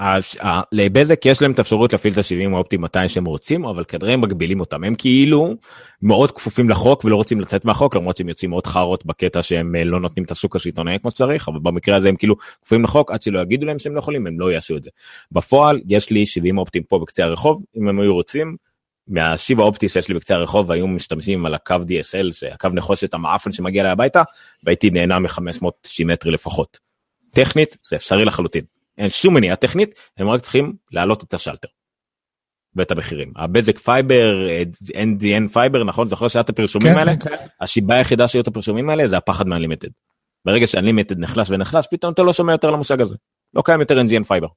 S2: אז uh, לבזק יש להם את האפשרות להפעיל את ה-70 האופטיים מתי שהם רוצים אבל כנראה הם מגבילים אותם הם כאילו מאוד כפופים לחוק ולא רוצים לצאת מהחוק למרות שהם יוצאים מאוד חארות בקטע שהם uh, לא נותנים את הסוג השלטונאי כמו שצריך אבל במקרה הזה הם כאילו כפופים לחוק עד שלא יגידו להם שהם לא יכולים הם לא יעשו את זה. בפועל יש לי 70 אופטיים פה בקצה הרחוב אם הם היו רוצים. מהשיב האופטי שיש לי בקצה הרחוב היו משתמשים על הקו DSL שהקו נחושת המעפן שמגיע אליי הביתה והייתי נהנה מ-590 מטרי לפחות. טכנית זה אפשרי לחלוטין. אין שום מניעה טכנית, הם רק צריכים להעלות את השלטר. ואת המחירים. הבזק fiber, NGN fiber, נכון? זוכר שהיה את הפרסומים
S3: כן,
S2: האלה?
S3: כן, כן.
S2: הסיבה היחידה שהיו את הפרסומים האלה זה הפחד מ Unlimited. ברגע ש Unlimited נחלש ונחלש, פתאום אתה לא שומע יותר על המושג הזה. לא קיים יותר NGN fiber,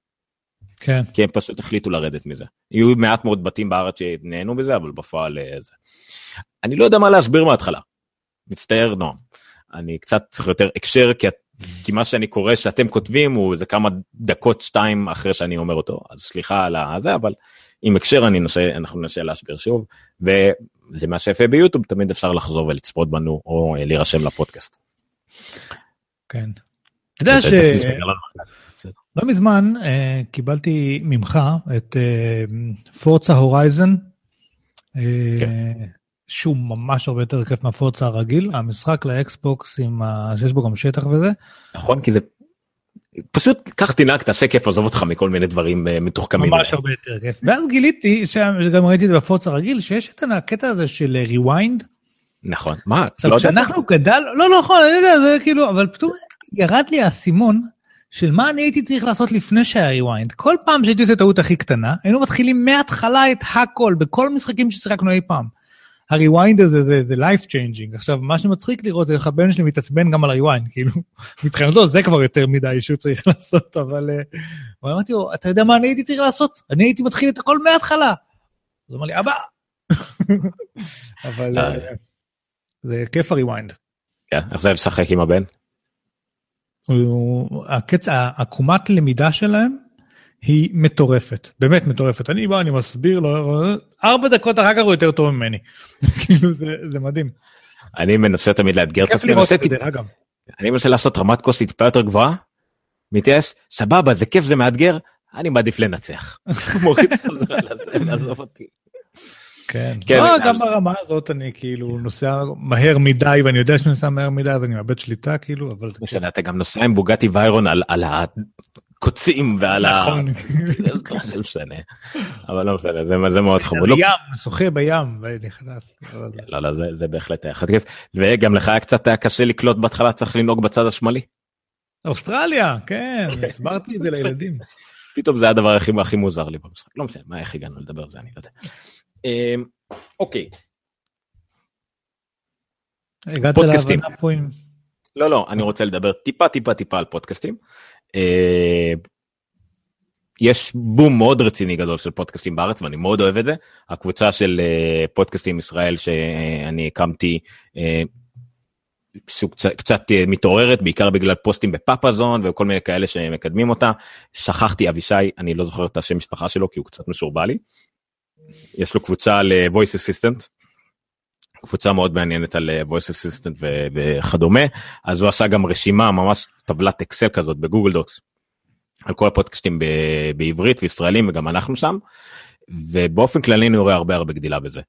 S3: כן.
S2: כי הם פשוט החליטו לרדת מזה. יהיו מעט מאוד בתים בארץ שנהנו בזה, אבל בפועל אה, זה. אני לא יודע מה להסביר מההתחלה. מצטער נועם. אני קצת צריך יותר הקשר, כי, כי מה שאני קורא שאתם כותבים הוא זה כמה דקות שתיים אחרי שאני אומר אותו, אז סליחה על הזה, אבל עם הקשר אני ננסה, אנחנו ננסה להסביר שוב, וזה מה שיפה ביוטיוב, תמיד אפשר לחזור ולצפות בנו או אה, להירשם לפודקאסט.
S3: כן. אתה יודע ש... לא מזמן אה, קיבלתי ממך את אה, פורצה הורייזן,
S2: כן.
S3: שהוא ממש הרבה יותר כיף מה Forza הרגיל, המשחק לאקסבוקס עם ה... שיש בו גם שטח וזה.
S2: נכון כי זה פשוט קח תנהג תעשה כיף עזוב אותך מכל מיני דברים אה, מתוחכמים.
S3: ממש הרבה יותר כיף. ואז גיליתי, שגם ראיתי את זה ב Forza הרגיל, שיש את הקטע הזה של rewind.
S2: נכון מה
S3: עכשיו
S2: לא.
S3: כשאנחנו גדל, לא לא נכון, אני יודע, זה כאילו, אבל פתאום ירד לי האסימון של מה אני הייתי צריך לעשות לפני שהיה rewind. כל פעם שהייתי עושה טעות הכי קטנה, היינו מתחילים מההתחלה את הכל, בכל המשחקים ששיחקנו אי פעם. ה rewind הזה זה, זה life changing. עכשיו, מה שמצחיק לראות זה איך הבן שלי מתעצבן גם על ה rewind, כאילו, מבחינתו זה כבר יותר מדי שהוא צריך לעשות, אבל... אה, אבל אמרתי לו, אתה יודע מה אני הייתי צריך לעשות? אני הייתי מתחיל את הכל מההתחלה. אז הוא אמר לי, אבא. אבל אה, זה כיף ה rewind.
S2: כן, איך זה לשחק עם הבן?
S3: הקץ, העקומת למידה שלהם היא מטורפת, באמת מטורפת. אני בא, אני מסביר לו, ארבע דקות אחר כך הוא יותר טוב ממני. כאילו זה, זה מדהים.
S2: אני מנסה תמיד לאתגר את עצמי,
S3: אגב.
S2: אני מנסה לעשות רמת כוס טיפה יותר גבוהה, מתייאש, סבבה זה כיף זה מאתגר, אני מעדיף לנצח. מוריד חזרה לזה, לעזוב אותי.
S3: כן.
S2: כן,
S3: לא, גם ברמה הזאת אני כאילו נוסע מהר מדי ואני יודע שאני נוסע מהר מדי אז אני מאבד שליטה כאילו, אבל זה.
S2: משנה, אתה גם נוסע עם בוגטי ויירון על- על הקוצים ועל ה...
S3: נכון.
S2: זה משנה. אבל לא משנה, זה זה מאוד חמוד. לא,
S3: בים, שוחה בים ונכנס. זה-
S2: לא, לא, זה- זה בהחלט היה חד כיף. וגם לך היה קצת קשה לקלוט בהתחלה, צריך לנהוג בצד השמאלי.
S3: אוסטרליה, כן, הסברתי את זה לילדים.
S2: פתאום זה הדבר הכי הכי מוזר לי במשחק. לא משנה, מה איך הגענו לדבר על זה אני לא יודע. אמ, אוקיי.
S3: הגעת. להבנה פה עם...
S2: לא לא אני רוצה לדבר טיפה טיפה טיפה על פודקאסטים. אה, יש בום מאוד רציני גדול של פודקאסטים בארץ ואני מאוד אוהב את זה הקבוצה של אה, פודקאסטים ישראל שאני הקמתי. אה, קצת, מתעוררת בעיקר בגלל פוסטים בפאפאזון וכל מיני כאלה שמקדמים אותה שכחתי אבישי אני לא זוכר את השם משפחה שלו כי הוא קצת משורבע לי. יש לו קבוצה ל-voice assistant קבוצה מאוד מעניינת על אה, voice assistant וכדומה אז הוא עשה גם רשימה ממש טבלת אקסל כזאת ב Google Docs על כל הפודקאסטים ב- בעברית וישראלים וגם אנחנו שם ובאופן כללי אני רואה הרבה הרבה גדילה בזה.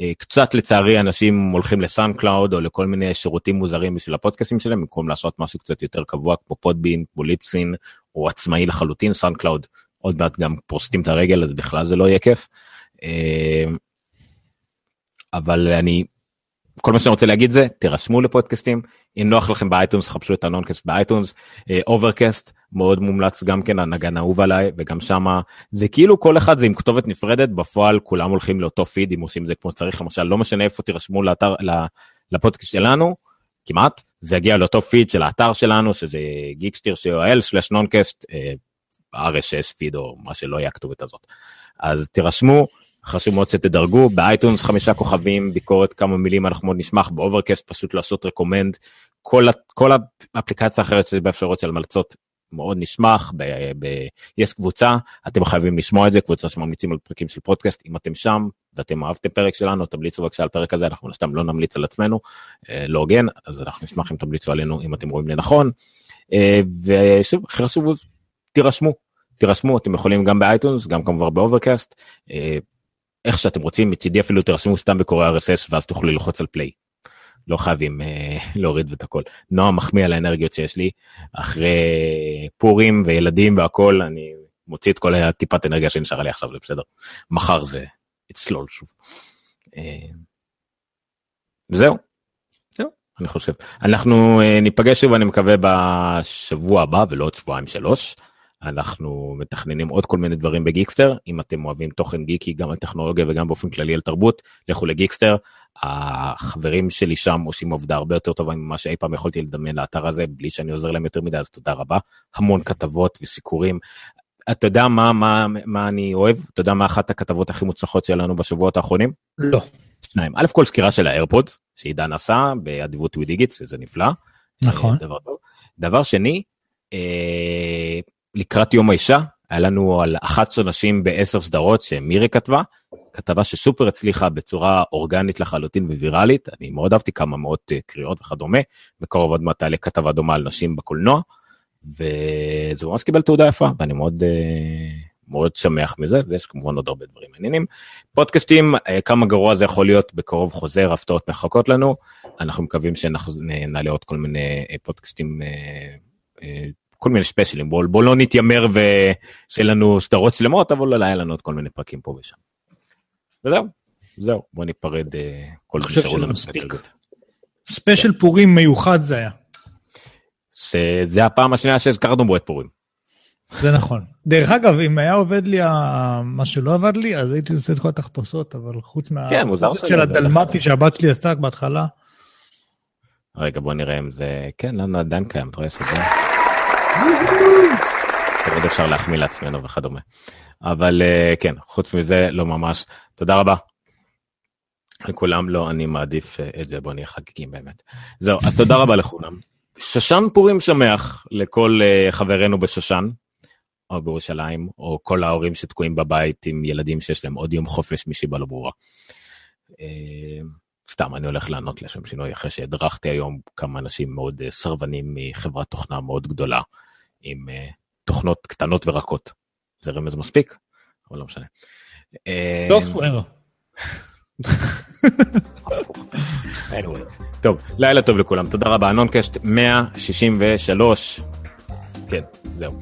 S2: אה, קצת לצערי אנשים הולכים ל SoundCloud או לכל מיני שירותים מוזרים בשביל הפודקאסטים שלהם במקום לעשות משהו קצת יותר קבוע כמו Podbean כמו Libsyn או עצמאי לחלוטין SoundCloud עוד מעט גם פושטים את הרגל אז בכלל זה לא יהיה כיף. אה, אבל אני כל מה שאני רוצה להגיד זה תירשמו לפודקאסטים. אם נוח לכם ב iTunes חפשו את הנונקאסט ב iTunes. Overcast מאוד מומלץ גם כן הנגן אהוב עליי וגם שמה. זה כאילו כל אחד זה עם כתובת נפרדת בפועל כולם הולכים לאותו פיד אם עושים זה כמו שצריך למשל לא משנה איפה תירשמו לאתר לפודקאסט שלנו כמעט זה יגיע לאותו פיד של האתר שלנו שזה Geekster co.il slash נונקאסט RSS feed או מה שלא יהיה הכתובת הזאת. אז תירשמו חשוב מאוד שתדרגו. ב iTunes חמישה כוכבים ביקורת כמה מילים אנחנו מאוד נשמח ב Overcast פשוט לעשות recommend כל, כל האפליקציה האחרת שיש באפשרות של המלצות מאוד נשמח. ב, ב, יש קבוצה אתם חייבים לשמוע את זה קבוצה שממליצים על פרקים של פודקאסט. אם אתם שם ואתם אהבתם פרק שלנו תמליצו בבקשה על פרק הזה אנחנו מן הסתם לא נמליץ על עצמנו אה, לא הוגן אז אנחנו נשמח אם תמליצו עלינו אם אתם רואים לנכון. אה, ושוב חשוב תירשמו. תירשמו אתם יכולים גם ב iTunes גם כמובן ב Overcast. אה, איך שאתם רוצים מצידי אפילו תרשמו סתם בקורא RSS ואז תוכלו ללחוץ על play. לא חייבים אה, להוריד את הכל. נועם מחמיא על האנרגיות שיש לי אחרי פורים וילדים והכל אני מוציא את כל הטיפת אנרגיה שנשארה לי עכשיו זה בסדר. מחר זה יצלול שוב. אה, וזהו. זהו אני חושב אנחנו אה, ניפגש שוב אני מקווה בשבוע הבא ולא עוד שבועיים שלוש. אנחנו מתכננים עוד כל מיני דברים בגיקסטר, אם אתם אוהבים תוכן גיקי גם על טכנולוגיה וגם באופן כללי על תרבות, לכו לגיקסטר. החברים שלי שם עושים עובדה הרבה יותר טובה ממה שאי פעם יכולתי לדמיין לאתר הזה, בלי שאני עוזר להם יותר מדי, אז תודה רבה. המון כתבות וסיקורים. אתה יודע מה, מה, מה אני אוהב? אתה יודע מה אחת הכתבות הכי מוצלחות שלנו בשבועות האחרונים?
S3: לא.
S2: שניים. א' כל סקירה של האיירפודס, שעידן עשה באדיבות ווידיגיטס, זה נפלא.
S3: נכון.
S2: דבר, טוב. דבר שני, אה, לקראת יום האישה, היה לנו על 11 נשים בעשר סדרות שמירי כתבה, כתבה שסופר הצליחה בצורה אורגנית לחלוטין וויראלית, אני מאוד אהבתי כמה מאות אה, קריאות וכדומה, בקרוב עוד מעט תעלה כתבה דומה על נשים בקולנוע, וזה ממש קיבל תעודה יפה, ואני מאוד... אה, מאוד שמח מזה ויש כמובן עוד הרבה דברים מעניינים. פודקאסטים אה, כמה גרוע זה יכול להיות בקרוב חוזר הפתעות מחכות לנו אנחנו מקווים שנעלה עוד כל מיני פודקאסטים כל מיני ספיישלים בואו בוא לא נתיימר ושיהיה לנו סדרות שלמות אבל אולי היה לנו עוד כל מיני פרקים פה ושם. וזהו זהו בוא ניפרד אה, כל
S3: נשארו לנו מספיק. ספיישל פורים מיוחד זה היה.
S2: שזה הפעם השנייה שהזכרנו בו את פורים.
S3: זה נכון. דרך אגב, אם היה עובד לי מה שלא עבד לי, אז הייתי עושה את כל התחפושות, אבל חוץ מה...
S2: כן, מוזר
S3: של הדלמטי שהבת שלי עשתה בהתחלה.
S2: רגע, בוא נראה אם זה... כן, לנו עדיין קיים, אתה רואה שזה... תמיד אפשר להחמיא לעצמנו וכדומה. אבל אה, כן, חוץ מזה, לא ממש. תודה רבה. לכולם לא, אני מעדיף אה, את זה, בוא נהיה חגיגים באמת. זהו, אז תודה רבה לכולם. שושן פורים שמח לכל אה, חברינו בשושן, או בירושלים, או כל ההורים שתקועים בבית עם ילדים שיש להם עוד יום חופש מסיבה לא ברורה. סתם אני הולך לענות לשם שינוי אחרי שהדרכתי היום כמה אנשים מאוד סרבנים מחברת תוכנה מאוד גדולה עם תוכנות קטנות ורקות. זה רמז מספיק? אבל לא משנה.
S3: סופטוור.
S2: טוב, לילה טוב לכולם, תודה רבה, נונקשט 163. כן, זהו.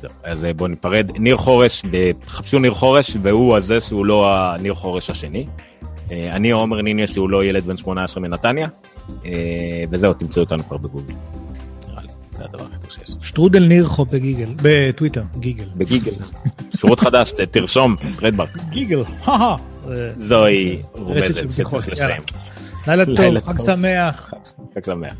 S2: זהו. אז בואו ניפרד. ניר חורש, חפשו ניר חורש, והוא הזה שהוא לא הניר חורש השני. אני עומר ניני שהוא לא ילד בן 18 מנתניה, וזהו, תמצאו אותנו כבר בגוגל. זה הדבר הכי טוב שיש.
S3: שטרודל נירחו בגיגל, בטוויטר, גיגל.
S2: בגיגל. שירות חדש, תרשום, טרדבק.
S3: גיגל,
S2: זוהי רומזת שצריך לסיים.
S3: לילה טוב, חג שמח.
S2: חג שמח.